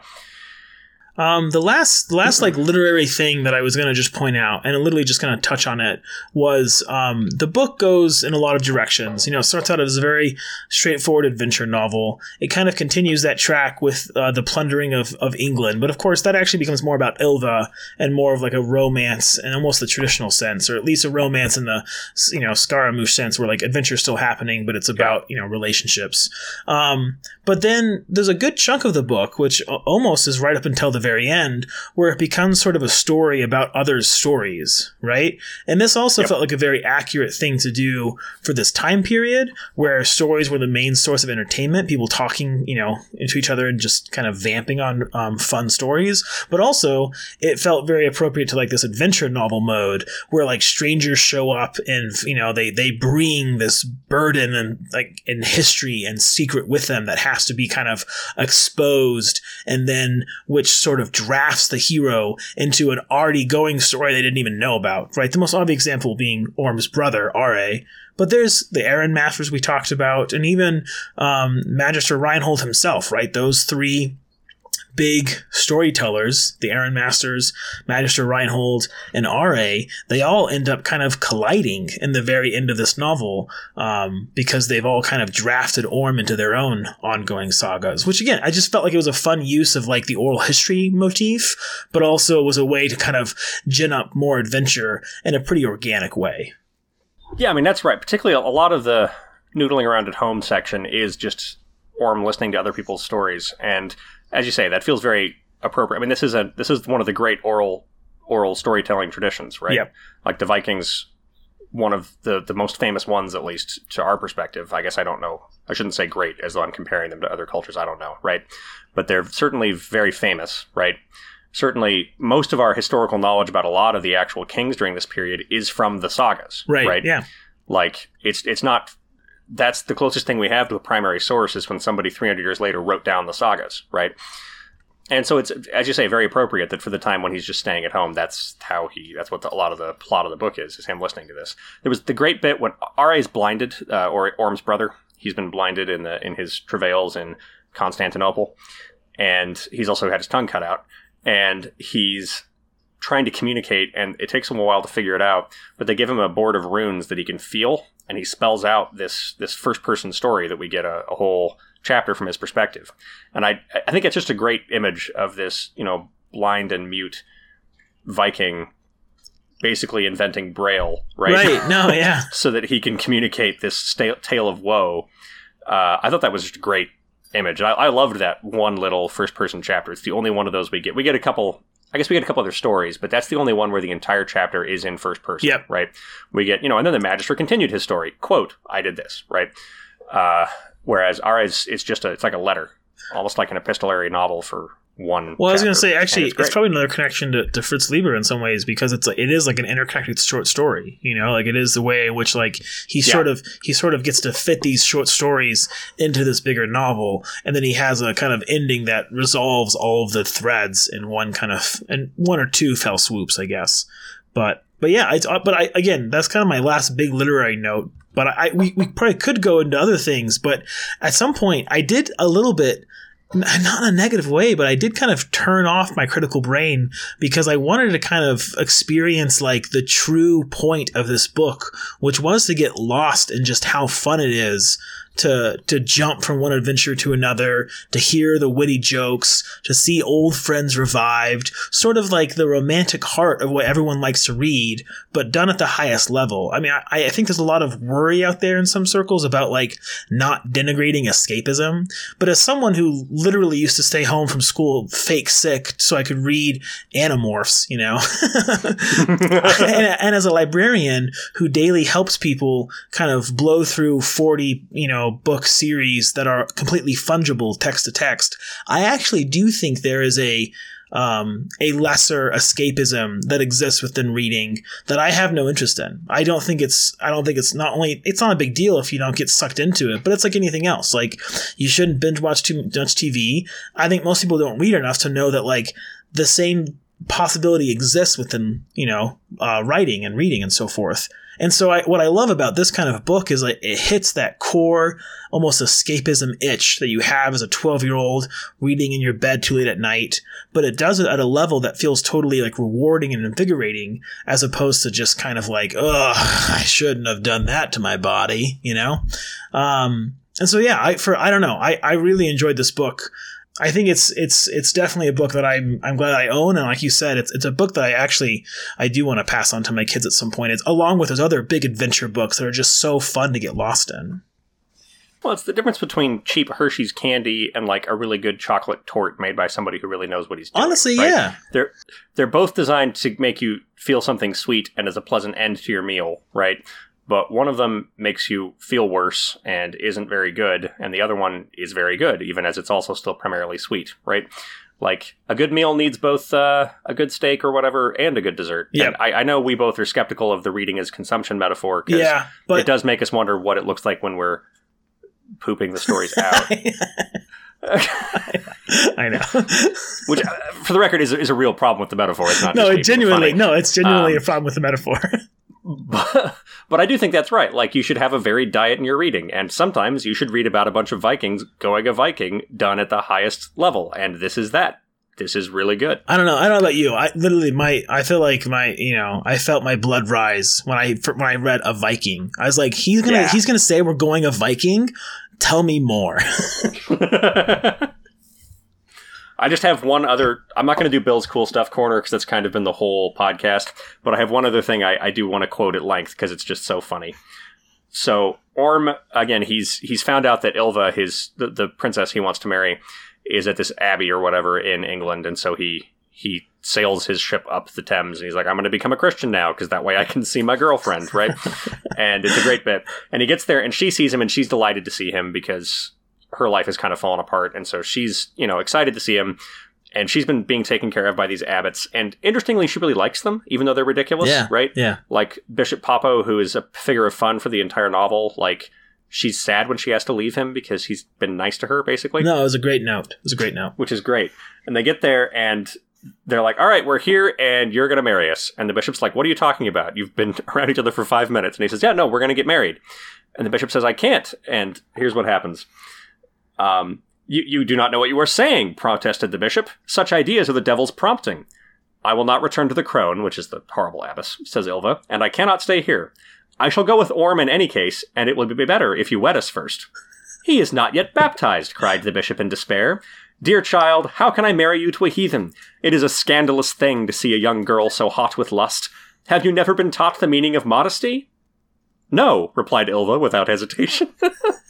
Speaker 2: Um, the last, last like literary thing that I was gonna just point out, and literally just gonna touch on it, was um, the book goes in a lot of directions. You know, starts out as a very straightforward adventure novel. It kind of continues that track with uh, the plundering of, of England, but of course that actually becomes more about Ylva and more of like a romance in almost the traditional sense, or at least a romance in the you know Scaramouche sense, where like adventure's still happening, but it's about you know relationships. Um, but then there's a good chunk of the book, which almost is right up until the very end where it becomes sort of a story about others' stories, right? And this also yep. felt like a very accurate thing to do for this time period where stories were the main source of entertainment, people talking, you know, into each other and just kind of vamping on um, fun stories. But also, it felt very appropriate to like this adventure novel mode where like strangers show up and, you know, they, they bring this burden and like in history and secret with them that has to be kind of exposed and then which sort sort of drafts the hero into an already going story they didn't even know about, right? The most obvious example being Orm's brother, R.A., But there's the Aaron Masters we talked about, and even um, Magister Reinhold himself, right? Those three big storytellers, the Aaron Masters, Magister Reinhold, and R.A., they all end up kind of colliding in the very end of this novel um, because they've all kind of drafted Orm into their own ongoing sagas, which again, I just felt like it was a fun use of like the oral history motif, but also was a way to kind of gin up more adventure in a pretty organic way.
Speaker 1: Yeah, I mean, that's right. Particularly a lot of the noodling around at home section is just Orm listening to other people's stories and as you say, that feels very appropriate. I mean, this is a this is one of the great oral oral storytelling traditions, right?
Speaker 2: Yep.
Speaker 1: Like the Vikings, one of the the most famous ones, at least to our perspective. I guess I don't know. I shouldn't say great, as though I'm comparing them to other cultures. I don't know, right? But they're certainly very famous, right? Certainly, most of our historical knowledge about a lot of the actual kings during this period is from the sagas,
Speaker 2: Right.
Speaker 1: Right?
Speaker 2: Yeah.
Speaker 1: Like it's it's not. That's the closest thing we have to a primary source is when somebody 300 years later wrote down the sagas, right? And so it's, as you say, very appropriate that for the time when he's just staying at home, that's how he, that's what the, a lot of the plot of the book is, is him listening to this. There was the great bit when R.A. is blinded, uh, or Orm's brother, he's been blinded in the, in his travails in Constantinople. And he's also had his tongue cut out. And he's trying to communicate, and it takes him a while to figure it out. But they give him a board of runes that he can feel, and he spells out this, this first person story that we get a, a whole chapter from his perspective. And I I think it's just a great image of this, you know, blind and mute Viking basically inventing Braille, right?
Speaker 2: Right. No. *laughs* Yeah.
Speaker 1: so that he can communicate this sta- tale of woe. Uh, I thought that was just a great image. I, I loved that one little first person chapter. It's the only one of those we get. We get a couple. I guess we get a couple other stories, but that's the only one where the entire chapter is in first person.
Speaker 2: Yep.
Speaker 1: Right. We get, you know, and then the magistrate continued his story. Quote, I did this, right? Uh, whereas ours is just a, it's like a letter, almost like an epistolary novel for one.
Speaker 2: Well, I was going to say actually,
Speaker 1: it's
Speaker 2: it's, probably another connection to, to Fritz Leiber in some ways because it's like it is like an interconnected short story. You know, like it is the way in which like he
Speaker 1: Yeah.
Speaker 2: sort of he sort of gets to fit these short stories into this bigger novel, and then he has a kind of ending that resolves all of the threads in one kind of and one or two fell swoops, I guess. But but yeah, it's uh, but I again that's kind of my last big literary note. But I we, we probably could go into other things, but at some point I did a little bit not in a negative way, but I did kind of turn off my critical brain because I wanted to kind of experience like the true point of this book, which was to get lost in just how fun it is to to jump from one adventure to another, to hear the witty jokes, to see old friends revived, sort of like the romantic heart of what everyone likes to read, but done at the highest level. I mean, I, I think there's a lot of worry out there in some circles about like not denigrating escapism, but as someone who literally used to stay home from school fake sick so I could read Animorphs, you know, *laughs* and, and as a librarian who daily helps people kind of blow through 40, you know, book series that are completely fungible text to text, I actually do think there is a um, a lesser escapism that exists within reading that I have no interest in. I don't think it's I don't think it's not only it's not a big deal if you don't get sucked into it, but it's like anything else. Like you shouldn't binge watch too much TV. I think most people don't read enough to know that like the same possibility exists within you know uh, writing and reading and so forth. And so, I, what I love about this kind of book is like it hits that core, almost escapism itch that you have as a 12 year old reading in your bed too late at night. But it does it at a level that feels totally like rewarding and invigorating, as opposed to just kind of like, ugh, I shouldn't have done that to my body, you know. Um, and so, yeah, I for I don't know, I I really enjoyed this book. I think it's it's it's definitely a book that I'm I'm glad I own, and like you said, it's it's a book that I actually I do want to pass on to my kids at some point. It's along with those other big adventure books that are just so fun to get lost in.
Speaker 1: Well, it's the difference between cheap Hershey's candy and like a really good chocolate torte made by somebody who really knows what he's doing.
Speaker 2: Honestly,
Speaker 1: right?
Speaker 2: yeah,
Speaker 1: They're they're both designed to make you feel something sweet and as a pleasant end to your meal, right? But one of them makes you feel worse and isn't very good, and the other one is very good, even as it's also still primarily sweet, right? Like a good meal needs both uh, a good steak or whatever and a good dessert.
Speaker 2: Yeah.
Speaker 1: I, I know we both are skeptical of the reading as consumption metaphor because
Speaker 2: yeah, but
Speaker 1: it does make us wonder what it looks like when we're pooping the stories *laughs* out. *laughs*
Speaker 2: I know. *laughs*
Speaker 1: Which, uh, for the record, is, is a real problem with the metaphor. It's not
Speaker 2: no, it genuinely no, it's genuinely
Speaker 1: Um,
Speaker 2: a problem with the metaphor.
Speaker 1: But, but I do think that's right. Like, you should have a varied diet in your reading, and sometimes you should read about a bunch of Vikings going a Viking done at the highest level, and this is that. This is really good.
Speaker 2: I don't know. I don't know about you. I literally my I feel like my you know I felt my blood rise when I when I read a Viking. I was like he's gonna
Speaker 1: Yeah.
Speaker 2: he's gonna say we're going a Viking. Tell me more. *laughs* *laughs*
Speaker 1: I just have one other. I'm not going to do Bill's cool stuff corner because that's kind of been the whole podcast. But I have one other thing I, I do want to quote at length because it's just so funny. So Orm again, he's he's found out that Ylva, his the, the princess he wants to marry, is at this abbey or whatever in England, and so he he sails his ship up the Thames and he's like, I'm going to become a Christian now because that way I can see my girlfriend, right? *laughs* and it's a great bit. And he gets there and she sees him and she's delighted to see him because her life has kind of fallen apart. And so she's, you know, excited to see him. And she's been being taken care of by these abbots. And interestingly, she really likes them, even though they're ridiculous,
Speaker 2: Yeah.
Speaker 1: right?
Speaker 2: Yeah.
Speaker 1: Like Bishop Popo, who is a figure of fun for the entire novel, like she's sad when she has to leave him because he's been nice to her, basically
Speaker 2: No, it was a great note. It was a great note.
Speaker 1: which is great. And they get there and they're like, all right, we're here and you're going to marry us. And the bishop's like, what are you talking about? You've been *laughs* around each other for five minutes. And he says, yeah, no, we're going to get married. And the bishop says, I can't. And here's what happens. Um, you, you do not know what you are saying, protested the bishop. Such ideas are the devil's prompting. I will not return to the crone, which is the horrible abbess, says Ylva, and I cannot stay here. I shall go with Orm in any case, and it will be better if you wed us first. He is not yet baptized, cried the bishop in despair. Dear child, how can I marry you to a heathen? It is a scandalous thing to see a young girl so hot with lust. Have you never been taught the meaning of modesty? No, replied Ylva without hesitation. *laughs*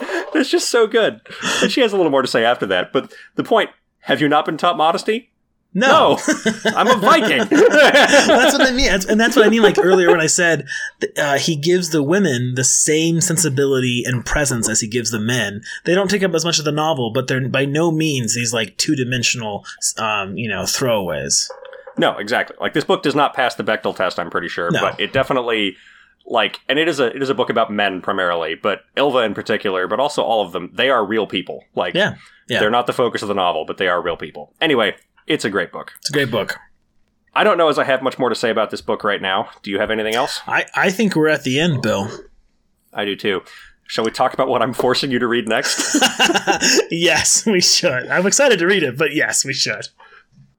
Speaker 1: *laughs* it's just so good. And she has a little more to say after that, but the point have you not been taught modesty?
Speaker 2: No,
Speaker 1: No, *laughs* I'm a Viking. *laughs*
Speaker 2: that's what I mean, and that's what I mean. Like earlier when I said uh, he gives the women the same sensibility and presence as he gives the men. They don't take up as much of the novel, but they're by no means these like two dimensional, um, you know, throwaways.
Speaker 1: No, exactly. Like this book does not pass the Bechdel test, I'm pretty sure,
Speaker 2: No.
Speaker 1: but it definitely like and it is a it is a book about men primarily, but Ylva in particular, but also all of them, they are real people. Like
Speaker 2: Yeah, yeah.
Speaker 1: they're not the focus of the novel, but they are real people. Anyway, it's a great book.
Speaker 2: It's a great book.
Speaker 1: I don't know as I have much more to say about this book right now. Do you have anything else?
Speaker 2: I I think we're at the end, Bill.
Speaker 1: I do too. Shall we talk about what I'm forcing you to read next? *laughs*
Speaker 2: yes, we should. I'm excited to read it, but yes, we should.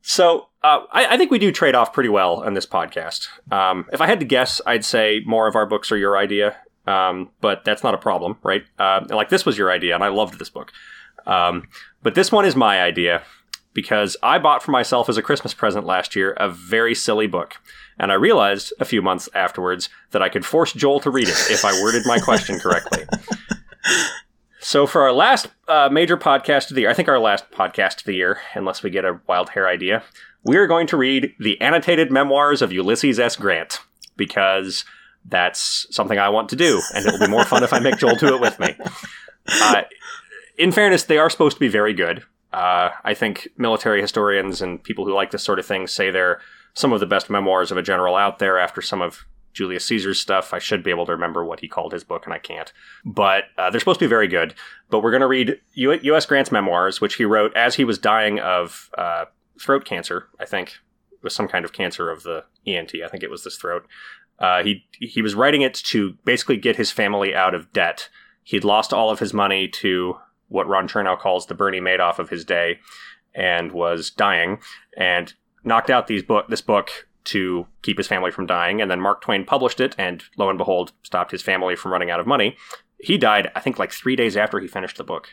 Speaker 1: So uh, I, I think we do trade off pretty well on this podcast. Um, if I had to guess, I'd say more of our books are your idea, um, but that's not a problem, right? Uh, like this was your idea, and I loved this book. Um, but this one is my idea because I bought for myself as a Christmas present last year a very silly book. And I realized a few months afterwards that I could force Joel to read it if I worded my question correctly. *laughs* So for our last uh, major podcast of the year, I think our last podcast of the year, unless we get a wild hair idea, we are going to read the annotated memoirs of Ulysses S. Grant because that's something I want to do, and it'll be more fun if I make Joel do it with me. Uh, in fairness, they are supposed to be very good. Uh, I think military historians and people who like this sort of thing say they're some of the best memoirs of a general out there after some of Julius Caesar's stuff. I should be able to remember what he called his book, and I can't. But uh, they're supposed to be very good. But we're going to read U- U.S. Grant's memoirs, which he wrote as he was dying of uh, throat cancer, I think. It was some kind of cancer of the ENT. I think it was this throat. Uh, he he was writing it to basically get his family out of debt. He'd lost all of his money to what Ron Chernow calls the Bernie Madoff of his day, and was dying, and knocked out these book this book to keep his family from dying. And then Mark Twain published it, and lo and behold, stopped his family from running out of money. He died, I think, like three days after he finished the book.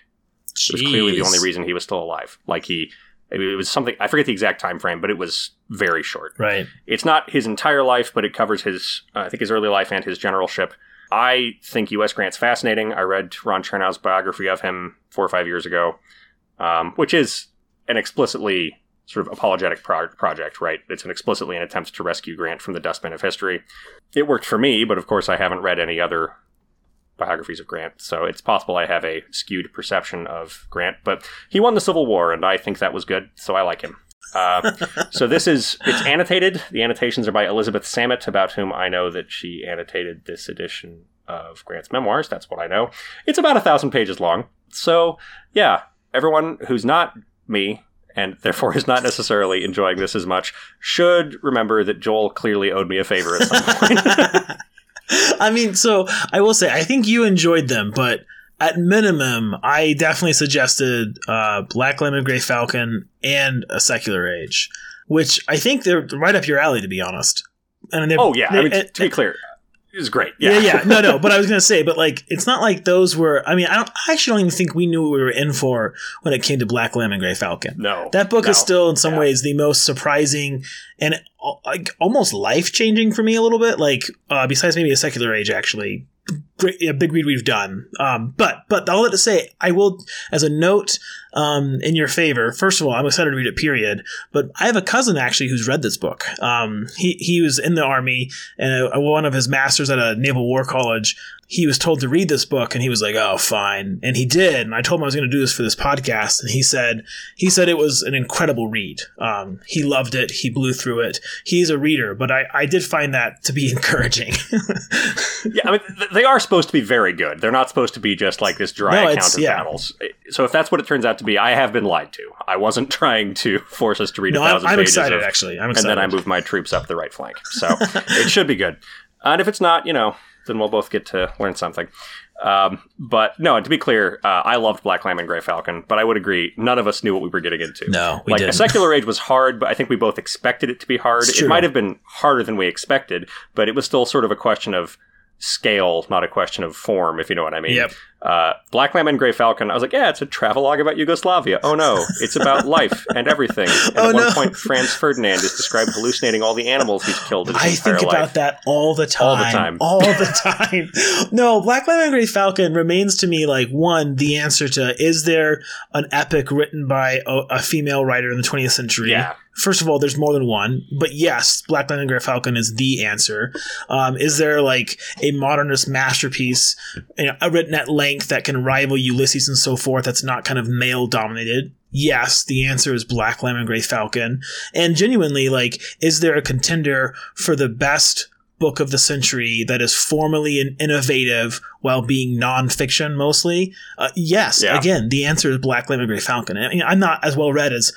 Speaker 1: It was clearly the only reason he was still alive. Like he, it was something I forget the exact time frame, but it was very short.
Speaker 2: Right.
Speaker 1: It's not his entire life, but it covers his, uh, I think, his early life and his generalship. I think U.S. Grant's fascinating. I read Ron Chernow's biography of him four or five years ago, um, which is an explicitly sort of apologetic pro- project, right? It's an explicitly an attempt to rescue Grant from the dustbin of history. It worked for me, but of course, I haven't read any other biographies of Grant, so it's possible I have a skewed perception of Grant. But he won the Civil War, and I think that was good, so I like him. Uh, *laughs* so this is it's annotated. The annotations are by Elizabeth Samet, about whom I know that she annotated this edition of Grant's memoirs. That's what I know. It's about a thousand pages long. So yeah, everyone who's not me and therefore is not necessarily enjoying this as much should remember that Joel clearly owed me a favor at some point. *laughs*
Speaker 2: I mean, so I will say, I think you enjoyed them, but at minimum, I definitely suggested uh, Black Lamb, Gray Falcon, and A Secular Age, which I think they're right up your alley, to be honest. And
Speaker 1: oh yeah, I mean,
Speaker 2: they-
Speaker 1: to be clear, it was great.
Speaker 2: yeah,
Speaker 1: Yeah,
Speaker 2: yeah, no, no. But I was *laughs* gonna say, but like, it's not like those were. I mean, I don't. I actually don't even think we knew what we were in for when it came to Black Lamb and Gray Falcon.
Speaker 1: no,
Speaker 2: That book
Speaker 1: no.
Speaker 2: is still, in some
Speaker 1: Yeah.
Speaker 2: ways, the most surprising and uh, like almost life changing for me a little bit. Like, uh, besides maybe a secular age, actually. Great, a big read we've done. Um, but but all that to say, I will as a note um, in your favor. First of all, I'm excited to read it. Period. But I have a cousin actually who's read this book. Um, he he was in the army and a, one of his masters at a naval war college he was told to read this book and he was like, "Oh, fine." And he did. And I told him I was going to do this for this podcast and he said he said it was an incredible read. Um, he loved it. He blew through it. He's a reader, but I, I did find that to be *laughs* encouraging.
Speaker 1: yeah, I mean they are supposed to be very good. They're not supposed to be just like this dry no, account of yeah. battles. So if that's what it turns out to be, I have been lied to. I wasn't *laughs* trying to force us to read no, a thousand I'm, I'm pages
Speaker 2: excited,
Speaker 1: of,
Speaker 2: actually. I'm excited.
Speaker 1: And then I move my troops up the right flank. So it should be good. And if it's not, you know, then we'll both get to learn something. Um, but no, to be clear, uh, I loved Black Lamb and Grey Falcon, but I would agree, none of us knew what we were getting into.
Speaker 2: No,
Speaker 1: like
Speaker 2: didn't.
Speaker 1: a secular age was hard, but I think we both expected it to be hard. It might have been harder than we expected, but it was still sort of a question of scale, not a question of form, if you know what I mean.
Speaker 2: Yep.
Speaker 1: Uh, Black Lamb and Grey Falcon, I was like, yeah, it's a travelogue about Yugoslavia. Oh no, it's about *laughs* life and everything. And oh, at one no. point, Franz Ferdinand is described hallucinating all the animals he's killed in his I think
Speaker 2: about that all the time.
Speaker 1: All the time.
Speaker 2: All the time. no, Black Lamb and Grey Falcon remains to me like one, the answer to is there an epic written by a, a female writer in the 20th century?
Speaker 1: Yeah.
Speaker 2: First of all, there's more than one, but yes, Black Lamb and Grey Falcon is the answer. Um, is there like a modernist masterpiece you know, written at length that can rival Ulysses and so forth? That's not kind of male dominated. Yes, the answer is Black Lamb and Grey Falcon. And genuinely, like, is there a contender for the best book of the century that is formally and innovative while being nonfiction mostly? Uh, yes. Yeah. Again, the answer is Black Lamb and Grey Falcon. I mean, I'm not as well read as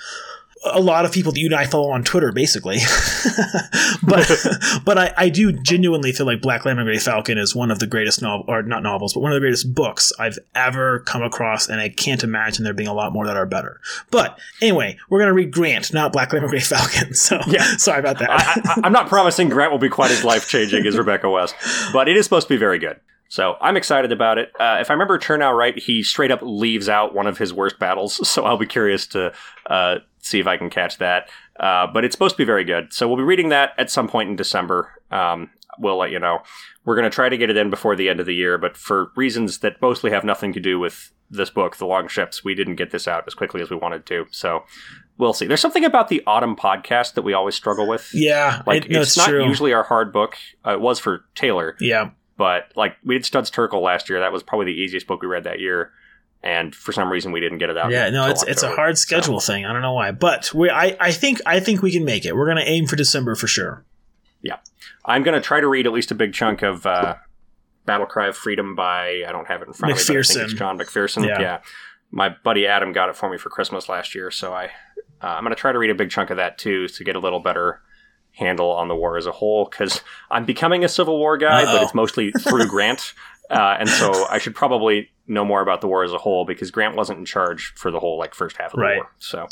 Speaker 2: a lot of people that you and I follow on Twitter, basically. *laughs* but *laughs* but I, I do genuinely feel like Black Lamb and Grey Falcon is one of the greatest novel or not novels, but one of the greatest books I've ever come across, and I can't imagine there being a lot more that are better. But anyway, we're gonna read Grant, not Black Lamb and Grey Falcon. *laughs* So yeah, sorry about that.
Speaker 1: I, am not promising Grant will be quite as life changing as Rebecca West, but it is supposed to be very good. So I'm excited about it. Uh, if I remember Chernow right, he straight up leaves out one of his worst battles. So I'll be curious to uh, see if I can catch that. Uh, but it's supposed to be very good. So we'll be reading that at some point in December. Um, we'll let you know. We're going to try to get it in before the end of the year, but for reasons that mostly have nothing to do with this book, The Long Ships, we didn't get this out as quickly as we wanted to. So we'll see. There's something about the autumn podcast that we always struggle with.
Speaker 2: Yeah,
Speaker 1: like
Speaker 2: it, no,
Speaker 1: it's,
Speaker 2: it's
Speaker 1: not usually our hard book. Uh, it was for Taylor.
Speaker 2: Yeah,
Speaker 1: but like we did Studs Terkel last year. That was probably the easiest book we read that year and for some reason we didn't get it out.
Speaker 2: Yeah, no, it's October, it's a hard schedule so. thing. I don't know why, but we I I think I think we can make it. We're gonna aim for December for sure.
Speaker 1: Yeah, I'm gonna try to read at least a big chunk of uh, Battle Cry of Freedom by I don't have it in front
Speaker 2: McPherson.
Speaker 1: of me. it's John McPherson. Yeah. yeah. my buddy Adam got it for me for Christmas last year, so I uh, I'm gonna try to read a big chunk of that too to get a little better handle on the war as a whole because I'm becoming a Civil War guy, Uh-oh. but it's mostly through *laughs* Grant. Uh, and so I should probably know more about the war as a whole because Grant wasn't in charge for the whole like first half of the
Speaker 2: right.
Speaker 1: war. So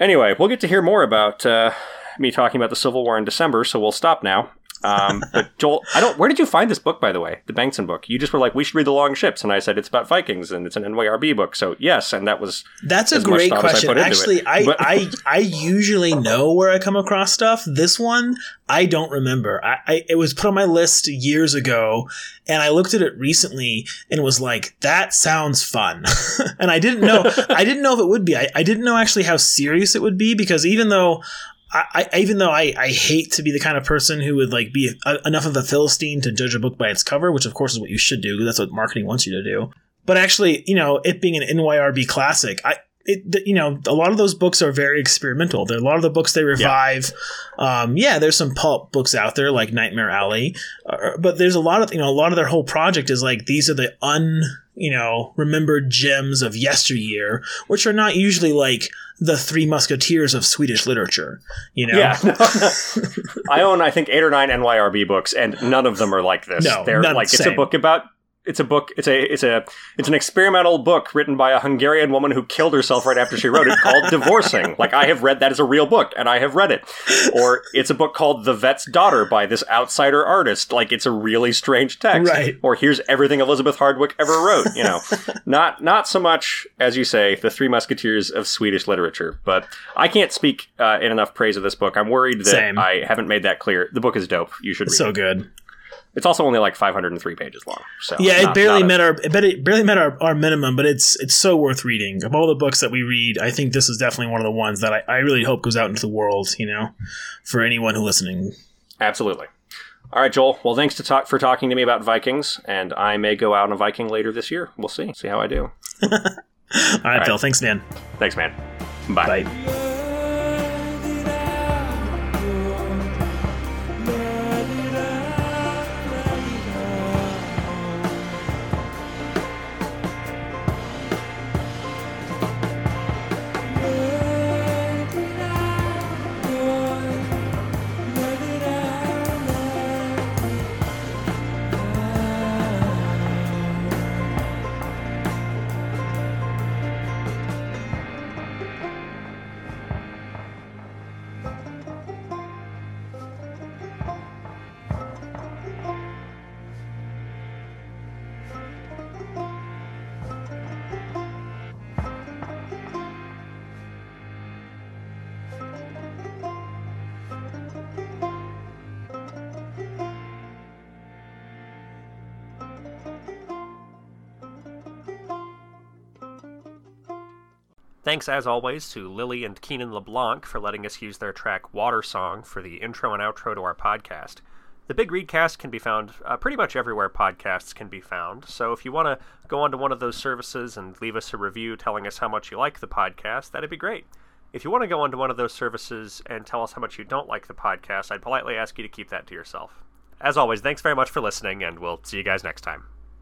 Speaker 1: anyway, we'll get to hear more about uh, me talking about the Civil War in December. So we'll stop now. Um, but Joel, I don't. Where did you find this book, by the way? The Bengtsson book. You just were like, we should read the Long Ships, and I said it's about Vikings and it's an NYRB book. So yes, and that was
Speaker 2: that's a great question. I Actually, I, I I usually know where I come across stuff. This one I don't remember. I, I it was put on my list years ago, and I looked at it recently and was like, that sounds fun. *laughs* and I didn't know *laughs* I didn't know if it would be. I, I didn't know actually how serious it would be because even though I, I, even though I, I hate to be the kind of person who would like be a, enough of a philistine to judge a book by its cover, which of course is what you should do because that's what marketing wants you to do. But actually, you know, it being an NYRB classic, I it, you know, a lot of those books are very experimental. There, a lot of the books they revive. Yeah. Um, yeah, there's some pulp books out there like Nightmare Alley, uh, but there's a lot of you know, a lot of their whole project is like these are the un you know remembered gems of yesteryear, which are not usually like the Three Musketeers of Swedish literature. You know,
Speaker 1: yeah. *laughs* I own I think eight or nine NYRB books, and none of them are like this.
Speaker 2: No,
Speaker 1: they're like it's a book about it's a book it's a it's a it's an experimental book written by a Hungarian woman who killed herself right after she wrote it called *laughs* Divorcing. Like I have read that as a real book and I have read it. Or it's a book called The Vet's Daughter by this outsider artist. Like it's a really strange text.
Speaker 2: Right.
Speaker 1: Or here's everything Elizabeth Hardwick ever wrote, you know. *laughs* not not so much as you say the Three Musketeers of Swedish literature, but I can't speak uh, in enough praise of this book. I'm worried that
Speaker 2: Same.
Speaker 1: I haven't made that clear. The book is dope. You should read it.
Speaker 2: so
Speaker 1: it.
Speaker 2: good.
Speaker 1: It's also only like 503 pages long. So
Speaker 2: yeah,
Speaker 1: not-
Speaker 2: it barely
Speaker 1: not a-
Speaker 2: met our it barely- barely met our, our minimum, but it's it's so worth reading. Of all the books that we read, I think this is definitely one of the ones that I, I really hope goes out into the world. You know, for anyone who listening.
Speaker 1: Absolutely. All right, Joel. Well, thanks to talk for talking to me about Vikings, and I may go out on a Viking later this year. We'll see. See how I do. *laughs*
Speaker 2: All right, Phil. Thanks, man.
Speaker 1: Thanks, man. Bye.
Speaker 2: Bye.
Speaker 1: Thanks, as always, to Lily and Keenan LeBlanc for letting us use their track Water Song for the intro and outro to our podcast. The Big Readcast can be found uh, pretty much everywhere podcasts can be found, so if you want to go onto one of those services and leave us a review telling us how much you like the podcast, that'd be great. If you want to go onto one of those services and tell us how much you don't like the podcast, I'd politely ask you to keep that to yourself. As always, thanks very much for listening, and we'll see you guys next time.